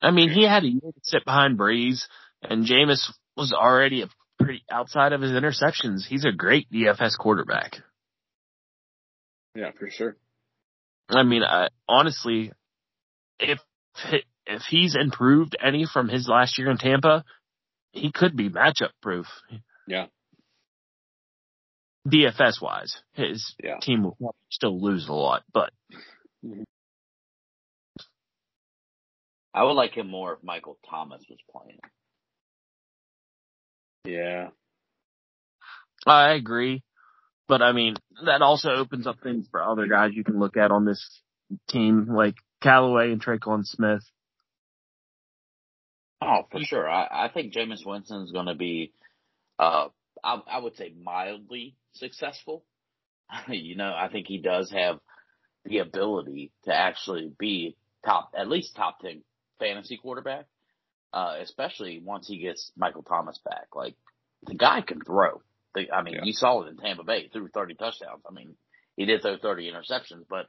I mean, he had a year to sit behind Brees, and Jameis was already a pretty outside of his interceptions. He's a great DFS quarterback. Yeah, for sure. I mean, I, honestly, if if he's improved any from his last year in Tampa, he could be matchup proof. Yeah. DFS wise, his yeah. team will still lose a lot, but. Mm-hmm. I would like him more if Michael Thomas was playing. Yeah. I agree. But I mean, that also opens up things for other guys you can look at on this team, like Callaway and Tre'Quan Smith. Oh, for sure. I, I think Jameis Winston is going to be, uh, I, I would say mildly successful. you know, I think he does have the ability to actually be top, at least top 10 fantasy quarterback, uh, especially once he gets Michael Thomas back. Like, the guy can throw. The, I mean, yeah. you saw it in Tampa Bay, threw 30 touchdowns. I mean, he did throw 30 interceptions, but,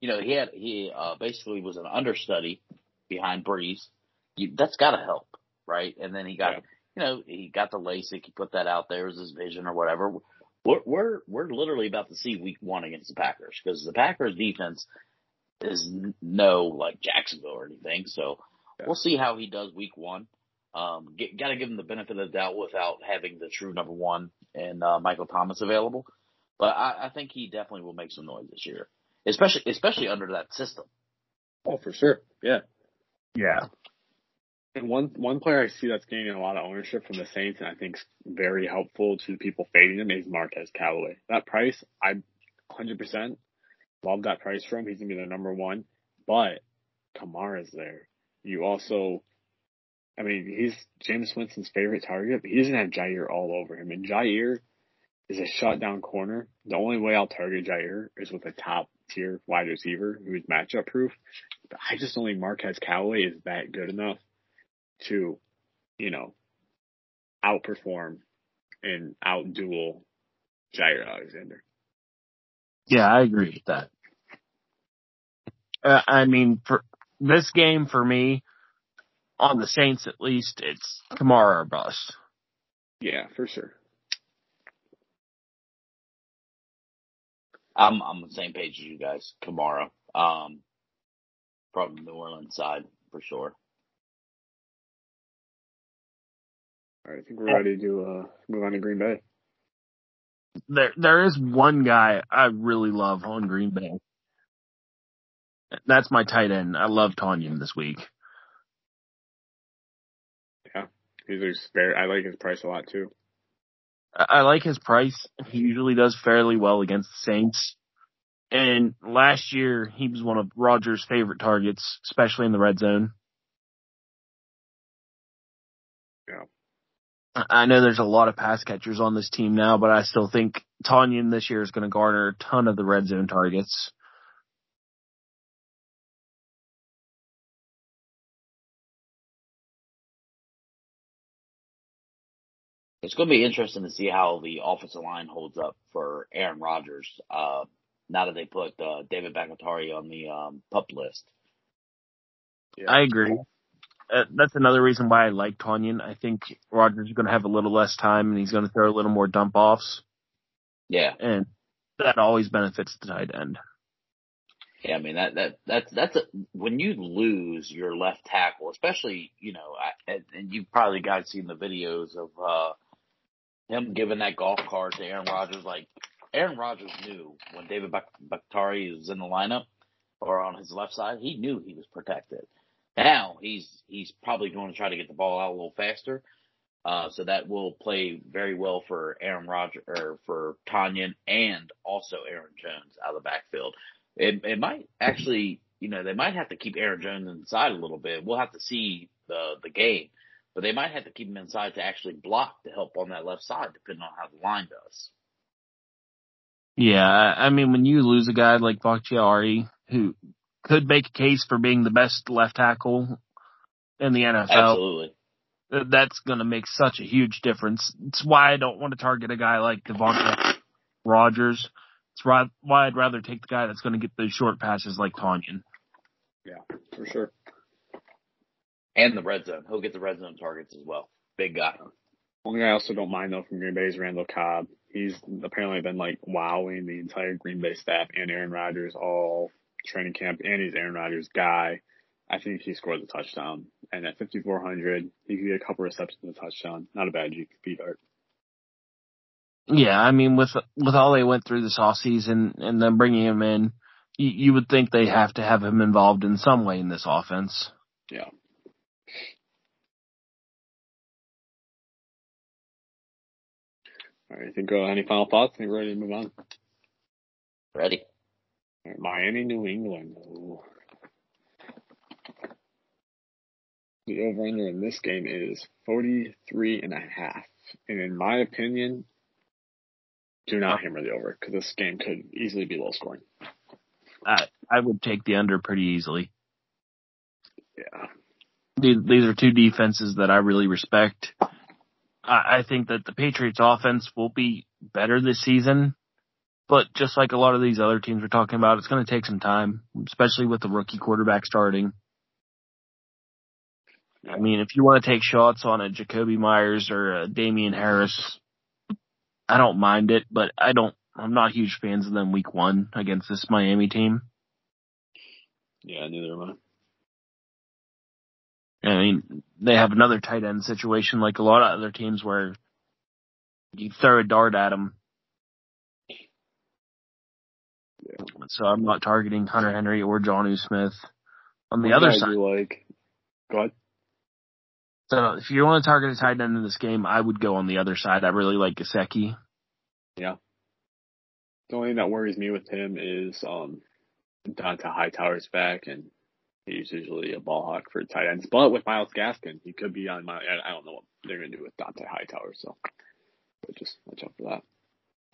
you know, he had, he, uh, basically was an understudy behind Brees. You, that's gotta help, right? And then he got, yeah. you know, he got the LASIK, he put that out there as his vision or whatever. We're, we're, we're literally about to see week one against the Packers because the Packers defense is no like Jacksonville or anything. So yeah. we'll see how he does week one. Um, got to give him the benefit of the doubt without having the true number one and uh, Michael Thomas available. But I, I think he definitely will make some noise this year, especially especially under that system. Oh, for sure. Yeah. Yeah. One one player I see that's gaining a lot of ownership from the Saints, and I think very helpful to people fading him is Marquez Callaway. That price, I 100% love that price for him. He's gonna be the number one, but Kamara's there. You also I mean, he's Jameis Winston's favorite target, but he doesn't have Jaire all over him. And Jaire is a shutdown corner. The only way I'll target Jaire is with a top tier wide receiver who's matchup proof. But I just don't think Marquez Callaway is that good enough to, you know, outperform and outduel Jaire Alexander. Yeah, I agree with that. Uh, I mean, for this game for me, on the Saints at least, it's Kamara or bust. Yeah, for sure. I'm I'm on the same page as you guys. Kamara, um, from the New Orleans side for sure. I think we're ready to uh, move on to Green Bay. There, there is one guy I really love on Green Bay. That's my tight end. I love Tonyan this week. Yeah, he's a spare. I like his price a lot too. I like his price. He usually does fairly well against the Saints. And last year, he was one of Rodgers' favorite targets, especially in the red zone. I know there's a lot of pass catchers on this team now, but I still think Tonyan this year is going to garner a ton of the red zone targets. It's going to be interesting to see how the offensive line holds up for Aaron Rodgers. Uh, now that they put uh, David Bakhtiari on the um, pup list. Yeah. I agree. Uh, that's another reason why I like Tonyan. I think Rodgers is going to have a little less time and he's going to throw a little more dump offs. Yeah. And that always benefits the tight end. Yeah, I mean that that that's that's a, when you lose your left tackle, especially you know, I, and you've probably guys seen the videos of uh him giving that golf cart to Aaron Rodgers. Like Aaron Rodgers knew when David Bakhtiari was in the lineup or on his left side, he knew he was protected. Now he's he's probably going to try to get the ball out a little faster. Uh, so that will play very well for Aaron Rodgers or for Tonyan and also Aaron Jones out of the backfield. It it might actually, you know, they might have to keep Aaron Jones inside a little bit. We'll have to see the the game. but they might have to keep him inside to actually block to help on that left side, depending on how the line does. Yeah, I mean, when you lose a guy like Bakhtiari, who could make a case for being the best left tackle in the NFL, Absolutely. that's going to make such a huge difference. It's why I don't want to target a guy like Devontae Rogers. It's why I'd rather take the guy that's going to get those short passes like Tonyan. Yeah, for sure. And the red zone. He'll get the red zone targets as well. Big guy. One guy I also don't mind though from Green Bay is Randall Cobb. He's apparently been like wowing the entire Green Bay staff and Aaron Rodgers all training camp, and he's Aaron Rodgers' guy. I think he scored a touchdown. And at 5,400, he could get a couple receptions and a touchdown. Not a bad GPP dart. Yeah, I mean, with with all they went through this offseason and then bringing him in, you, you would think they have to have him involved in some way in this offense. Yeah. All right, I think uh, any final thoughts? I think we're ready to move on. Ready. Miami, New England. Ooh. The over under in this game is 43 and a half. And in my opinion, do not hammer the over because this game could easily be low scoring. I I would take the under pretty easily. Yeah. These, these are two defenses that I really respect. I, I think that the Patriots offense will be better this season, but just like a lot of these other teams we're talking about, it's going to take some time, especially with the rookie quarterback starting. I mean, if you want to take shots on a Jakobi Meyers or a Damien Harris, I don't mind it, but I don't. I'm not huge fans of them week one against this Miami team. Yeah, neither am I. I mean, they have another tight end situation like a lot of other teams where you throw a dart at them. Yeah. So I'm not targeting Hunter Henry or Jonnu Smith. On the One other side, like, go ahead. so if you want to target a tight end in this game, I would go on the other side. I really like Gesicki. Yeah. The only thing that worries me with him is um Dont'a Hightower's back, and he's usually a ball hawk for tight ends. But with Myles Gaskin, he could be on my. I don't know what they're gonna do with Dont'a Hightower, so but just watch out for that.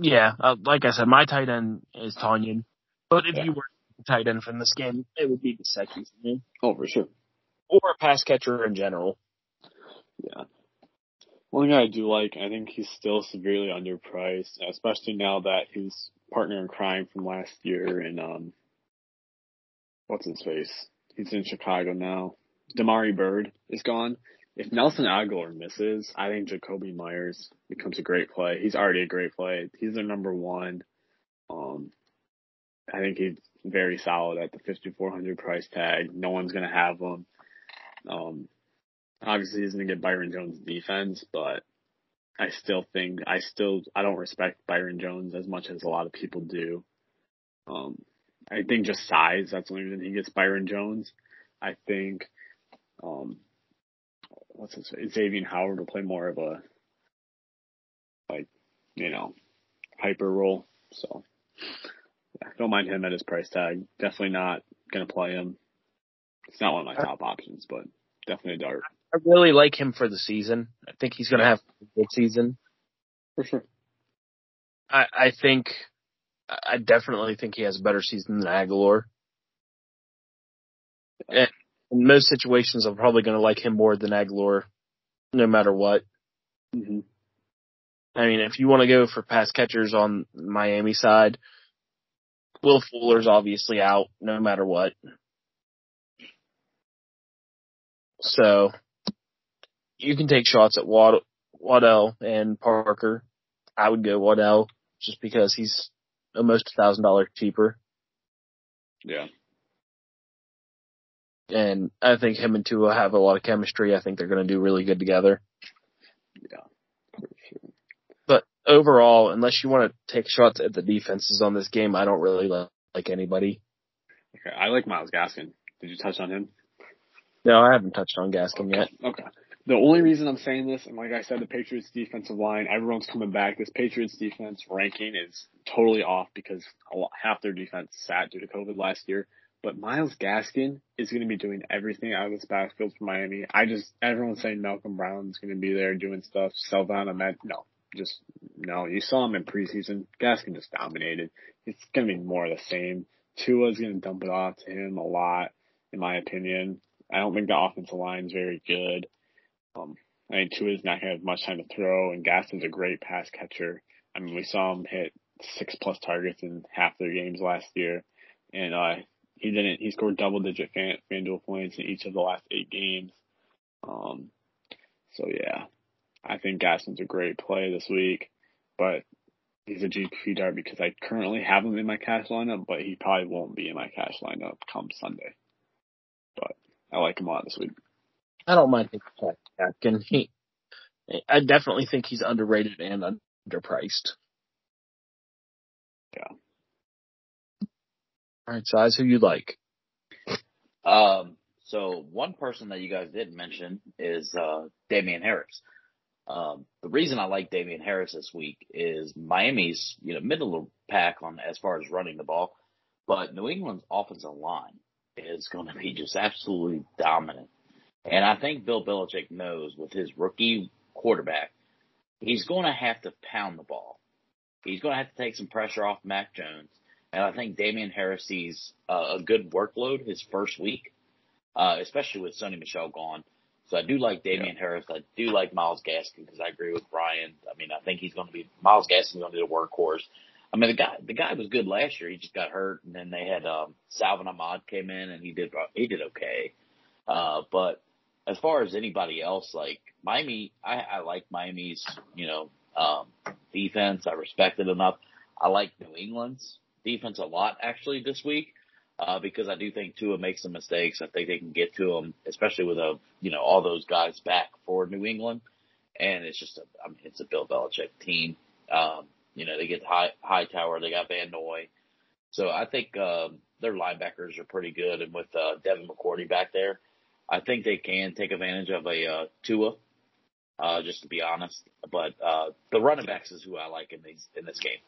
Yeah, uh, like I said, my tight end is Tonyan. But if Yeah. you were tight end from this game, it would be Gesicki for me. Oh, for sure. Or a pass catcher in general. Yeah. One guy I do like, I think he's still severely underpriced, especially now that his partner in crime from last year and um what's his face? He's in Chicago now. Damiere Byrd is gone. If Nelson Agholor misses, I think Jakobi Meyers becomes a great play. He's already a great play. He's their number one. Um I think he's very solid at the fifty four hundred price tag. No one's gonna have him. Um obviously he's going to get Byron Jones defense, but I still think I still I don't respect Byron Jones as much as a lot of people do. Um, I think just size that's the only reason he gets Byron Jones. I think um, what's his? Xavien Howard will play more of a like you know hyper role. So yeah, don't mind him at his price tag. Definitely not going to play him. It's not one of my top options, but definitely a dart. I really like him for the season. I think he's going to have a good season. For sure. I, I think, I definitely think he has a better season than Agholor. And in most situations, I'm probably going to like him more than Agholor, no matter what. Mm-hmm. I mean, if you want to go for pass catchers on Miami side, Will Fuller's obviously out no matter what. So you can take shots at Wad- Waddle and Parker. I would go Waddle just because he's almost a thousand dollars cheaper. Yeah. And I think him and Tua have a lot of chemistry. I think they're going to do really good together. Yeah. For sure. But overall, unless you want to take shots at the defenses on this game, I don't really like anybody. Okay. I like Myles Gaskin. Did you touch on him? No, I haven't touched on Gaskin okay. yet. Okay. The only reason I'm saying this, and like I said, the Patriots defensive line, everyone's coming back. This Patriots defense ranking is totally off because a lot, half their defense sat due to COVID last year. But Myles Gaskin is going to be doing everything out of this backfield for Miami. I just everyone's saying Malcolm Brown's going to be there doing stuff. Salvon Ahmed, no, just no. You saw him in preseason. Gaskin just dominated. It's going to be more of the same. Tua's going to dump it off to him a lot, in my opinion. I don't think the offensive line is very good. Um, I think Tua's not going to have much time to throw, and Gaskin's a great pass catcher. I mean, we saw him hit six plus targets in half their games last year, and uh, he didn't. He scored double digit fan, FanDuel points in each of the last eight games. Um, so yeah, I think Gaskin's a great play this week, but he's a GP dart because I currently have him in my cash lineup, but he probably won't be in my cash lineup come Sunday. But I like him a lot this week. I don't mind taking Gaskin. He, I definitely think he's underrated and underpriced. Yeah. All right, size who you like? Um, so one person that you guys didn't mention is uh, Damien Harris. Um, the reason I like Damien Harris this week is Miami's you know middle of the pack on as far as running the ball, but New England's offensive line is going to be just absolutely dominant. And I think Bill Belichick knows with his rookie quarterback, he's going to have to pound the ball. He's going to have to take some pressure off Mac Jones. And I think Damien Harris sees uh, a good workload his first week, uh, especially with Sony Michel gone. So I do like Damien yeah. Harris. I do like Myles Gaskin because I agree with Brian. I mean, I think he's going to be Myles Gaskin's going to be a workhorse. I mean, the guy the guy was good last year. He just got hurt, and then they had um, Salvon Ahmed came in, and he did he did okay. Uh, but as far as anybody else, like Miami, I, I like Miami's you know um, defense. I respect it enough. I like New England's defense a lot actually this week. Uh, because I do think Tua makes some mistakes. I think they can get to him, especially with a, you know, all those guys back for New England. And it's just a, I mean, it's a Bill Belichick team. Um, you know, they get high, Hightower, they got Van Noy. So I think, um, their linebackers are pretty good. And with, uh, Devin McCourty back there, I think they can take advantage of a, uh, Tua, uh, just to be honest. But, uh, the running backs is who I like in these, in this game.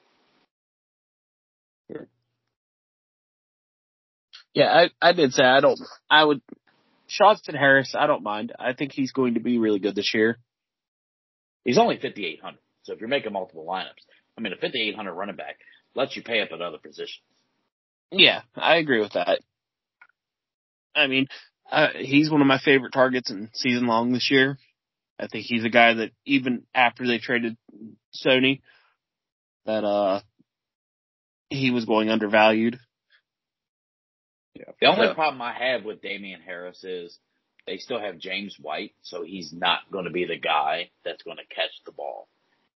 Yeah, I, I did say I don't, I would, Charleston Harris, I don't mind. I think he's going to be really good this year. He's only 5,800. So if you're making multiple lineups, I mean, a 5,800 running back lets you pay up at other positions. Yeah, I agree with that. I mean, uh, he's one of my favorite targets in season long this year. I think he's a guy that even after they traded Sony, that, uh, he was going undervalued. Yeah. The only problem I have with Damien Harris is they still have James White, so he's not going to be the guy that's going to catch the ball.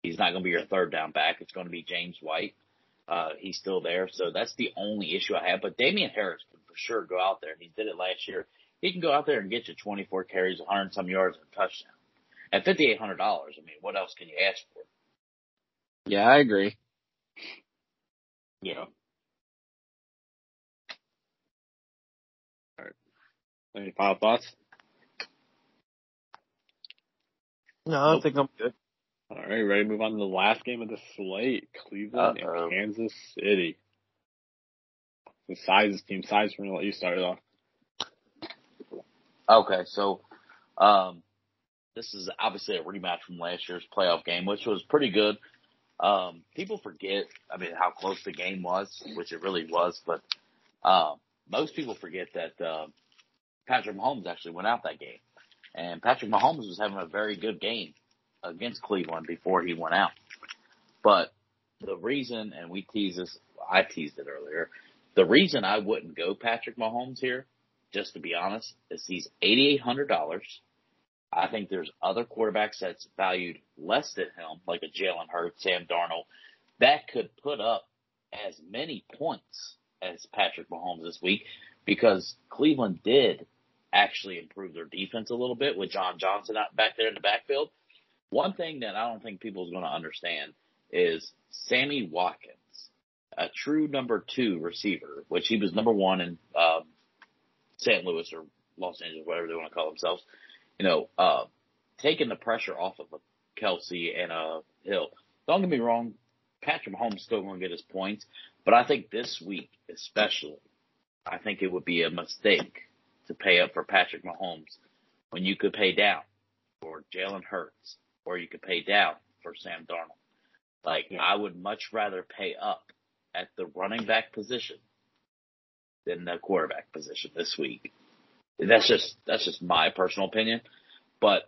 He's not going to be your third down back. It's going to be James White. Uh, he's still there, so that's the only issue I have. But Damien Harris can for sure go out there. He did it last year. He can go out there and get you 24 carries, 100 some yards, and a touchdown. At $5,800, I mean, what else can you ask for? Yeah, I agree. Yeah. All right. Any final thoughts? No, I nope. think I'm good. All right, ready to move on to the last game of the slate: Cleveland Uh-oh. and Kansas City. The sizes team size. We're gonna let you start it off. Okay, so um, this is obviously a rematch from last year's playoff game, which was pretty good. Um, people forget, I mean, how close the game was, which it really was, but, uh, most people forget that, uh, Patrick Mahomes actually went out that game. And Patrick Mahomes was having a very good game against Cleveland before he went out. But the reason, and we teased this, I teased it earlier, the reason I wouldn't go Patrick Mahomes here, just to be honest, is he's $8,800 I think there's other quarterbacks that's valued less than him, like a Jalen Hurts, Sam Darnold, that could put up as many points as Patrick Mahomes this week because Cleveland did actually improve their defense a little bit with John Johnson out back there in the backfield. One thing that I don't think people is going to understand is Sammy Watkins, a true number two receiver, which he was number one in um, St. Louis or Los Angeles, whatever they want to call themselves you know, uh, taking the pressure off of a Kelce and a Hill. Don't get me wrong, Patrick Mahomes still going to get his points, but I think this week especially, I think it would be a mistake to pay up for Patrick Mahomes when you could pay down for Jalen Hurts or you could pay down for Sam Darnold. Like yeah. I would much rather pay up at the running back position than the quarterback position this week. That's just that's just my personal opinion. But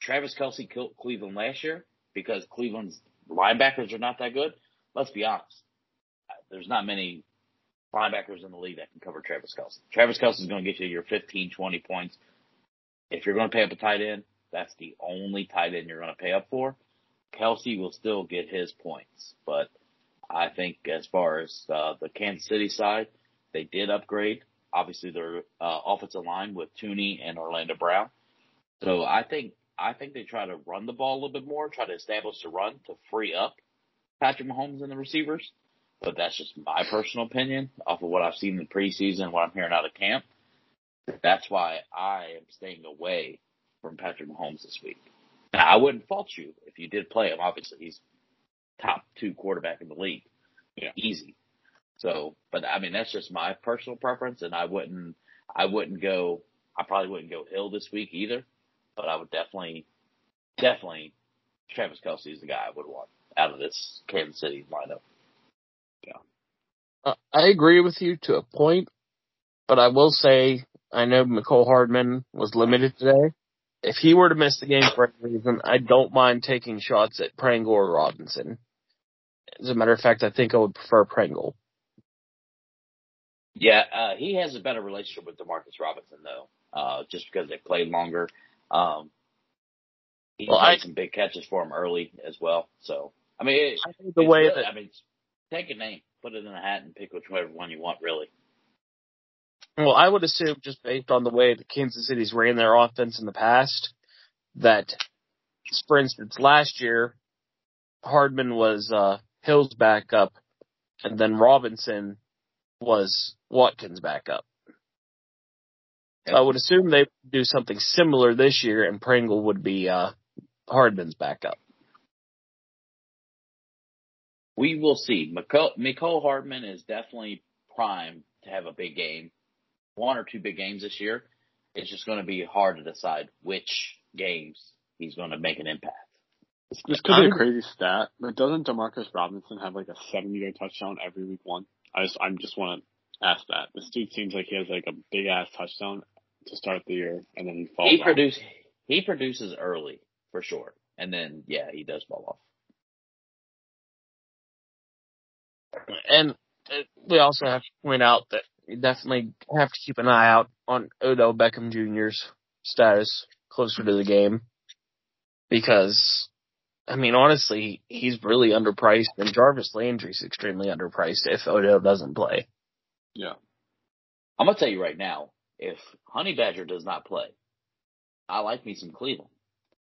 Travis Kelce killed Cleveland last year because Cleveland's linebackers are not that good. Let's be honest. There's not many linebackers in the league that can cover Travis Kelce. Travis Kelce is going to get you your 15, 20 points. If you're going to pay up a tight end, that's the only tight end you're going to pay up for. Kelce will still get his points, but I think as far as uh, the Kansas City side, they did upgrade. Obviously, their uh, offensive line with Thuney and Orlando Brown. So I think I think they try to run the ball a little bit more, try to establish the run to free up Patrick Mahomes and the receivers. But that's just my personal opinion off of what I've seen in the preseason, what I'm hearing out of camp. That's why I am staying away from Patrick Mahomes this week. Now, I wouldn't fault you if you did play him. Obviously, he's top two quarterback in the league. Yeah. Easy. So, but I mean, that's just my personal preference, and I wouldn't, I wouldn't go, I probably wouldn't go Hill this week either, but I would definitely, definitely, Travis Kelce is the guy I would want out of this Kansas City lineup. Yeah. Uh, I agree with you to a point, but I will say I know Mecole Hardman was limited today. If he were to miss the game for any reason, I don't mind taking shots at Pringle or Robinson. As a matter of fact, I think I would prefer Pringle. Yeah, uh, he has a better relationship with Demarcus Robinson though, uh, just because they played longer. Um, he well, made I, some big catches for him early as well. So, I mean, it, I think the way really, that I mean, take a name, put it in a hat, and pick whichever one you want. Really. Well, I would assume just based on the way the Kansas City's ran their offense in the past, that, for instance, last year, Hardman was uh, Hill's backup, and then Robinson was Watkins' backup. So I would assume they do something similar this year, and Pringle would be uh, Hardman's backup. We will see. Mecole Hardman is definitely primed to have a big game, one or two big games this year. It's just going to be hard to decide which games he's going to make an impact. This could be a crazy stat, but doesn't Demarcus Robinson have like a 70 yard touchdown every week one? I just, I just want to ask that. This dude seems like he has like a big ass touchdown to start the year, and then he falls. He produce, he produces early for sure, and then yeah, he does fall off. And uh, we also have to point out that you definitely have to keep an eye out on Odell Beckham Jr.'s status closer to the game because I mean, honestly, he's really underpriced, and Jarvis Landry's extremely underpriced if Odell doesn't play. Yeah. I'm gonna tell you right now, if Honey Badger does not play, I like me some Cleveland,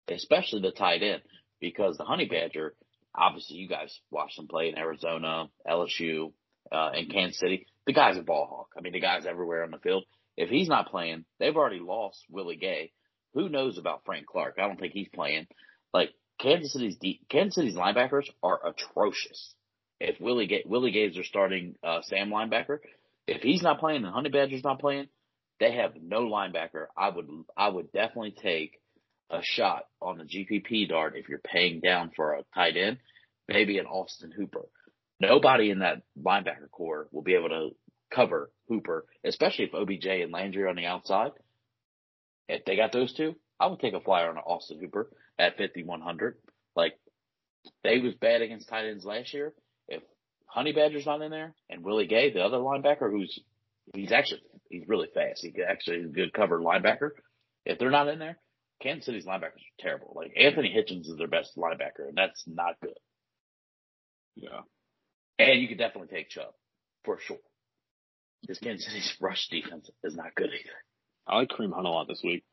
especially the tight end, because the Honey Badger, obviously you guys watched him play in Arizona, LSU, uh, and Kansas City. The guy's a ball hawk. I mean, the guy's everywhere on the field. If he's not playing, they've already lost Willie Gay. Who knows about Frank Clark? I don't think he's playing. Like Kansas City's Kansas City's linebackers are atrocious. If Willie Ga- Willie Gay's are starting uh, Sam linebacker, if he's not playing and Honey Badger's not playing, they have no linebacker. I would I would definitely take a shot on the GPP dart if you're paying down for a tight end, maybe an Austin Hooper. Nobody in that linebacker corps will be able to cover Hooper, especially if OBJ and Landry are on the outside. If they got those two, I would take a flyer on Austin Hooper at 5,100. Like, they was bad against tight ends last year. If Honey Badger's not in there and Willie Gay, the other linebacker who's, he's actually, he's really fast. He actually is a good cover linebacker. If they're not in there, Kansas City's linebackers are terrible. Like, Anthony Hitchens is their best linebacker, and that's not good. Yeah. And you could definitely take Chubb, for sure. Because Kansas City's rush defense is not good either. I like Kareem Hunt a lot this week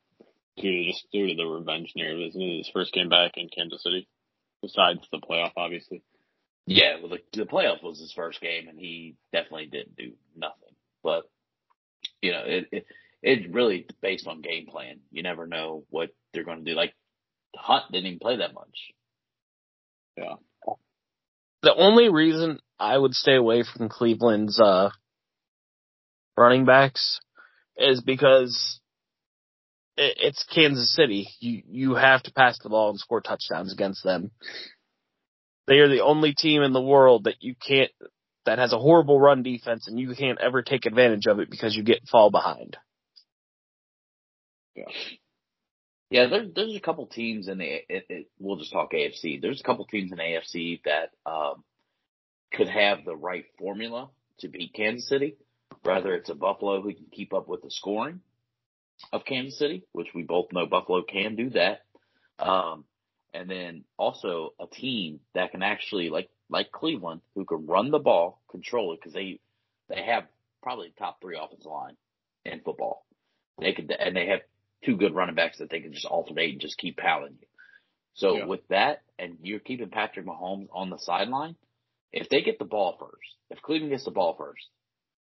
due to just due to the revenge narrative, isn't it? His first game back in Kansas City, besides the playoff, obviously. Yeah, well, the, the playoff was his first game, and he definitely didn't do nothing. But you know, it, it it's really based on game plan. You never know what they're going to do. Like Hunt didn't even play that much. Yeah. The only reason I would stay away from Cleveland's uh running backs is because it, it's Kansas City. You you have to pass the ball and score touchdowns against them. They are the only team in the world that you can't that has a horrible run defense and you can't ever take advantage of it because you get fall behind. Yeah. Yeah, there's there's a couple teams in the it, it, we'll just talk AFC. There's a couple teams in AFC that um, could have the right formula to beat Kansas City. Whether it's a Buffalo who can keep up with the scoring of Kansas City, which we both know Buffalo can do that, um, and then also a team that can actually like like Cleveland who can run the ball, control it because they they have probably top three offensive line in football. They could and they have two good running backs that they can just alternate and just keep pounding you. So yeah. with that, and you're keeping Patrick Mahomes on the sideline, if they get the ball first, if Cleveland gets the ball first,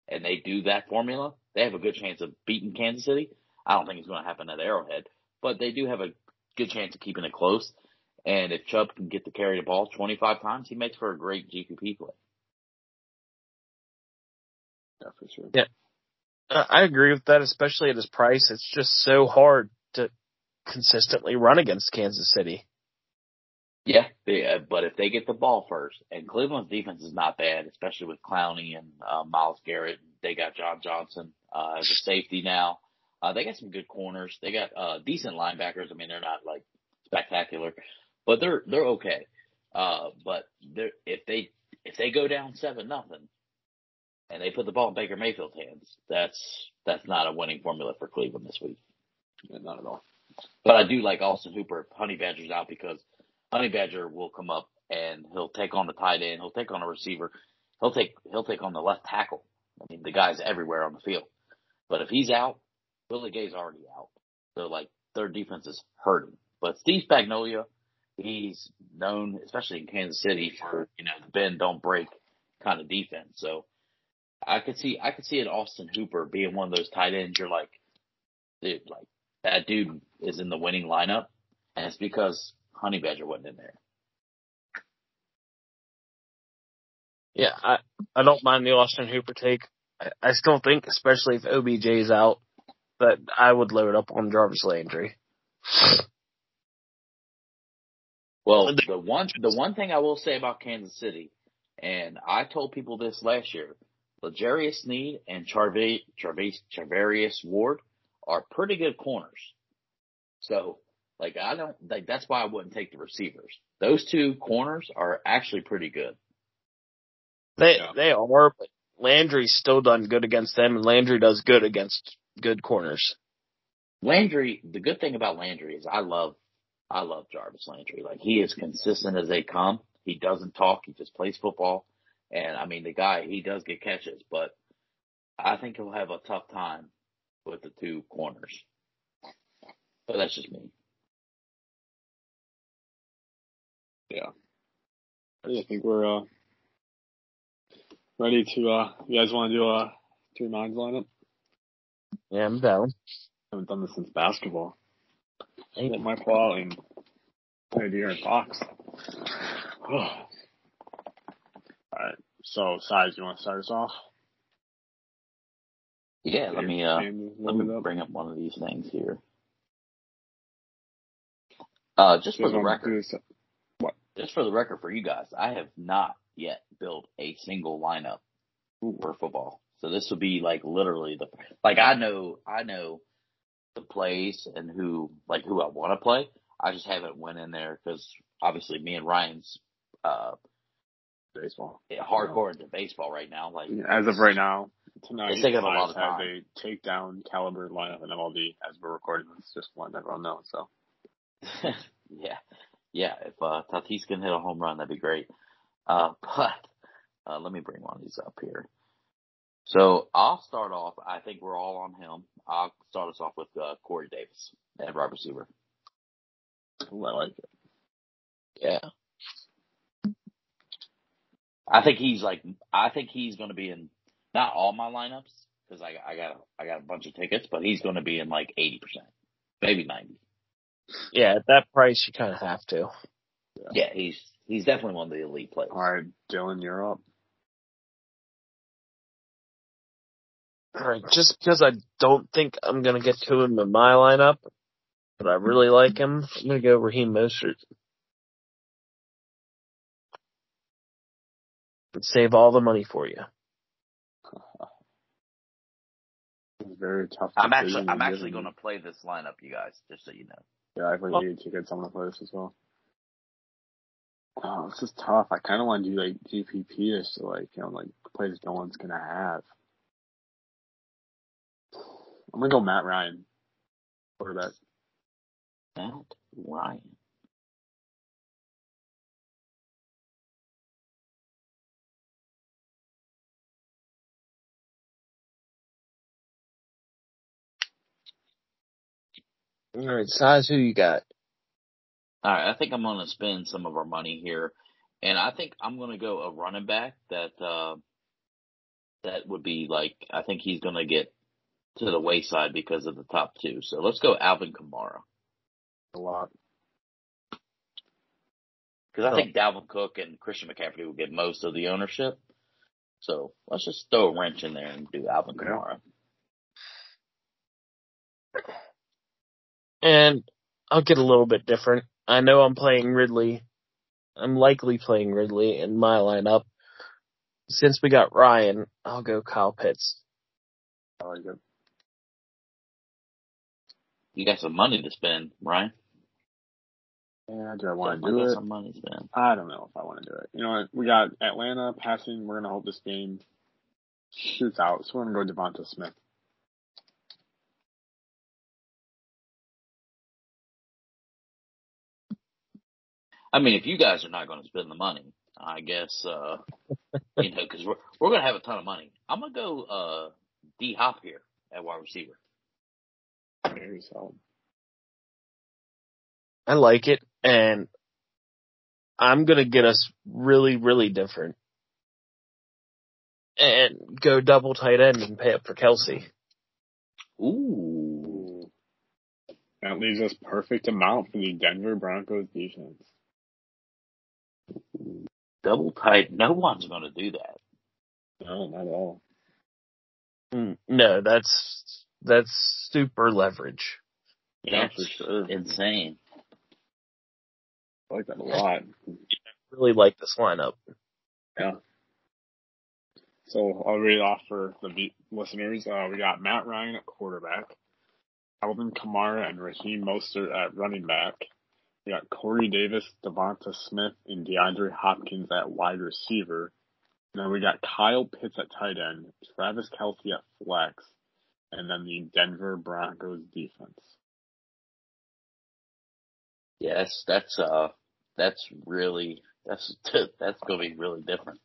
and they do that formula, they have a good chance of beating Kansas City. I don't think it's going to happen at Arrowhead, but they do have a good chance of keeping it close. And if Chubb can get to carry the ball 25 times, he makes for a great GPP play. Yeah, for sure. Yeah. I agree with that, especially at his price. It's just so hard to consistently run against Kansas City. Yeah, yeah, but if they get the ball first, and Cleveland's defense is not bad, especially with Clowney and uh, Myles Garrett. They got John Johnson uh, as a safety now. Uh, they got some good corners. They got uh, decent linebackers. I mean, they're not like spectacular, but they're they're okay. Uh, but they're, if they if they go down seven nothing, and they put the ball in Baker Mayfield's hands, that's that's not a winning formula for Cleveland this week. Not at all. But I do like Austin Hooper Honey Badger's out because Honey Badger will come up and he'll take on the tight end, he'll take on a receiver, he'll take he'll take on the left tackle. I mean, the guy's everywhere on the field. But if he's out, Willie Gay's already out. So like their defense is hurting. But Steve Spagnuolo, he's known, especially in Kansas City, for you know the bend don't break kind of defense. So I could see I could see an Austin Hooper being one of those tight ends. You're like, dude, like that dude is in the winning lineup, and it's because Honey Badger wasn't in there. Yeah, I I don't mind the Austin Hooper take. I, I still think, especially if OBJ is out, that I would load up on Jarvis Landry. Well, the one the one thing I will say about Kansas City, and I told people this last year, L'Jarius Sneed and Charv- Charvarius Ward are pretty good corners. So, like, I don't, like, that's why I wouldn't take the receivers. Those two corners are actually pretty good. They, yeah. they are, but Landry's still done good against them, and Landry does good against good corners. Landry, the good thing about Landry is I love, I love Jarvis Landry. Like, he is consistent as they come. He doesn't talk. He just plays football. And I mean, the guy, he does get catches, but I think he'll have a tough time with the two corners. But that's just me. Yeah. I think we're uh, ready to. Uh, you guys want to do a three minds lineup? Yeah, I'm down. I haven't done this since basketball. I Ain't my fault. And here in Fox. Alright, so size, you want to start us off? Yeah, let me uh, let me bring up one of these things here. Uh, just for the record, what? Just for the record, for you guys, I have not yet built a single lineup for football. So this will be like literally the like I know I know the plays and who like who I want to play. I just haven't went in there because obviously me and Ryan's uh, baseball. Yeah, hardcore into baseball right now. Like as of right now, tonight it's taking a lot of time. Have a takedown caliber lineup in MLB as we're recording this. Just letting everyone know. So yeah, yeah. If uh, Tatis can hit a home run, that'd be great. Uh, but uh, let me bring one of these up here. So I'll start off. I think we're all on him. I'll start us off with uh, Corey Davis at wide receiver. Ooh, I like it. Yeah. I think he's like, I think he's going to be in not all my lineups because I, I got, I got a bunch of tickets, but he's going to be in like 80%, maybe 90. Yeah, at that price, you kind of have to. Yeah. yeah, he's, he's definitely one of the elite players. All right, Dylan, you're up. All right, just because I don't think I'm gonna get to him in my lineup, but I really like him, I'm gonna go Raheem Mostert. And save all the money for you. very tough. I'm actually I'm actually going to play this lineup, you guys, just so you know. Yeah, I played oh. eight tickets. I'm going to play this as well. Oh, this is tough. I kind of want to do like GPP just to like you know like plays no one's gonna have. I'm gonna go Matt Ryan, quarterback. Matt Ryan. All right, size. Who you got? All right, I think I'm going to spend some of our money here, and I think I'm going to go a running back that uh, that would be like I think he's going to get to the wayside because of the top two. So let's go Alvin Kamara. A lot. Because I oh. think Dalvin Cook and Christian McCaffrey will get most of the ownership. So let's just throw a wrench in there and do Alvin Kamara. And I'll get a little bit different. I know I'm playing Ridley. I'm likely playing Ridley in my lineup. Since we got Ryan, I'll go Kyle Pitts. I like it. You got some money to spend, Ryan. Yeah, do I want to do it? Some money spend. I don't know if I want to do it. You know what? We got Atlanta passing. We're gonna hope this game shoots out. So we're gonna go Devonta Smith. I mean, if you guys are not going to spend the money, I guess uh, you know because we're we're going to have a ton of money. I'm going to go uh, D Hop here at wide receiver. Very solid. I like it, and I'm going to get us really, really different, and go double tight end and pay up for Kelce. Ooh. That leaves us perfect amount for the Denver Broncos defense. Double tight. No one's going to do that. No, not at all. Mm, no, that's that's super leverage. Yeah, for sure. Insane. I like that a lot. I really like this lineup. Yeah. So I'll read off for the listeners. Uh, we got Matt Ryan at quarterback, Alvin Kamara and Raheem Mostert at running back, we got Corey Davis, Devonta Smith, and DeAndre Hopkins at wide receiver. And then we got Kyle Pitts at tight end, Travis Kelce at flex, and then the Denver Broncos defense. Yes, that's uh, that's really that's that's gonna be really different.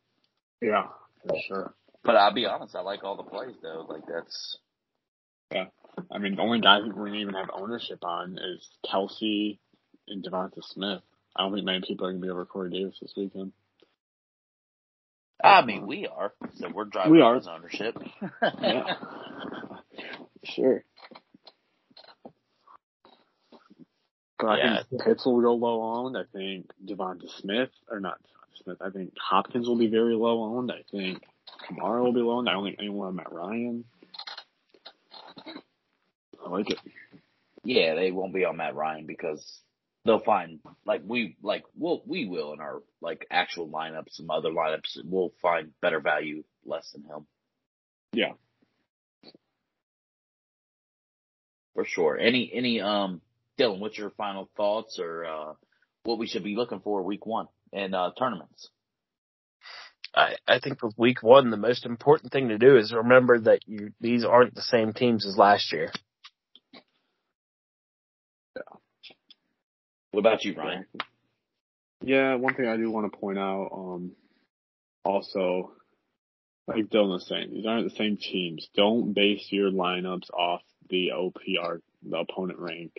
Yeah, for sure. But I'll be honest, I like all the plays though. Like that's yeah. I mean, the only guy we're gonna even have ownership on is Kelce and Devonta Smith. I don't think many people are going to be over Corey Davis this weekend. I mean, we are. So we're driving we are. ownership. yeah. Sure. But I yeah. think Pitts will go low owned. I think Devonta Smith, or not Devonta Smith, I think Hopkins will be very low owned. I think Kamara will be low owned. I don't think anyone Matt Ryan. I like it. Yeah, they won't be on Matt Ryan because they'll find like we like we'll we will in our like actual lineups, some other lineups, we'll find better value less than him. Yeah. For sure. Any any um Dylan, what's your final thoughts or uh what we should be looking for week one in uh tournaments? I, I think with week one, the most important thing to do is remember that you these aren't the same teams as last year. Yeah. What about you, Ryan? Yeah, one thing I do want to point out, um, also, like Dylan was saying, these aren't the same teams. Don't base your lineups off the OPR, the opponent rank.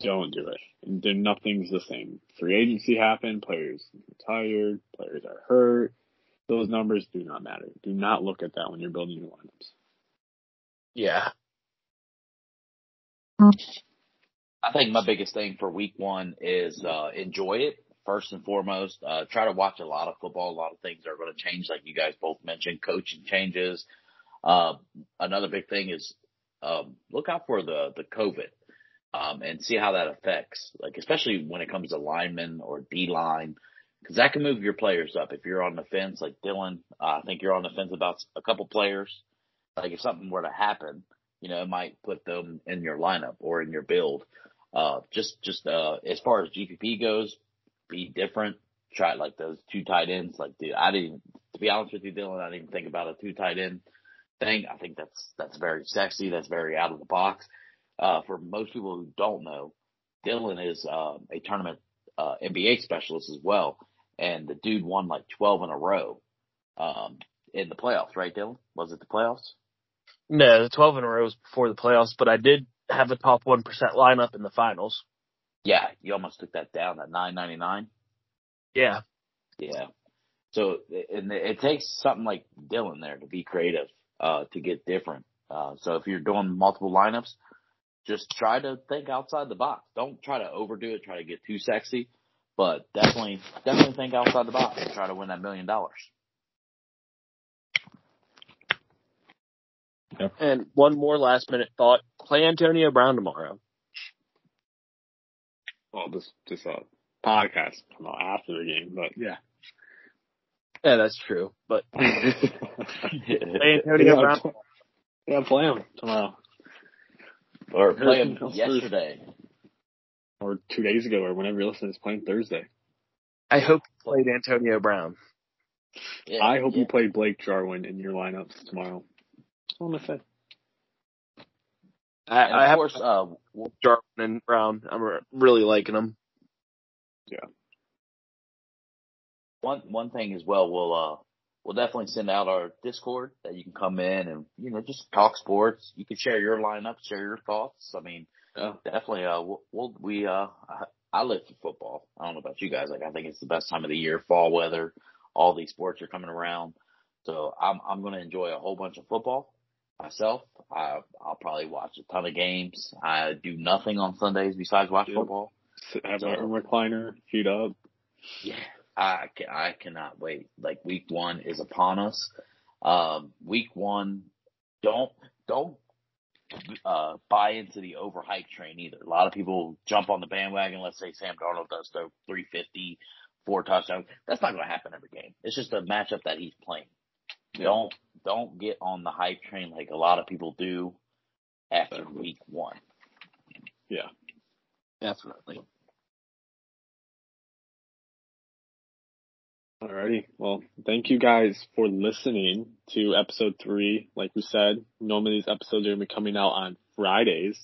Don't do it. And then nothing's the same. Free agency happened, players retired, players are hurt. Those numbers do not matter. Do not look at that when you're building your lineups. Yeah. I think my biggest thing for week one is uh, enjoy it first and foremost. Uh, try to watch a lot of football. A lot of things are going to change, like you guys both mentioned. Coaching changes. Uh, another big thing is um, look out for the the COVID um, and see how that affects, like especially when it comes to linemen or D line, because that can move your players up. If you're on the fence, like Dylan, uh, I think you're on the fence about a couple players. Like if something were to happen, you know, it might put them in your lineup or in your build. Uh, just just uh, as far as GPP goes, be different. Try like those two tight ends. Like, dude, I didn't. To be honest with you, Dylan, I didn't even think about a two tight end thing. I think that's that's very sexy. That's very out of the box. Uh, for most people who don't know, Dylan is uh, a tournament uh, NBA specialist as well, and the dude won like 12 in a row um, in the playoffs, right, Dylan? Was it the playoffs? No, the 12 in a row was before the playoffs, but I did have a top 1% lineup in the finals. Yeah, you almost took that down at 9.99. Yeah. Yeah. So, and it takes something like Dylan there to be creative, uh, to get different. Uh, so if you're doing multiple lineups, just try to think outside the box. Don't try to overdo it, try to get too sexy, but definitely, definitely think outside the box and try to win that million dollars. Yep. And one more last minute thought. Play Antonio Brown tomorrow. Well, this, this, uh, podcast come out after the game, but yeah. Yeah, that's true. But play Antonio yeah, Brown. Yeah, play him tomorrow. Or play him yesterday. Or two days ago, or whenever you listen, it's playing Thursday. I hope you played Antonio Brown. Yeah, I hope yeah. you played Blake Jarwin in your lineups tomorrow. That's all I'm gonna say. I, I have course, uh, Jarwin and Brown. I'm really liking them. Yeah. One one thing as well, we'll uh we'll definitely send out our Discord that you can come in and you know just talk sports. You can share your lineup, share your thoughts. I mean, yeah. definitely. Uh, we'll, we'll we uh I, I live for football. I don't know about you guys. Like I think it's the best time of the year, fall weather. All these sports are coming around, so I'm I'm going to enjoy a whole bunch of football myself. I I'll probably watch a ton of games. I do nothing on Sundays besides watch yep. football. Have so, a recliner, feet up. Yeah, I can, I cannot wait. Like week one is upon us. Um, week one, don't don't uh, buy into the overhyped train either. A lot of people jump on the bandwagon. Let's say Sam Darnold does throw 350, four touchdowns. That's not going to happen every game. It's just a matchup that he's playing. Don't don't get on the hype train like a lot of people do after week one. Yeah, definitely. Alrighty. Well, thank you guys for listening to episode three. Like we said, normally these episodes are going to be coming out on Fridays.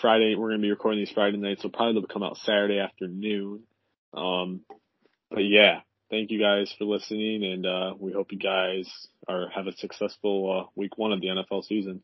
Friday, we're going to be recording these Friday nights, so probably they'll come out Saturday afternoon. Um, but yeah, thank you guys for listening and, uh, we hope you guys are, have a successful, uh, week one of the NFL season.